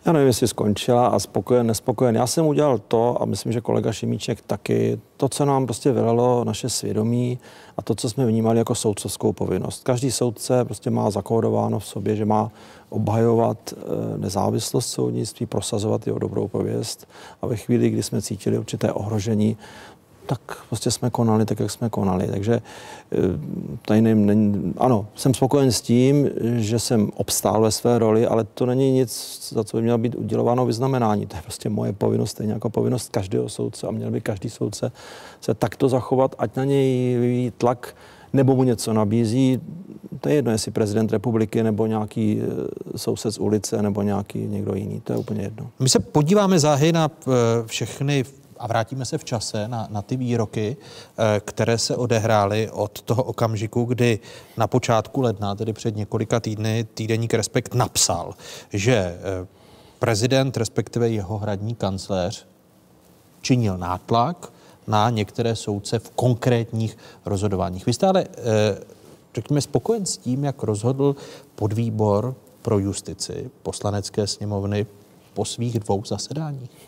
Já nevím, jestli skončila a spokojen, nespokojen. Já jsem udělal to a myslím, že kolega Šimíček taky, to, co nám prostě vylelo naše svědomí a to, co jsme vnímali jako soudcovskou povinnost. Každý soudce prostě má zakódováno v sobě, že má obhajovat eh, nezávislost soudnictví, prosazovat jeho dobrou pověst a ve chvíli, kdy jsme cítili určité ohrožení, tak prostě jsme konali tak, jak jsme konali. Takže eh, tady nevím, ano, jsem spokojen s tím, že jsem obstál ve své roli, ale to není nic, za co by mělo být udělováno vyznamenání. To je prostě moje povinnost, stejně jako povinnost každého soudce a měl by každý soudce se takto zachovat, ať na něj vyvíjí tlak nebo mu něco nabízí. To je jedno, jestli prezident republiky nebo nějaký eh, soused z ulice nebo nějaký někdo jiný. To je úplně jedno. My se podíváme záhy na eh, všechny a vrátíme se v čase na, na ty výroky, eh, které se odehrály od toho okamžiku, kdy na počátku ledna, tedy před několika týdny, týdeník Respekt napsal, že eh, prezident, respektive jeho hradní kancléř, činil nátlak na některé soudce v konkrétních rozhodováních. Vy jste ale, eh, řekněme, spokojen s tím, jak rozhodl podvýbor pro justici poslanecké sněmovny po svých dvou zasedáních?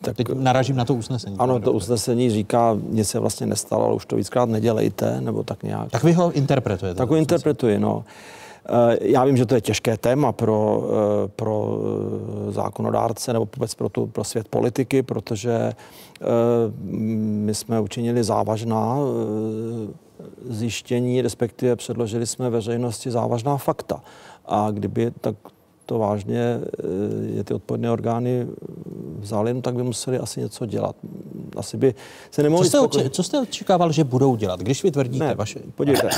Tak Teď naražím na to usnesení. Ano, to usnesení říká, nic se vlastně nestalo, ale už to víckrát nedělejte, nebo tak nějak. Tak vy ho interpretujete. Tak ho interpretuji, no. Eh, já vím, že to je těžké téma pro, eh, pro eh, zákonodárce nebo vůbec pro, tu, pro svět politiky, protože my jsme učinili závažná zjištění, respektive předložili jsme veřejnosti závažná fakta. A kdyby tak to vážně eh, je ty odpovědné orgány vzali, no, tak by museli asi něco dělat. Asi by se nemohli... Co jste, oči, co jste očekával, že budou dělat, když vy tvrdíte ne, vaše... Podívejte,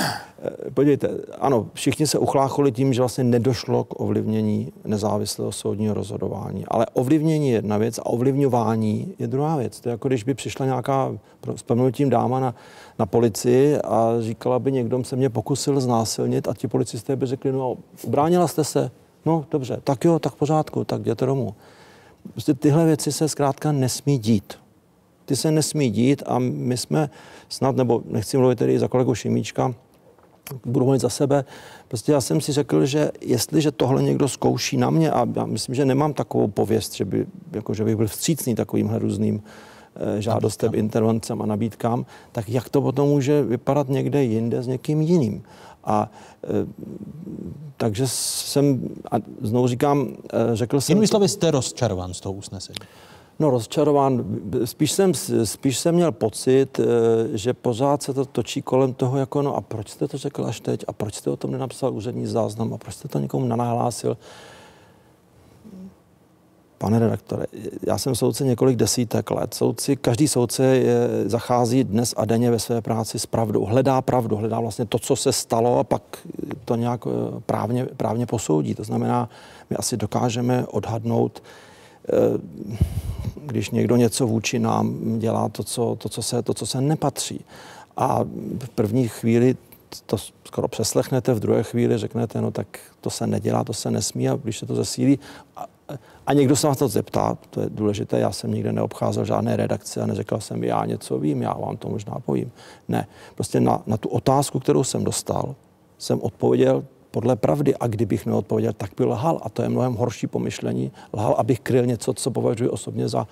eh, podívejte, ano, všichni se uchlácholi tím, že vlastně nedošlo k ovlivnění nezávislého soudního rozhodování. Ale ovlivnění je jedna věc a ovlivňování je druhá věc. To je jako když by přišla nějaká s tím dáma na, na policii a říkala by někdo se mě pokusil znásilnit a ti policisté by řekli, no ubránila jste se, No dobře, tak jo, tak pořádku, tak jděte domů. Prostě tyhle věci se zkrátka nesmí dít. ty se nesmí dít a my jsme snad, nebo nechci mluvit tedy za kolegu Šimíčka, budu mluvit za sebe. Prostě já jsem si řekl, že jestliže tohle někdo zkouší na mě, a já myslím, že nemám takovou pověst, že, by, jako, že bych byl vstřícný takovýmhle různým eh, žádostem, intervencem a nabídkám, tak jak to potom může vypadat někde jinde s někým jiným. A e, takže jsem, a znovu říkám, e, řekl jsem... Jinými slovy jste rozčarován z toho usnesení. No rozčarován, spíš jsem, spíš jsem měl pocit, e, že pořád se to točí kolem toho, jako no a proč jste to řekl až teď a proč jste o tom nenapsal úřední záznam a proč jste to někomu nenahlásil. Pane redaktore, já jsem soudce několik desítek let. Soudci, každý soudce je, zachází dnes a denně ve své práci s pravdou. Hledá pravdu, hledá vlastně to, co se stalo a pak to nějak eh, právně, právně posoudí. To znamená, my asi dokážeme odhadnout, eh, když někdo něco vůči nám dělá to, co, to, co, se, to, co se nepatří. A v první chvíli to skoro přeslechnete, v druhé chvíli řeknete, no tak to se nedělá, to se nesmí a když se to zesílí, někdo se vás to zeptá, to je důležité, já jsem nikde neobcházel žádné redakce a neřekl jsem, já něco vím, já vám to možná povím. Ne, prostě na, na tu otázku, kterou jsem dostal, jsem odpověděl podle pravdy a kdybych neodpověděl, tak by lhal a to je mnohem horší pomyšlení. Lhal, abych kryl něco, co považuji osobně za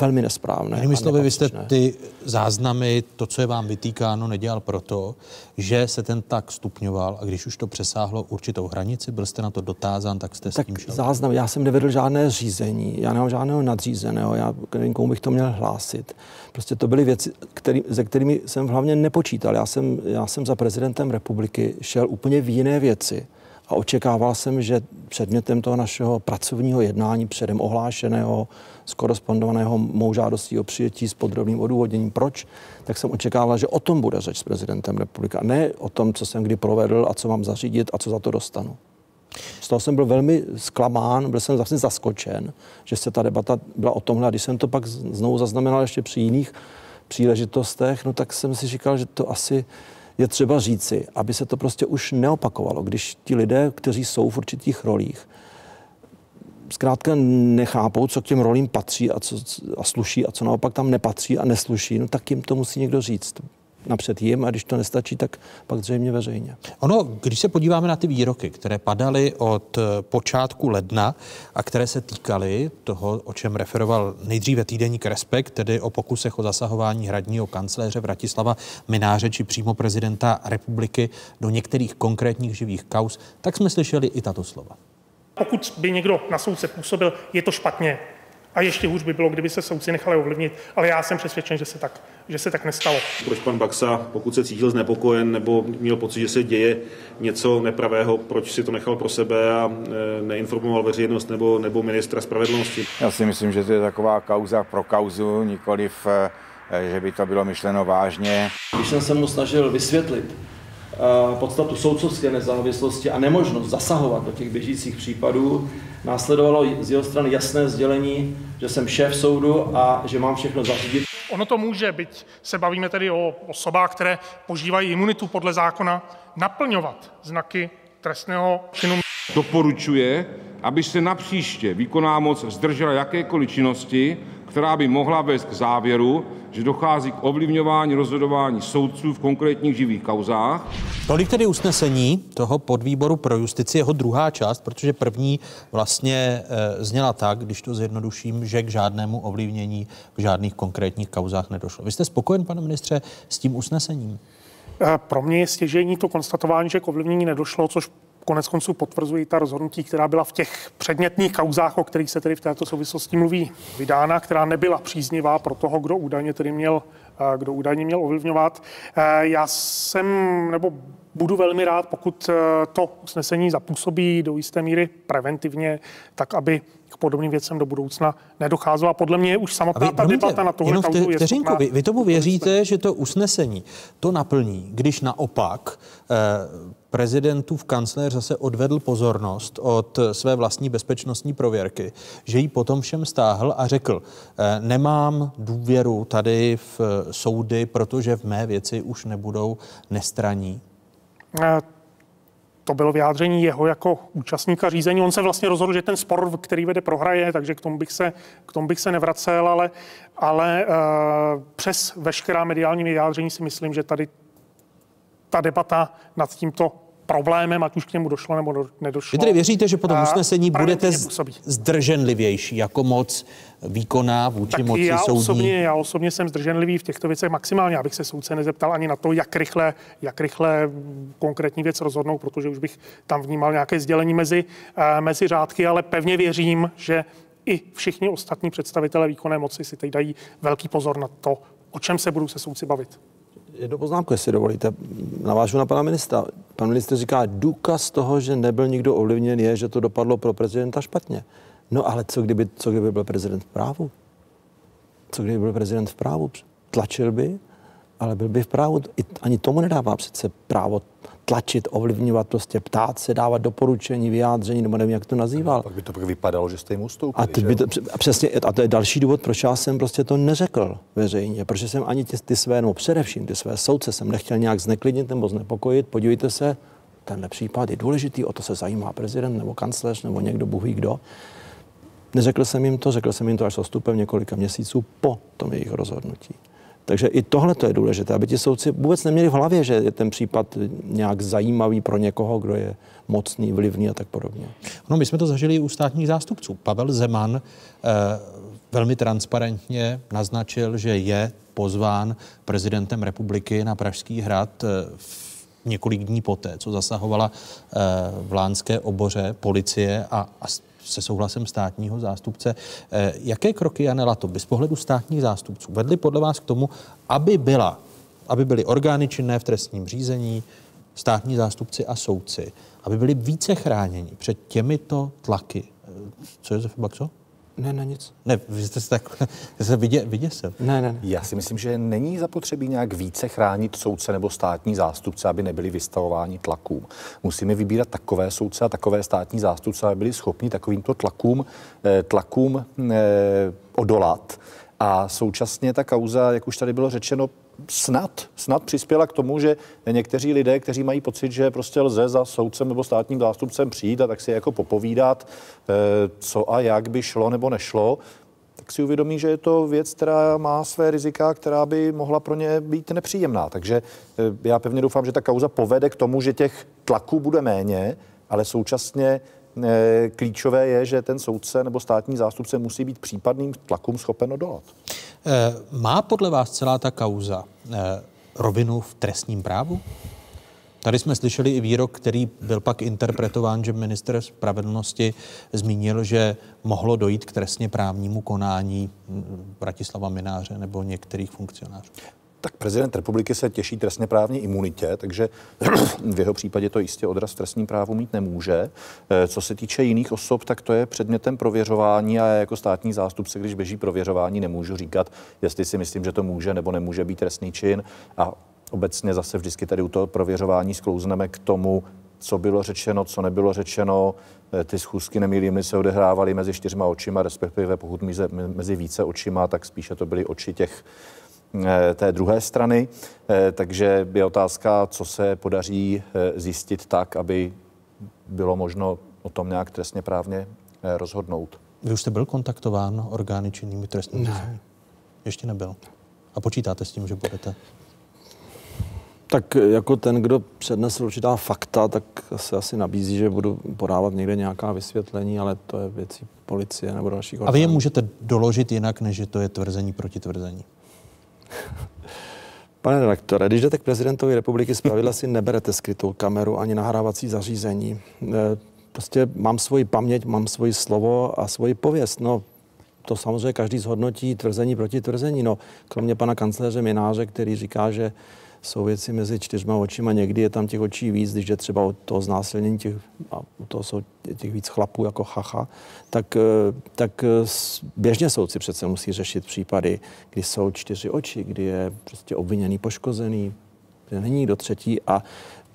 velmi nesprávné. Jinými slovy, vy jste ty záznamy, to, co je vám vytýkáno, nedělal proto, že se ten tak stupňoval a když už to přesáhlo určitou hranici, byl jste na to dotázán, tak jste tak s tím šel. záznam, já jsem nevedl žádné řízení, já nemám žádného nadřízeného, já nevím, komu bych to měl hlásit. Prostě to byly věci, který, se kterými jsem hlavně nepočítal. Já jsem, já jsem za prezidentem republiky šel úplně v jiné věci a očekával jsem, že předmětem toho našeho pracovního jednání předem ohlášeného, skorespondovaného mou žádostí o přijetí s podrobným odůvodněním, proč, tak jsem očekával, že o tom bude řeč s prezidentem republika, ne o tom, co jsem kdy provedl a co mám zařídit a co za to dostanu. Z toho jsem byl velmi zklamán, byl jsem zase zaskočen, že se ta debata byla o tomhle. A když jsem to pak znovu zaznamenal ještě při jiných příležitostech, no tak jsem si říkal, že to asi je třeba říci, aby se to prostě už neopakovalo, když ti lidé, kteří jsou v určitých rolích, zkrátka nechápou, co k těm rolím patří a, co, a sluší a co naopak tam nepatří a nesluší, no tak jim to musí někdo říct napřed jim a když to nestačí, tak pak zřejmě veřejně. Ono, když se podíváme na ty výroky, které padaly od počátku ledna a které se týkaly toho, o čem referoval nejdříve týdeník Respekt, tedy o pokusech o zasahování hradního kancléře Vratislava Mináře či přímo prezidenta republiky do některých konkrétních živých kaus, tak jsme slyšeli i tato slova. Pokud by někdo na soudce působil, je to špatně. A ještě hůř by bylo, kdyby se soudci nechali ovlivnit, ale já jsem přesvědčen, že se tak, že se tak nestalo. Proč pan Baxa, pokud se cítil znepokojen nebo měl pocit, že se děje něco nepravého, proč si to nechal pro sebe a e, neinformoval veřejnost nebo, nebo ministra spravedlnosti? Já si myslím, že to je taková kauza pro kauzu, nikoliv, e, že by to bylo myšleno vážně. Když jsem se mu snažil vysvětlit, podstatu soudcovské nezávislosti a nemožnost zasahovat do těch běžících případů, následovalo z jeho strany jasné sdělení, že jsem šéf soudu a že mám všechno zařídit. Ono to může, byť se bavíme tedy o osobách, které požívají imunitu podle zákona, naplňovat znaky trestného činu. Doporučuje, aby se napříště výkonná moc zdržela jakékoliv činnosti, která by mohla vést k závěru, že dochází k ovlivňování rozhodování soudců v konkrétních živých kauzách. Tolik tedy usnesení toho podvýboru pro justici, jeho druhá část, protože první vlastně e, zněla tak, když to zjednoduším, že k žádnému ovlivnění v žádných konkrétních kauzách nedošlo. Vy jste spokojen, pane ministře, s tím usnesením? Eh, pro mě je stěžení to konstatování, že k ovlivnění nedošlo, což konec konců potvrzují ta rozhodnutí, která byla v těch předmětných kauzách, o kterých se tedy v této souvislosti mluví, vydána, která nebyla příznivá pro toho, kdo údajně tedy měl, eh, kdo údajně měl ovlivňovat. Eh, já jsem, nebo budu velmi rád, pokud eh, to usnesení zapůsobí do jisté míry preventivně, tak aby k podobným věcem do budoucna nedocházelo. A podle mě už samotná ta debata na tohle kauzu je vteřinku, vy, vy tomu věříte, že to usnesení to naplní, když naopak eh, prezidentův kancléř zase odvedl pozornost od své vlastní bezpečnostní prověrky, že ji potom všem stáhl a řekl, eh, nemám důvěru tady v soudy, protože v mé věci už nebudou nestraní. Eh, to bylo vyjádření jeho jako účastníka řízení. On se vlastně rozhodl, že ten spor, který vede, prohraje, takže k tomu bych se, k tomu bych se nevracel, ale, ale přes veškerá mediální vyjádření si myslím, že tady ta debata nad tímto problémem, ať už k němu došlo nebo nedošlo. Vy tedy věříte, že po tom usnesení budete zdrženlivější jako moc výkonná vůči tak moci já soudní? Osobně, já osobně jsem zdrženlivý v těchto věcech maximálně, abych se soudce nezeptal ani na to, jak rychle, jak rychle konkrétní věc rozhodnou, protože už bych tam vnímal nějaké sdělení mezi, uh, mezi řádky, ale pevně věřím, že i všichni ostatní představitelé výkonné moci si teď dají velký pozor na to, o čem se budou se soudci bavit jednu poznámku, jestli dovolíte. Navážu na pana ministra. Pan ministr říká, důkaz toho, že nebyl nikdo ovlivněn, je, že to dopadlo pro prezidenta špatně. No ale co kdyby, co kdyby byl prezident v právu? Co kdyby byl prezident v právu? Tlačil by, ale byl by v právu. Ani tomu nedává přece právo tlačit, ovlivňovat, prostě ptát se, dávat doporučení, vyjádření, nebo nevím, jak to nazýval. Pak by to pak vypadalo, že jste jim ustoupili. A, by to, a přesně, a to je další důvod, proč já jsem prostě to neřekl veřejně, protože jsem ani ty, ty své, no především ty své soudce jsem nechtěl nějak zneklidnit nebo znepokojit. Podívejte se, tenhle případ je důležitý, o to se zajímá prezident nebo kancléř nebo někdo, bůh ví kdo. Neřekl jsem jim to, řekl jsem jim to až s odstupem několika měsíců po tom jejich rozhodnutí. Takže i tohle to je důležité, aby ti soudci vůbec neměli v hlavě, že je ten případ nějak zajímavý pro někoho, kdo je mocný, vlivný a tak podobně. No, my jsme to zažili u státních zástupců. Pavel Zeman eh, velmi transparentně naznačil, že je pozván prezidentem republiky na Pražský hrad eh, v několik dní poté, co zasahovala eh, v Lánské oboře policie a, a se souhlasem státního zástupce. Eh, jaké kroky, Jane Lato, by z pohledu státních zástupců vedly podle vás k tomu, aby byla aby byly orgány činné v trestním řízení, státní zástupci a soudci, aby byli více chráněni před těmito tlaky. Eh, co je Josef Baxo? Ne, ne, nic. Ne, vy jste se tak se vidě, vyděsil. Ne, ne, ne. Já si myslím, že není zapotřebí nějak více chránit soudce nebo státní zástupce, aby nebyli vystavováni tlakům. Musíme vybírat takové soudce a takové státní zástupce, aby byli schopni takovýmto tlakům, eh, tlakům eh, odolat. A současně ta kauza, jak už tady bylo řečeno, snad, snad přispěla k tomu, že někteří lidé, kteří mají pocit, že prostě lze za soudcem nebo státním zástupcem přijít a tak si jako popovídat, eh, co a jak by šlo nebo nešlo, tak si uvědomí, že je to věc, která má své rizika, která by mohla pro ně být nepříjemná. Takže eh, já pevně doufám, že ta kauza povede k tomu, že těch tlaků bude méně, ale současně eh, klíčové je, že ten soudce nebo státní zástupce musí být případným tlakům schopen odolat. Eh, má podle vás celá ta kauza eh, rovinu v trestním právu? Tady jsme slyšeli i výrok, který byl pak interpretován, že minister spravedlnosti zmínil, že mohlo dojít k trestně právnímu konání hm, Bratislava Mináře nebo některých funkcionářů. Tak prezident republiky se těší trestně právní imunitě, takže v jeho případě to jistě odraz v trestním právu mít nemůže. Eh, co se týče jiných osob, tak to je předmětem prověřování a já jako státní zástupce, když běží prověřování, nemůžu říkat, jestli si myslím, že to může nebo nemůže být trestný čin. A obecně zase vždycky tady u toho prověřování sklouzneme k tomu, co bylo řečeno, co nebylo řečeno. Eh, ty schůzky nemýlím se odehrávaly mezi čtyřma očima, respektive pokud mezi více očima, tak spíše to byly oči těch té druhé strany. Eh, takže je otázka, co se podaří eh, zjistit tak, aby bylo možno o tom nějak trestně právně rozhodnout. Vy už jste byl kontaktován orgány činnými trestní Ne. Ještě nebyl. A počítáte s tím, že budete? Tak jako ten, kdo přednesl určitá fakta, tak se asi nabízí, že budu podávat někde nějaká vysvětlení, ale to je věcí policie nebo dalších orgánů. A vy je můžete doložit jinak, než že to je tvrzení proti tvrzení? Pane redaktore, když jdete k prezidentovi republiky, zpravidla si neberete skrytou kameru ani nahrávací zařízení. E, prostě mám svoji paměť, mám svoji slovo a svoji pověst. No, to samozřejmě každý zhodnotí tvrzení proti tvrzení. No, kromě pana kancléře Mináře, který říká, že jsou věci mezi čtyřma očima, někdy je tam těch očí víc, když je třeba o toho znásilnění těch, a u toho jsou těch víc chlapů jako chacha, tak, eh, tak eh, běžně soudci přece musí řešit případy, kdy jsou čtyři oči, kdy je prostě obviněný, poškozený, že není do třetí a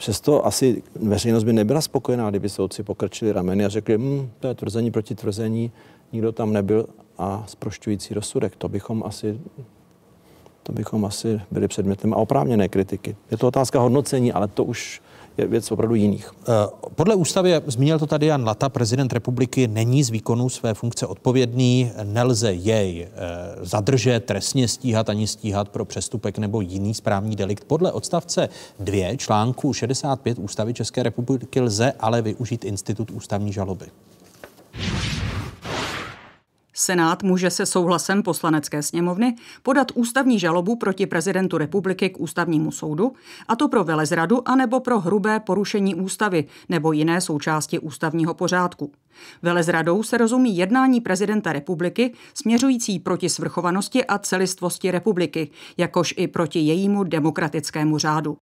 Přesto asi veřejnost by nebyla spokojená, kdyby soudci pokrčili rameny a řekli, hm, to je tvrzení proti tvrzení, nikdo tam nebyl a zprošťující rozsudek. To bychom asi to bychom asi byli předmětem a oprávněné kritiky. Je to otázka hodnocení, ale to už je věc opravdu jiných. Podle ústavy, zmínil to tady Jan Lata, prezident republiky není z výkonu své funkce odpovědný, nelze jej zadržet, trestně stíhat ani stíhat pro přestupek nebo jiný správní delikt. Podle odstavce 2 článku 65 ústavy České republiky lze ale využít institut ústavní žaloby. Senát může se souhlasem poslanecké sněmovny podat ústavní žalobu proti prezidentu republiky k ústavnímu soudu, a to pro velezradu anebo pro hrubé porušení ústavy nebo jiné součásti ústavního pořádku. Velezradou se rozumí jednání prezidenta republiky směřující proti svrchovanosti a celistvosti republiky, jakož i proti jejímu demokratickému řádu.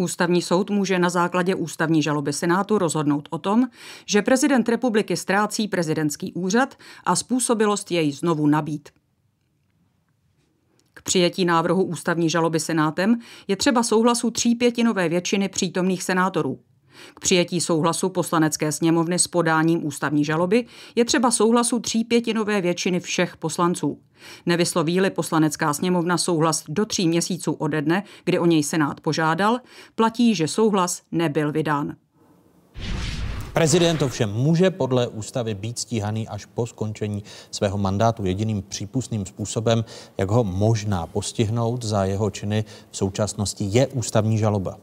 Ústavní soud může na základě ústavní žaloby Senátu rozhodnout o tom, že prezident republiky ztrácí prezidentský úřad a způsobilost jej znovu nabít. K přijetí návrhu ústavní žaloby Senátem je třeba souhlasu tří pětinové většiny přítomných senátorů. K přijetí souhlasu poslanecké sněmovny s podáním ústavní žaloby je třeba souhlasu tří pětinové většiny všech poslanců. Nevysloví-li poslanecká sněmovna souhlas do tří měsíců ode dne, kdy o něj Senát požádal, platí, že souhlas nebyl vydán. Prezident ovšem může podle ústavy být stíhaný až po skončení svého mandátu. Jediným přípustným způsobem, jak ho možná postihnout za jeho činy v současnosti, je ústavní žaloba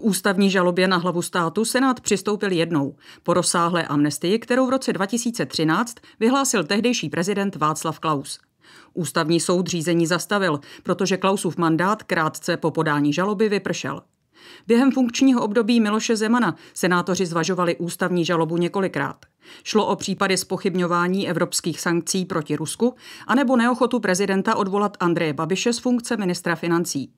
ústavní žalobě na hlavu státu Senát přistoupil jednou po rozsáhlé amnestii, kterou v roce 2013 vyhlásil tehdejší prezident Václav Klaus. Ústavní soud řízení zastavil, protože Klausův mandát krátce po podání žaloby vypršel. Během funkčního období Miloše Zemana senátoři zvažovali ústavní žalobu několikrát. Šlo o případy spochybňování evropských sankcí proti Rusku anebo neochotu prezidenta odvolat Andreje Babiše z funkce ministra financí.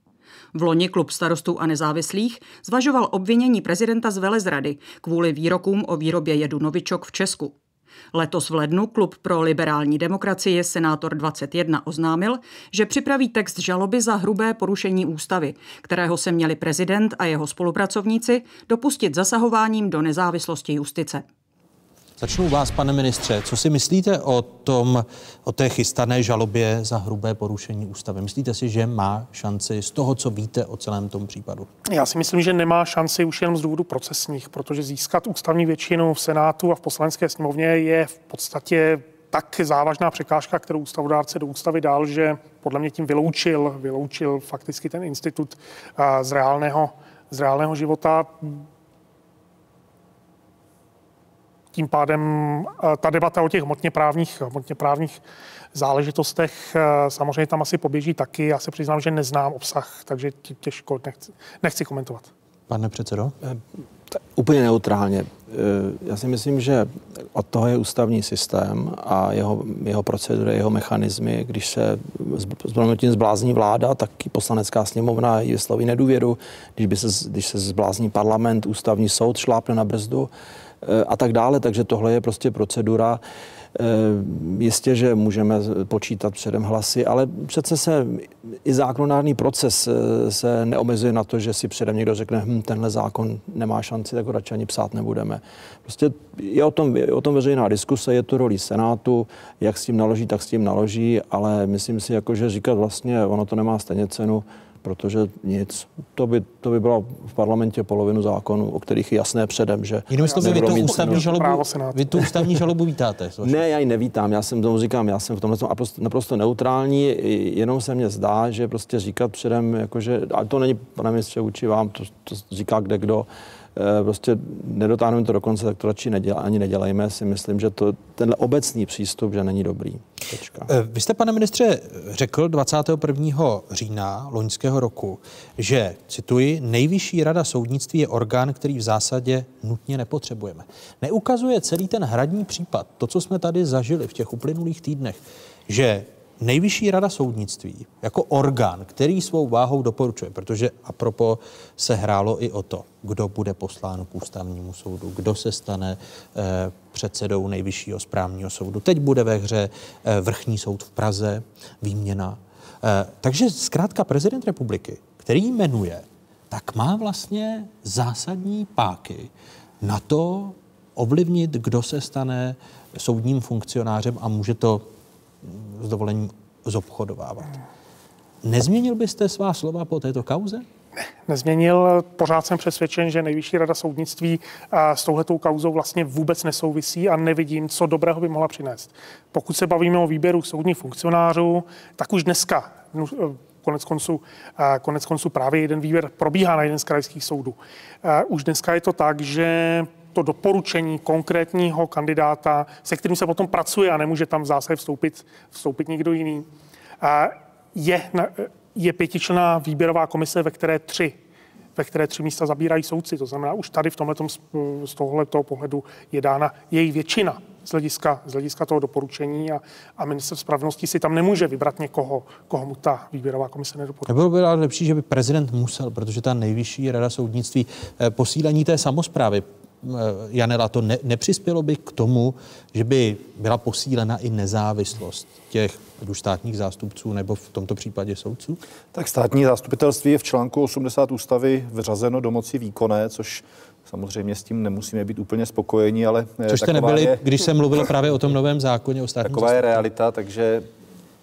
V loni klub starostů a nezávislých zvažoval obvinění prezidenta z velezrady kvůli výrokům o výrobě jedu Novičok v Česku. Letos v lednu klub pro liberální demokracii Senátor 21 oznámil, že připraví text žaloby za hrubé porušení ústavy, kterého se měli prezident a jeho spolupracovníci dopustit zasahováním do nezávislosti justice. Začnu vás, pane ministře. Co si myslíte o, tom, o té chystané žalobě za hrubé porušení ústavy? Myslíte si, že má šanci z toho, co víte o celém tom případu? Já si myslím, že nemá šanci už jenom z důvodu procesních, protože získat ústavní většinu v Senátu a v poslanecké sněmovně je v podstatě tak závažná překážka, kterou ústavodárce do ústavy dal, že podle mě tím vyloučil, vyloučil fakticky ten institut z reálného, z reálného života. Tím pádem eh, ta debata o těch hmotně právních, hmotně právních záležitostech eh, samozřejmě tam asi poběží taky. Já se přiznám, že neznám obsah, takže těžko nechci, nechci komentovat. Pane předsedo? Eh, úplně neutrálně. Já si myslím, že od toho je ústavní systém a jeho, jeho procedury, jeho mechanismy. Když se s tím zblázní vláda, tak i poslanecká sněmovna ji vysloví nedůvěru. Když, by se, když se zblázní parlament, ústavní soud šlápne na brzdu, a tak dále. Takže tohle je prostě procedura. Eh, jistě, že můžeme počítat předem hlasy, ale přece se i zákonodárný proces eh, se neomezuje na to, že si předem někdo řekne, hm, tenhle zákon nemá šanci, tak ho radši ani psát nebudeme. Prostě je o tom, je o tom veřejná diskuse, je to roli Senátu, jak s tím naloží, tak s tím naloží, ale myslím si, jako, že říkat vlastně, ono to nemá stejně cenu, protože nic. To by, to by bylo v parlamentě polovinu zákonů, o kterých je jasné předem, že... Jinými slovy, vy, tu ústavní žalobu, vy tu ústavní žalobu vítáte? Ne, já ji nevítám. Já jsem tomu říkám, já jsem v tomhle naprosto, naprosto neutrální, jenom se mně zdá, že prostě říkat předem, jakože, ale to není, pane ministře, vůči vám, to, to říká kde kdo, prostě nedotáhneme to do konce, tak to radši neděla, ani nedělejme. Si myslím, že to, tenhle obecný přístup, že není dobrý. Tečka. Eh, vy jste, pane ministře, řekl 21. října loňského roku, že, cituji, nejvyšší rada soudnictví je orgán, který v zásadě nutně nepotřebujeme. Neukazuje celý ten hradní případ, to, co jsme tady zažili v těch uplynulých týdnech, že Nejvyšší rada soudnictví jako orgán, který svou váhou doporučuje, protože apropo se hrálo i o to, kdo bude poslán k ústavnímu soudu, kdo se stane eh, předsedou nejvyššího správního soudu. Teď bude ve hře eh, vrchní soud v Praze, výměna. Eh, takže zkrátka prezident republiky, který jmenuje, tak má vlastně zásadní páky na to ovlivnit, kdo se stane soudním funkcionářem a může to s dovolením zobchodovávat. Nezměnil byste svá slova po této kauze? nezměnil. Pořád jsem přesvědčen, že nejvyšší rada soudnictví s touhletou kauzou vlastně vůbec nesouvisí a nevidím, co dobrého by mohla přinést. Pokud se bavíme o výběru soudních funkcionářů, tak už dneska no, konec konců, konec konců právě jeden výběr probíhá na jeden z krajských soudů. Už dneska je to tak, že to doporučení konkrétního kandidáta, se kterým se potom pracuje a nemůže tam zase vstoupit, vstoupit někdo jiný, je, je pětičlená výběrová komise, ve které tři ve které tři místa zabírají soudci. To znamená, už tady v tomhle z tohohle toho pohledu je dána její většina z hlediska, z hlediska toho doporučení a, a minister spravedlnosti si tam nemůže vybrat někoho, koho mu ta výběrová komise nedoporučuje. Bylo by ale lepší, že by prezident musel, protože ta nejvyšší rada soudnictví eh, posílení té samozprávy Janela, to ne, nepřispělo by k tomu, že by byla posílena i nezávislost těch ať už státních zástupců nebo v tomto případě soudců? Tak státní zástupitelství je v článku 80 ústavy vyřazeno do moci výkonné, což Samozřejmě s tím nemusíme být úplně spokojení, ale... Eh, což jste nebyli, je, když jsem mluvil právě o tom novém zákoně o státní Taková je realita, takže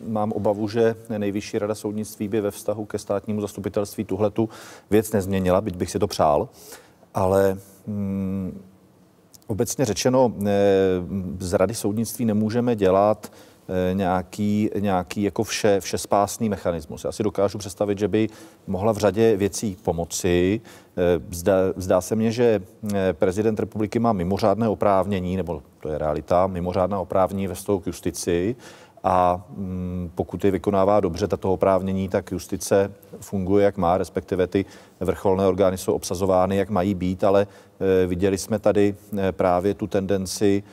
mám obavu, že nejvyšší rada soudnictví by ve vztahu ke státnímu zastupitelství tuhletu věc nezměnila, byť bych si to přál, ale hmm, obecně řečeno, eh, z rady soudnictví nemůžeme dělat Eh, nějaký, nějaký jako vše, všespásný mechanismus. Já si dokážu představit, že by mohla v řadě věcí pomoci. Eh, zdá, zdá se mně, že prezident republiky má mimořádné oprávnění, nebo to je realita, mimořádná oprávnění ve k justici a mm, pokud je vykonává dobře tato oprávnění, tak justice funguje, jak má, respektive ty vrcholné orgány jsou obsazovány, jak mají být, ale viděli jsme tady právě tu tendenci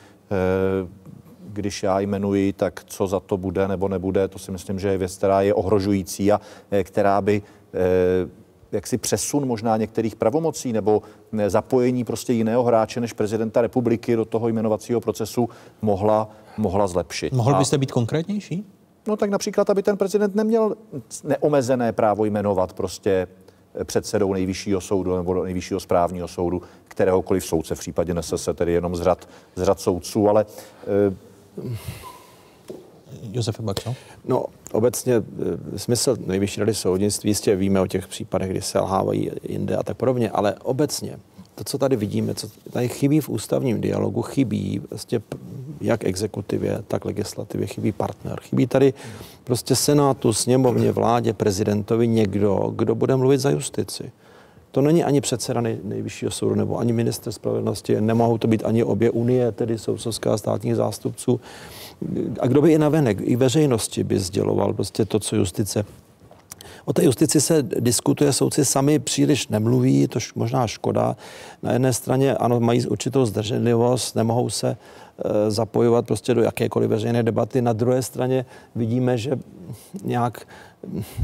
když já jmenuji, tak co za to bude nebo nebude, to si myslím, že je věc, která je ohrožující a eh, která by eh, jaksi přesun možná některých pravomocí nebo eh, zapojení prostě jiného hráče než prezidenta republiky do toho jmenovacího procesu mohla, mohla zlepšit. Mohl byste být konkrétnější? No tak například, aby ten prezident neměl neomezené právo jmenovat prostě předsedou nejvyššího soudu nebo nejvyššího správního soudu kteréhokoliv soudce, v případě nese se tedy jenom z řad, z řad soudců, ale Josef Baxo? No, obecně e, smysl nejvyšší rady soudnictví, jistě víme o těch případech, kdy se lhávají jinde a tak podobně, ale obecně to, co tady vidíme, co tady chybí v ústavním dialogu, chybí vlastně jak exekutivě, tak legislativě, chybí partner. Chybí tady prostě senátu, sněmovně, vládě, prezidentovi někdo, kdo bude mluvit za justici. To není ani předseda nej, nejvyššího soudu nebo ani minister spravedlnosti, nemohou to být ani obě unie, tedy soudcovská státních zástupců. A kdo by i navenek, i veřejnosti by sděloval prostě to, co justice O té justici se diskutuje, soudci sami příliš nemluví, to možná škoda. Na jedné straně ano, mají určitou zdrženlivost, nemohou se e, zapojovat prostě do jakékoliv veřejné debaty. Na druhé straně vidíme, že nějak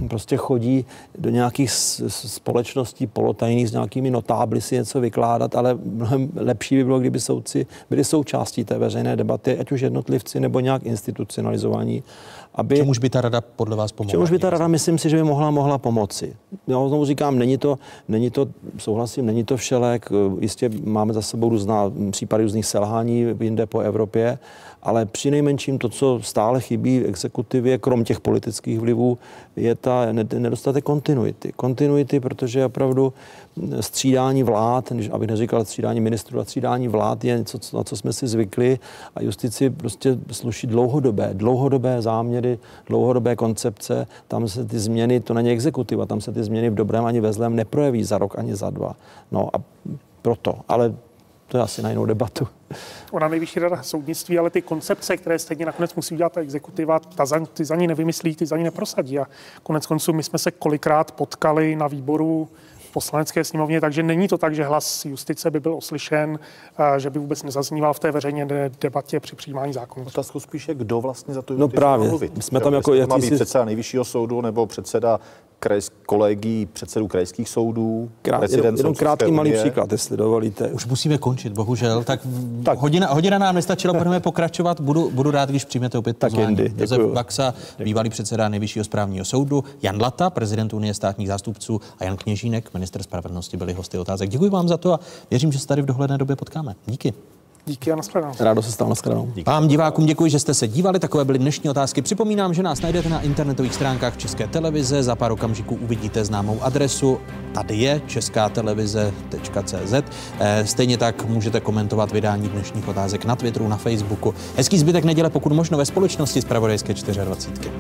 prostě chodí do nějakých společností polotajných s nějakými notábly si něco vykládat, ale mnohem lepší by bylo, kdyby soudci byli součástí té veřejné debaty, ať už jednotlivci nebo nějak institucionalizovaní. Aby, čemuž by ta rada podle vás pomohla? Čemuž by ta rada, myslím si, že by mohla, mohla pomoci. Já znovu říkám, není to, není to, souhlasím, není to všelek. Jistě máme za sebou různá případy různých selhání jinde po Evropě, ale při nejmenším to, co stále chybí v exekutivě, krom těch politických vlivů, je ta nedostatek kontinuity. Kontinuity, protože opravdu střídání vlád, abych neříkal střídání ministrů, a střídání vlád je něco, na co jsme si zvykli a justici prostě sluší dlouhodobé, dlouhodobé záměry, dlouhodobé koncepce. Tam se ty změny, to není exekutiva, tam se ty změny v dobrém ani ve zlém neprojeví za rok ani za dva. No a proto, ale to je asi na jinou debatu. Ona nejvyšší rada soudnictví, ale ty koncepce, které stejně nakonec musí udělat ta exekutiva, ta za, ty za ní nevymyslí, ty za ní neprosadí. A konec konců my jsme se kolikrát potkali na výboru poslanecké sněmovně, takže není to tak, že hlas justice by byl oslyšen, že by vůbec nezazníval v té veřejné debatě při přijímání zákonů. Otázku spíše, kdo vlastně za to no právě. mluvit. Jsme tam jako jakýsi... Má být předseda nejvyššího soudu nebo předseda krajsk, kolegí předsedů krajských soudů, Krát, jenom, jenom krátký malý příklad, jestli dovolíte. Už musíme končit, bohužel. Tak, tak. Hodina, hodina nám nestačila, budeme pokračovat. Budu, budu rád, když přijmete opět tak pozvání. Jindy, Josef Baxa, bývalý předseda Nejvyššího správního soudu, Jan Lata, prezident Unie státních zástupců a Jan Kněžínek, minister spravedlnosti, byli hosty otázek. Děkuji vám za to a věřím, že se tady v dohledné době potkáme. Díky. Díky a nashledanou. Rádo se stalo nashledanou. Vám divákům děkuji, že jste se dívali. Takové byly dnešní otázky. Připomínám, že nás najdete na internetových stránkách České televize. Za pár okamžiků uvidíte známou adresu. Tady je česká televize.cz. Eh, Stejně tak můžete komentovat vydání dnešních otázek na Twitteru, na Facebooku. Hezký zbytek neděle, pokud možno ve společnosti z Pravodajské 24.